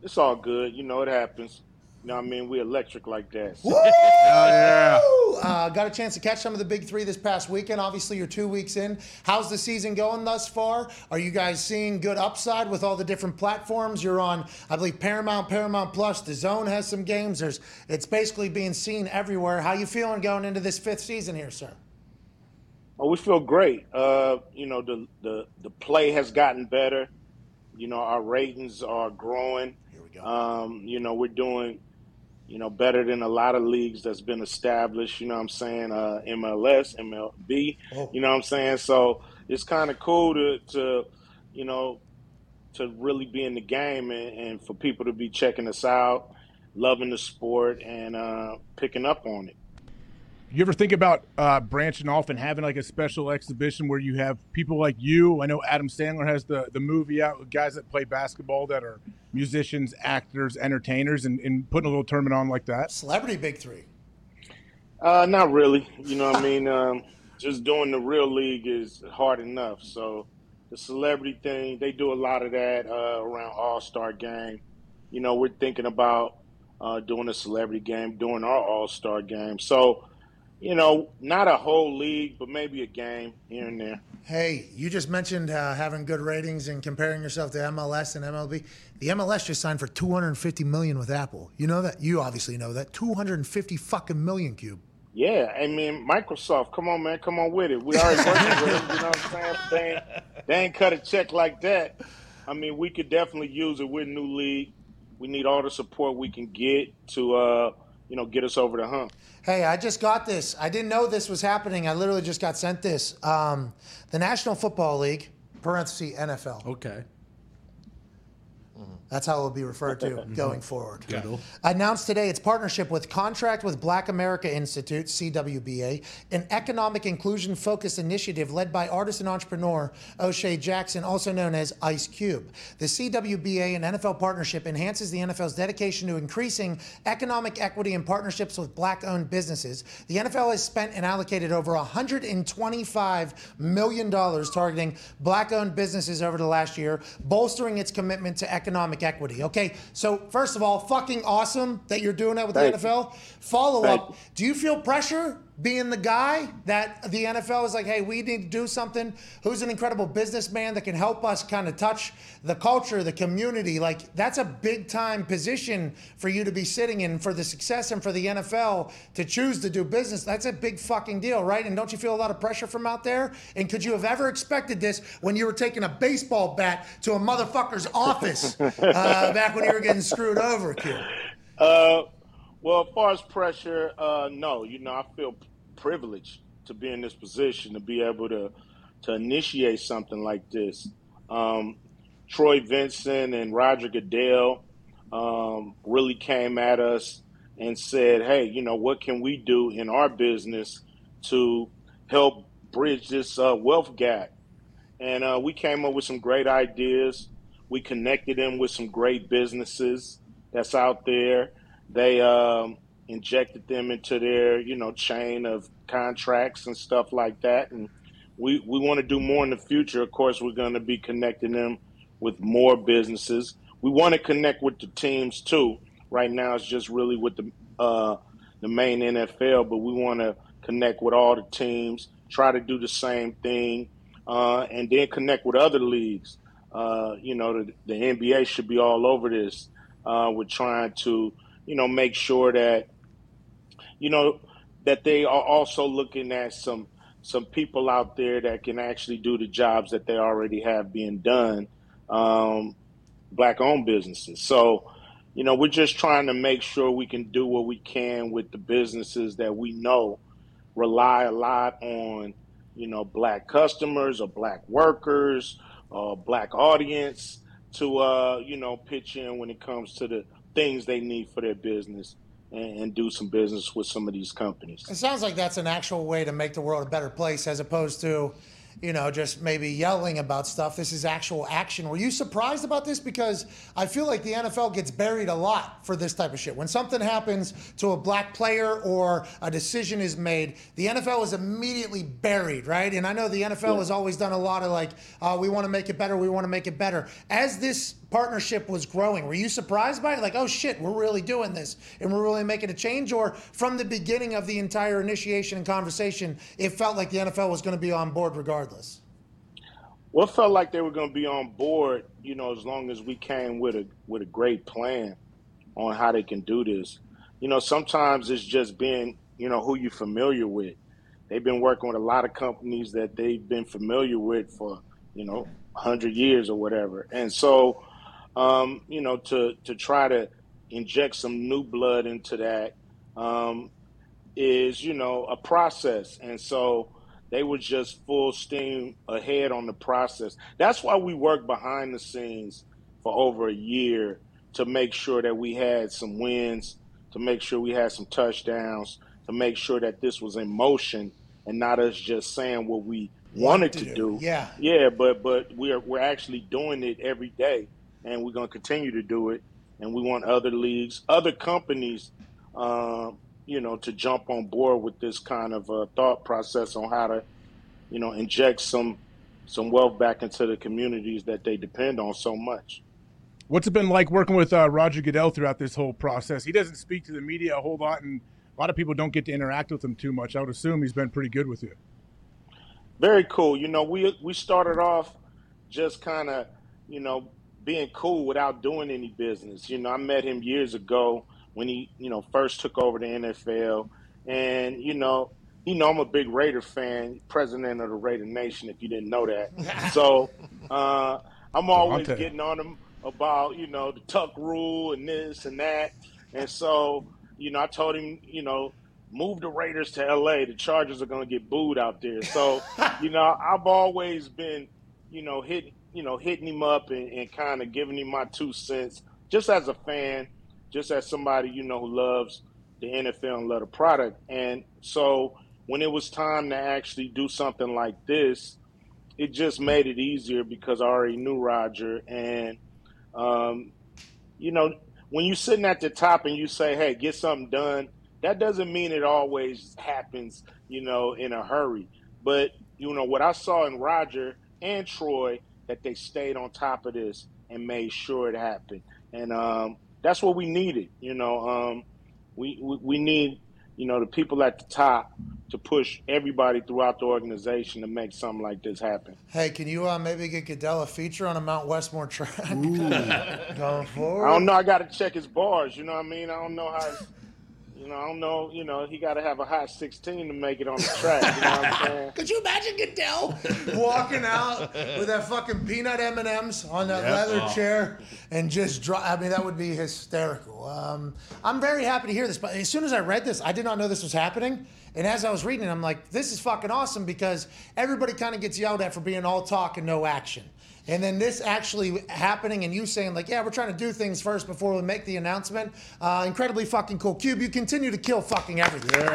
It's all good. You know, it happens. You know what I mean? We're electric like that. so- yeah. Uh, got a chance to catch some of the big three this past weekend. Obviously, you're two weeks in. How's the season going thus far? Are you guys seeing good upside with all the different platforms? You're on, I believe, Paramount, Paramount Plus. The Zone has some games. There's, it's basically being seen everywhere. How you feeling going into this fifth season here, sir? Oh, we feel great. Uh, you know, the, the the play has gotten better. You know, our ratings are growing. Here we go. Um, you know, we're doing, you know, better than a lot of leagues that's been established. You know what I'm saying? Uh, MLS, MLB. Oh. You know what I'm saying? So it's kind of cool to, to, you know, to really be in the game and, and for people to be checking us out, loving the sport, and uh, picking up on it. You ever think about uh, branching off and having like a special exhibition where you have people like you? I know Adam Sandler has the, the movie out with guys that play basketball that are musicians, actors, entertainers, and, and putting a little tournament on like that. Celebrity Big Three. Uh, not really. You know what I mean? Um, just doing the real league is hard enough. So the celebrity thing, they do a lot of that uh, around All Star Game. You know, we're thinking about uh, doing a celebrity game, doing our All Star game. So, you know, not a whole league, but maybe a game here and there. Hey, you just mentioned uh, having good ratings and comparing yourself to MLS and MLB. The MLS just signed for 250 million with Apple. You know that? You obviously know that. 250 fucking million cube. Yeah, I mean Microsoft. Come on, man, come on with it. We already working with them. You know what I'm saying? They ain't, they ain't cut a check like that. I mean, we could definitely use it. We're a new league. We need all the support we can get to, uh, you know, get us over the hump. Hey, I just got this. I didn't know this was happening. I literally just got sent this. Um, the National Football League, parenthesis NFL. Okay. That's how it will be referred to going forward. Good. Announced today its partnership with Contract with Black America Institute, CWBA, an economic inclusion focused initiative led by artist and entrepreneur O'Shea Jackson, also known as Ice Cube. The CWBA and NFL partnership enhances the NFL's dedication to increasing economic equity and partnerships with black owned businesses. The NFL has spent and allocated over $125 million targeting black owned businesses over the last year, bolstering its commitment to economic equity. Okay, so first of all, fucking awesome that you're doing that with Thank the. NFL. Follow up, do you feel pressure being the guy that the NFL is like, hey, we need to do something? Who's an incredible businessman that can help us kind of touch the culture, the community? Like, that's a big time position for you to be sitting in for the success and for the NFL to choose to do business. That's a big fucking deal, right? And don't you feel a lot of pressure from out there? And could you have ever expected this when you were taking a baseball bat to a motherfucker's office uh, back when you were getting screwed over, Q? Uh, well, as far as pressure, uh, no. You know, I feel privileged to be in this position to be able to to initiate something like this. Um, Troy Vincent and Roger Goodell um, really came at us and said, "Hey, you know, what can we do in our business to help bridge this uh, wealth gap?" And uh, we came up with some great ideas. We connected them with some great businesses that's out there. They um, injected them into their, you know, chain of contracts and stuff like that. And we, we want to do more in the future. Of course, we're going to be connecting them with more businesses. We want to connect with the teams too. Right now, it's just really with the uh, the main NFL, but we want to connect with all the teams. Try to do the same thing, uh, and then connect with other leagues. Uh, you know, the, the NBA should be all over this. Uh, we're trying to, you know, make sure that, you know, that they are also looking at some some people out there that can actually do the jobs that they already have being done, um, black owned businesses. So, you know, we're just trying to make sure we can do what we can with the businesses that we know rely a lot on, you know, black customers or black workers or black audience to, uh, you know, pitch in when it comes to the things they need for their business and, and do some business with some of these companies. It sounds like that's an actual way to make the world a better place as opposed to, you know, just maybe yelling about stuff. This is actual action. Were you surprised about this? Because I feel like the NFL gets buried a lot for this type of shit. When something happens to a black player or a decision is made, the NFL is immediately buried, right? And I know the NFL has always done a lot of like, uh, we want to make it better, we want to make it better. As this partnership was growing, were you surprised by it? Like, oh shit, we're really doing this and we're really making a change? Or from the beginning of the entire initiation and conversation, it felt like the NFL was going to be on board regardless? Well, it felt like they were going to be on board, you know, as long as we came with a with a great plan on how they can do this. You know, sometimes it's just being, you know, who you're familiar with. They've been working with a lot of companies that they've been familiar with for, you know, 100 years or whatever. And so, um, you know, to to try to inject some new blood into that um, is, you know, a process. And so they were just full steam ahead on the process. That's why we worked behind the scenes for over a year to make sure that we had some wins, to make sure we had some touchdowns, to make sure that this was in motion and not us just saying what we wanted to do. Yeah. Yeah, but but we're we're actually doing it every day, and we're going to continue to do it. And we want other leagues, other companies, um, you know, to jump on board with this kind of uh, thought process on how to, you know, inject some some wealth back into the communities that they depend on so much. What's it been like working with uh, Roger Goodell throughout this whole process? He doesn't speak to the media a whole lot, and a lot of people don't get to interact with him too much. I would assume he's been pretty good with you. Very cool. You know, we we started off just kind of, you know, being cool without doing any business. You know, I met him years ago when he, you know, first took over the NFL, and you know, you know, I'm a big Raider fan, president of the Raider Nation. If you didn't know that, so uh, I'm always Devontae. getting on him about you know the Tuck rule and this and that, and so you know I told him you know move the Raiders to L.A. The Chargers are going to get booed out there. So you know I've always been you know hitting you know hitting him up and, and kind of giving him my two cents, just as a fan, just as somebody you know who loves the NFL and love the product, and so when it was time to actually do something like this, it just made it easier because I already knew Roger. And, um, you know, when you're sitting at the top and you say, hey, get something done, that doesn't mean it always happens, you know, in a hurry. But, you know, what I saw in Roger and Troy, that they stayed on top of this and made sure it happened. And um, that's what we needed. You know, um, we, we, we need, you know, the people at the top to push everybody throughout the organization to make something like this happen. Hey, can you uh, maybe get Goodell a feature on a Mount Westmore track? Going forward. I don't know. I got to check his bars. You know what I mean? I don't know how. You know, I don't know. You know, he got to have a hot 16 to make it on the track. You know what I'm saying? Could you imagine Goodell walking out with that fucking peanut M and M's on that Yep. leather Oh. chair and just draw? I mean, that would be hysterical. Um, I'm very happy to hear this, but as soon as I read this, I did not know this was happening. And as I was reading it, I'm like, this is fucking awesome because everybody kind of gets yelled at for being all talk and no action. And then this actually happening and you saying, like, yeah, we're trying to do things first before we make the announcement. Uh, incredibly fucking cool. Cube, you continue to kill fucking everything.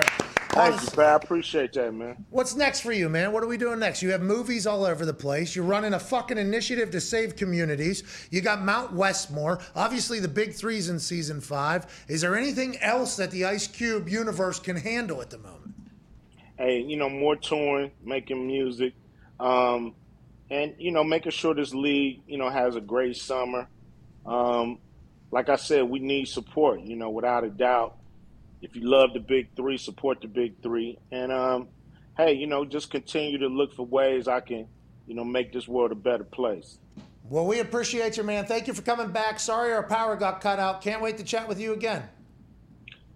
Thank you, Pat. I appreciate that, man. What's next for you, man? What are we doing next? You have movies all over the place. You're running a fucking initiative to save communities. You got Mount Westmore. Obviously, the big threes in season five. Is there anything else that the Ice Cube universe can handle at the moment? Hey, you know, more touring, making music, um, and you know, making sure this league, you know, has a great summer. Um, like I said, we need support. You know, without a doubt. If you love the big three, support the big three, and um, hey, you know, just continue to look for ways I can, you know, make this world a better place. Well, we appreciate you, man. Thank you for coming back. Sorry our power got cut out. Can't wait to chat with you again.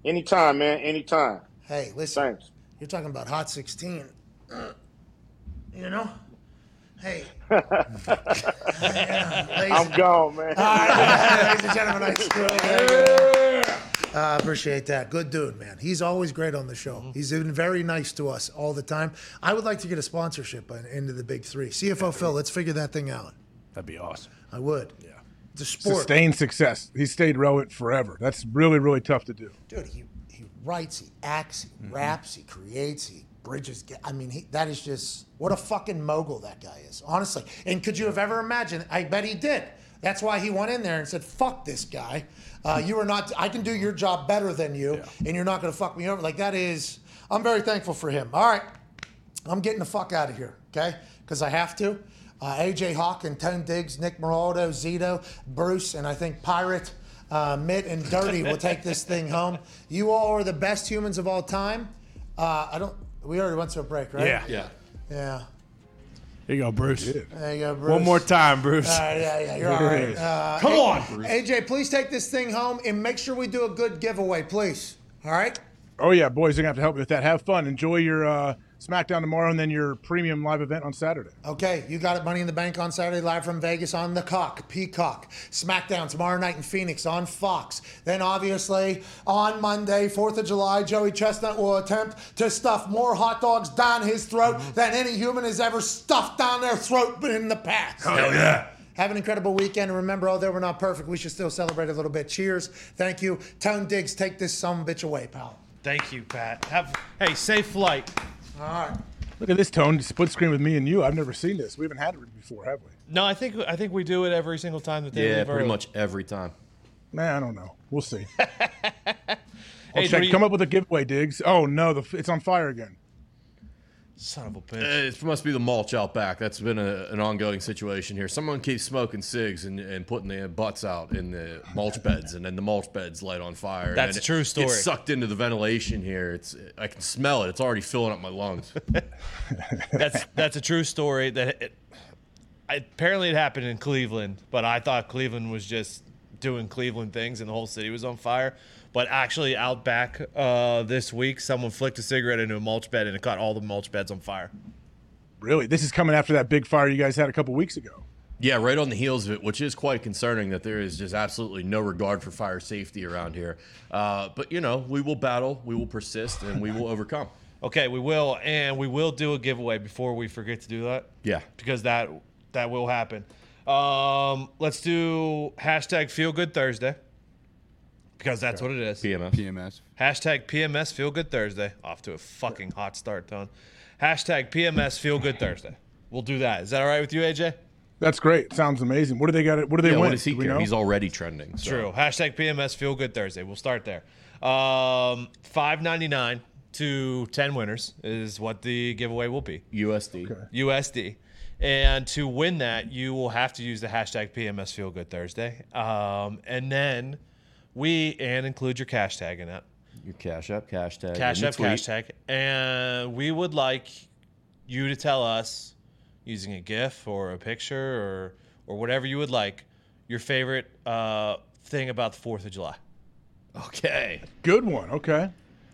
Anytime, man. Anytime. Hey, listen. Thanks. You're talking about Hot 16. Uh, you know? Hey. I'm gone, man. All right, ladies and gentlemen, I screw I uh, appreciate that. Good dude, man. He's always great on the show. He's been very nice to us all the time. I would like to get a sponsorship into the big three. CFO Phil, let's figure that thing out. That'd be awesome. I would. Yeah. It's a sport. Sustained success. He stayed relevant forever. That's really, really tough to do. Dude, he, he writes, he acts, he raps, he creates, he bridges. I mean, he, that is just what a fucking mogul that guy is, honestly. And could you have ever imagined? I bet he did. That's why he went in there and said, "Fuck this guy. Uh, you are not. I can do your job better than you, and you're not going to fuck me over." Like that is. I'm very thankful for him. All right, I'm getting the fuck out of here, okay? Because I have to. Uh, AJ Hawk and Tone Diggs, Nick Moraldo, Zito, Bruce, and I think Pirate, uh, Mitt, and Dirty will take this thing home. You all are the best humans of all time. Uh, I don't. We already went to a break, right? Yeah. Yeah. Yeah. There you go, Bruce. There you go, Bruce. One more time, Bruce. All right, yeah, yeah, you're all right. Uh, Come on, Bruce. AJ, please take this thing home and make sure we do a good giveaway, please. All right? Oh yeah, boys, you're gonna have to help me with that. Have fun. Enjoy your uh, SmackDown tomorrow, and then your premium live event on Saturday. Okay, you got it. Money in the Bank on Saturday, live from Vegas on the Cock, Peacock. SmackDown tomorrow night in Phoenix on Fox. Then, obviously, on Monday, 4th of July, Joey Chestnut will attempt to stuff more hot dogs down his throat mm-hmm. than any human has ever stuffed down their throat in the past. Hell yeah. Have an incredible weekend. And remember, although we're not perfect, we should still celebrate a little bit. Cheers. Thank you. Tone Diggs, take this some bitch away, pal. Thank you, Pat. Have hey, safe flight. All right. Look at this tone split screen with me and you. I've never seen this. We haven't had it before, have we? No, I think I think we do it every single time that they Yeah, leave pretty early. much every time. Man, I don't know. We'll see. I'll Hey, check. do you- Come up with a giveaway, Diggs. Oh no, the, it's on fire again. Son of a Uh, bitch. It must be the mulch out back. That's been a, an ongoing situation here. Someone keeps smoking cigs and, and putting their butts out in the mulch beds, and then the mulch beds light on fire. That's a true it story. Gets sucked into the ventilation here. It's I can smell it. It's already filling up my lungs. That's that's a true story. That it, apparently it happened in Cleveland, but I thought Cleveland was just doing Cleveland things and the whole city was on fire. But actually, out back uh, this week, someone flicked a cigarette into a mulch bed and it caught all the mulch beds on fire. Really, this is coming after that big fire you guys had a couple weeks ago. Yeah, right on the heels of it, which is quite concerning that there is just absolutely no regard for fire safety around here. Uh, but you know, we will battle, we will persist, and we will overcome. Okay, we will, and we will do a giveaway before we forget to do that. Yeah. because that that will happen. Um, let's do hashtag Feel Good Thursday because that's what it is. PMS. PMS. Hashtag PMS Feel Good Thursday. Off to a fucking hot start, Tone. Hashtag PMS Feel Good Thursday. We'll do that. Is that all right with you, AJ? That's great. Sounds amazing. What do they got? What do they yeah, win? what does he Do we care? know? He's already trending. So. True. Hashtag PMS Feel Good Thursday. We'll start there. Um, Five ninety nine to ten winners is what the giveaway will be. USD. USD. And to win that, you will have to use the hashtag PMS Feel Good Thursday. Um, and then we and include your cash tag in that. Your cash app, cash tag. Cash in the app, cash tag. And we would like you to tell us using a GIF or a picture or or whatever you would like your favorite uh, thing about the Fourth of July. Okay. Good one. Okay.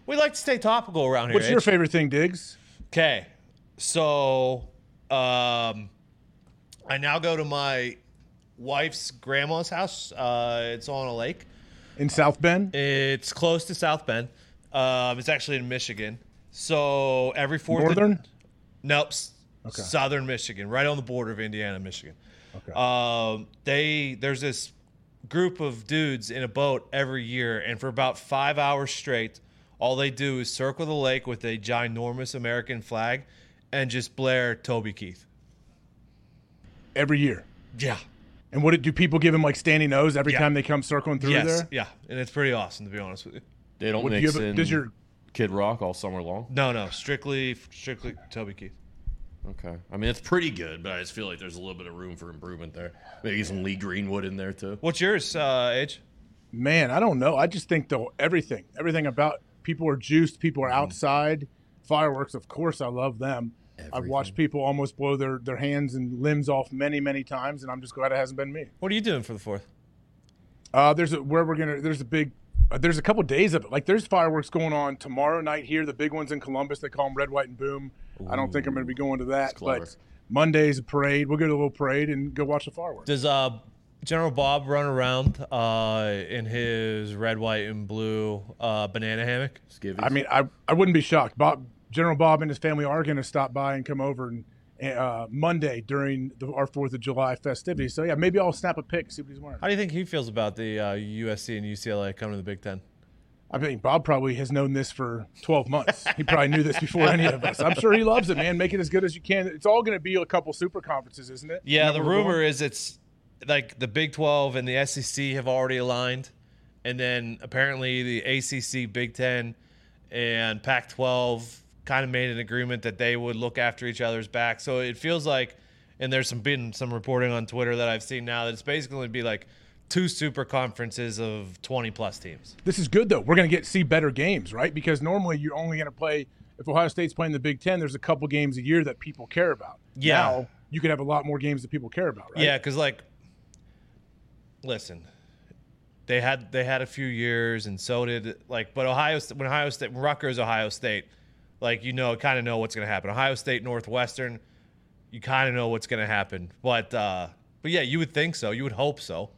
We like to stay topical around here. What's your H. favorite thing, Diggs? Okay, so um, I now go to my wife's grandma's house. Uh, it's on a lake. In South Bend? It's close to South Bend. Um, it's actually in Michigan. So every fourth Northern? Of, nope. Okay. Southern Michigan, right on the border of Indiana, Michigan. Okay. Um, they there's this group of dudes in a boat every year, and for about five hours straight, all they do is circle the lake with a ginormous American flag and just blare Toby Keith. Every year. Yeah. And what do people give him like standing nose every Yeah. time they come circling through yes. there? Yeah, and it's pretty awesome to be honest with you. They don't What, do you mix have a- in does your- Kid Rock all summer long. No, no, strictly strictly Toby Keith. Okay. I mean, it's pretty good, but I just feel like there's a little bit of room for improvement there. Maybe some Lee Greenwood in there too. What's yours, uh, Age? Man, I don't know. I just think though everything, everything about people are juiced. People are outside. Fireworks, of course, I love them. I've watched people almost blow their, their hands and limbs off many, many times, and I'm just glad it hasn't been me. What are you doing for the fourth? Uh, there's a where we're gonna. There's a big. Uh, there's a couple days of it. Like there's fireworks going on tomorrow night here. The big ones in Columbus. They call them Red, White, and Boom. I don't think I'm going to be going to that. But Monday's a parade. We'll go to a little parade and go watch the fireworks. Does uh, General Bob run around uh, in his red, white, and blue uh, banana hammock? I mean, I, I wouldn't be shocked. Bob, General Bob and his family are going to stop by and come over and uh, Monday during the, our Fourth of July festivities. So yeah, maybe I'll snap a pic, see what he's wearing. How do you think he feels about the uh, USC and UCLA coming to the Big Ten? I mean, Bob probably has known this for 12 months. He probably knew this before any of us. I'm sure he loves it, man. Make it as good as you can. It's all going to be a couple super conferences, isn't it? Yeah, the rumor going? is it's like the Big 12 and the SEC have already aligned. And then apparently the ACC, Big 10, and Pac 12 kind of made an agreement that they would look after each other's back. So it feels like, and there's some been some reporting on Twitter that I've seen now that it's basically going to be like two super conferences of 20 plus teams. This is good though. We're going to get see better games, right? Because normally you're only going to play if Ohio State's playing the Big Ten. There's a couple games a year that people care about. Yeah. Now you could have a lot more games that people care about, right? Yeah, because like, listen, they had they had a few years, and so did like, but Ohio when Ohio State, when Rutgers, Ohio State, like you know, kind of know what's going to happen. Ohio State, Northwestern, you kind of know what's going to happen. But uh, but yeah, you would think so. You would hope so.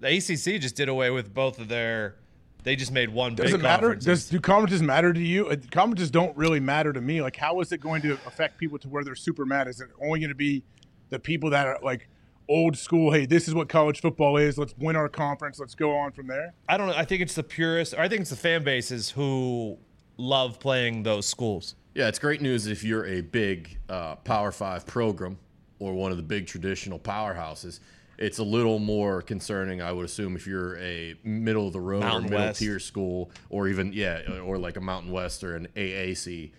The ACC just did away with both of their. They just made one Does big it matter? Does do conferences matter to you? Uh, Conferences don't really matter to me. Like, how is it going to affect people to where they're super mad? Is it only going to be the people that are like old school? Hey, this is what college football is. Let's win our conference. Let's go on from there. I don't know. I think it's the purists, or I think it's the fan bases who love playing those schools. Yeah, it's great news if you're a big uh, Power Five program or one of the big traditional powerhouses. It's a little more concerning, I would assume, if you're a middle of the road Mountain or middle West. tier school, or even yeah, or like a Mountain West or an AAC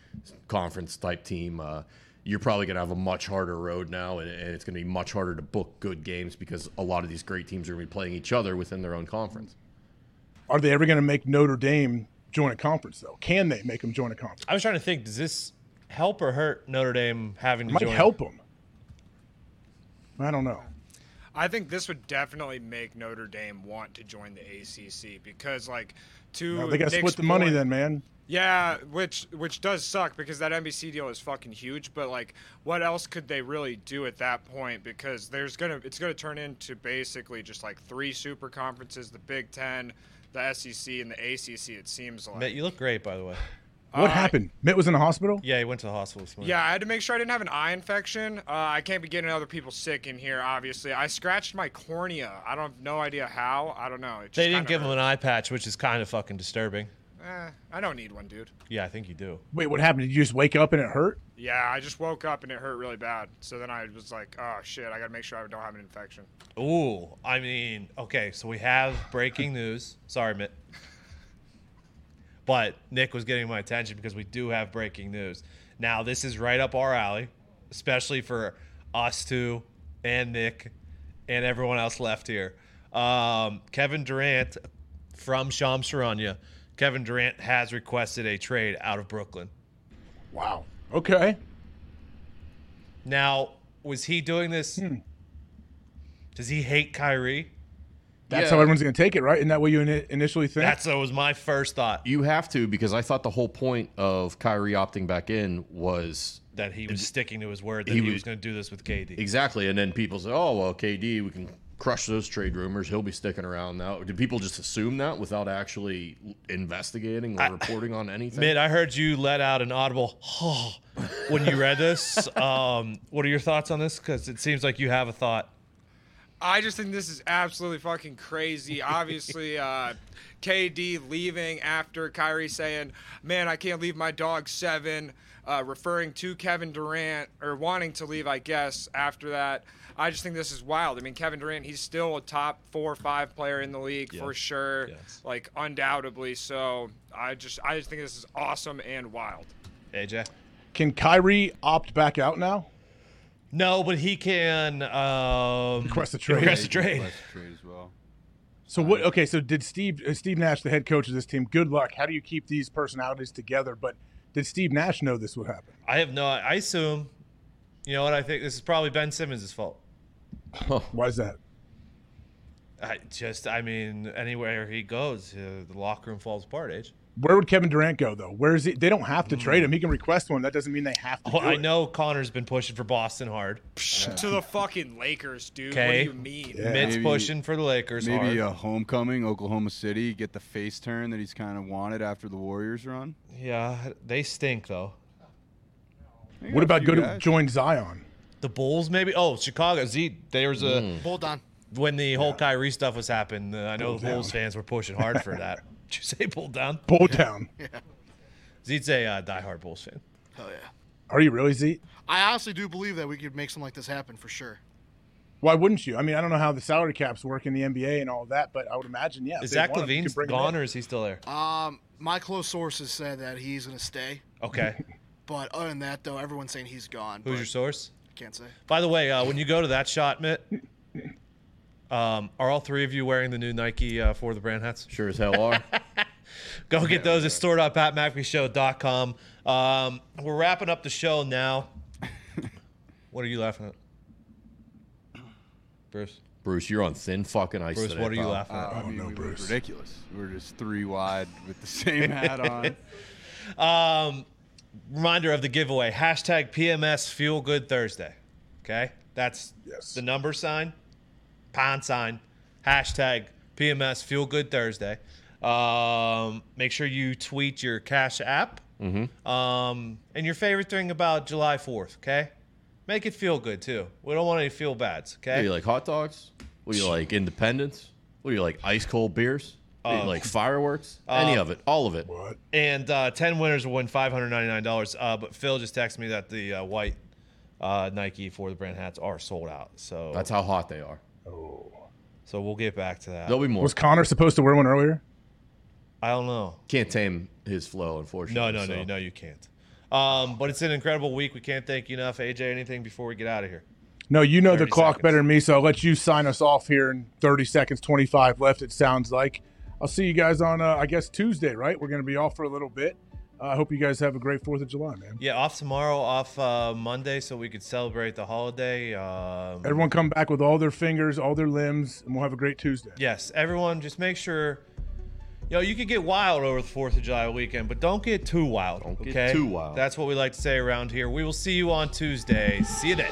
conference type team. Uh, you're probably going to have a much harder road now, and, and it's going to be much harder to book good games because a lot of these great teams are going to be playing each other within their own conference. Are they ever going to make Notre Dame join a conference though? Can they make them join a conference? I was trying to think, does this help or hurt Notre Dame having It to might join? help them. I don't know. I think this would definitely make Notre Dame want to join the ACC because, like, to No, they got to split the money point- then, man. Yeah, which which does suck because that NBC deal is fucking huge. But like, what else could they really do at that point? Because there's gonna it's gonna turn into basically just like three super conferences: the Big Ten, the SEC, and the ACC. It seems like. Mitt, you look great, by the way. What happened? Mitt was in the hospital. Yeah, he went to the hospital this morning. Yeah, I had to make sure I didn't have an eye infection. Uh, I can't be getting other people sick in here. Obviously, I scratched my cornea. I don't have no idea how. I don't know. It just They didn't kinda give him an eye patch, which is kind of fucking disturbing. Eh, I don't need one, dude. Yeah, I think you do. Wait, what happened? Did you just wake up and it hurt? Yeah, I just woke up and it hurt really bad. So then I was like, oh shit, I gotta make sure I don't have an infection. Ooh, I mean, okay, so we have breaking news. Sorry, Mitt. But Nick was getting my attention because we do have breaking news. Now, this is right up our alley, especially for us two and Nick and everyone else left here. Um, Kevin Durant from Shams Charania. Kevin Durant has requested a trade out of Brooklyn. Wow. Okay. Now, was he doing this? Hmm. Does he hate Kyrie? That's how everyone's going to take it, right? Isn't that what you ini- initially think? That's that was my first thought. You have to because I thought the whole point of Kyrie opting back in was that he was sticking to his word that He he, was- was going to do this with KD. exactly, and then people say, "Oh well, KD, we can crush those trade rumors. He'll be sticking around now." Did people just assume that without actually investigating or reporting on anything? Mitt, I heard you let out an audible "oh" when you read this. um, what are your thoughts on this? Because it seems like you have a thought. I just think this is absolutely fucking crazy. Obviously, uh, KD leaving after Kyrie saying, "Man, I can't leave my dog seven," uh, referring to Kevin Durant or wanting to leave, I guess. After that, I just think this is wild. I mean, Kevin Durant, he's still a top four or five player in the league for sure, Yes. like undoubtedly. So I just, I just think this is awesome and wild. AJ. Can Kyrie opt back out now? No, but he can um, Request a trade. Request a trade. Request a trade as well. So what? Okay, so did Steve uh, Steve Nash, the head coach of this team? Good luck. How do you keep these personalities together? But did Steve Nash know this would happen? I have no. I assume. You know what? I think this is probably Ben Simmons' fault. Why is that? I just, I mean, anywhere he goes, uh, the locker room falls apart. Age. Where would Kevin Durant go though? Where is he? They don't have to trade him. He can request one. That doesn't mean they have to. Oh, do I it. know Connor's been pushing for Boston hard. To the fucking Lakers, dude. What do you mean? Mitt's Maybe- pushing for the Lakers Maybe hard. a homecoming, Oklahoma City, get the face turn that he's kind of wanted after the Warriors run. Yeah, they stink though. What about few go to join Zion? The Bulls, maybe. Oh, Chicago. Z. There was a Hold on. when the whole Kyrie stuff was happening. Uh, I know Pull the Bulls fans were pushing hard for that. Did you say pull down? Pull down. yeah. Z's a uh, diehard Bulls fan. Hell yeah. Are you really Z? I honestly do believe that we could make something like this happen for sure. Why wouldn't you? I mean, I don't know how the salary caps work in the NBA and all of that, but I would imagine, yeah. Is they Zach want him, you LaVine's could bring him gone or is he still there? Um, my close sources said that he's gonna stay, Okay. but other than that, though, everyone's saying he's gone. Who's but your source? Can't say. By the way, uh, when you go to that shot, Mitt, um, are all three of you wearing the new Nike uh, for the brand hats? Sure as hell are. Go get those at store.patmcafeeshow.com. Um, we're wrapping up the show now. what are you laughing at? Bruce? Bruce, you're on thin fucking ice. Bruce, today, what are you pal. laughing at? I mean, no, we Bruce. ridiculous. We're just three wide with the same hat on. Um, reminder of the giveaway hashtag PMS Feel Good Thursday. Okay, that's Yes. the number sign, pound sign, hashtag PMS Feel Good Thursday. Um, make sure you tweet your Cash app um, and your favorite thing about July 4th. Okay, make it feel good too. We don't want any feel bads. What do Okay, you like hot dogs? What do you like independence? What do you like ice cold beers? What Uh, like fireworks? Any of it, all of it. What? and uh, 10 winners will win $599. Uh, but Phil just texted me that the uh, white uh, Nike for the brand hats are sold out. So That's how hot they are. Oh. So we'll get back to that. There'll be more. Was Connor supposed to wear one earlier? I don't know. Can't tame his flow, unfortunately. No, no, no, so. no, you can't. Um, but it's an incredible week. We can't thank you enough. AJ, anything before we get out of here? No, you know the clock seconds. better than me, so I'll let you sign us off here in 30 seconds, 25 left, it sounds like. I'll see you guys on, uh, I guess, Tuesday, right? We're going to be off for a little bit. I hope you guys have a great Fourth of July, man. Yeah, off tomorrow, off uh, Monday, so we could celebrate the holiday. Um, Everyone come back with all their fingers, all their limbs, and we'll have a great Tuesday. Yes, everyone, just make sure. You know, you could get wild over the Fourth of July weekend, but don't get too wild. get okay, too wild. That's what we like to say around here. We will see you on Tuesday. See you then.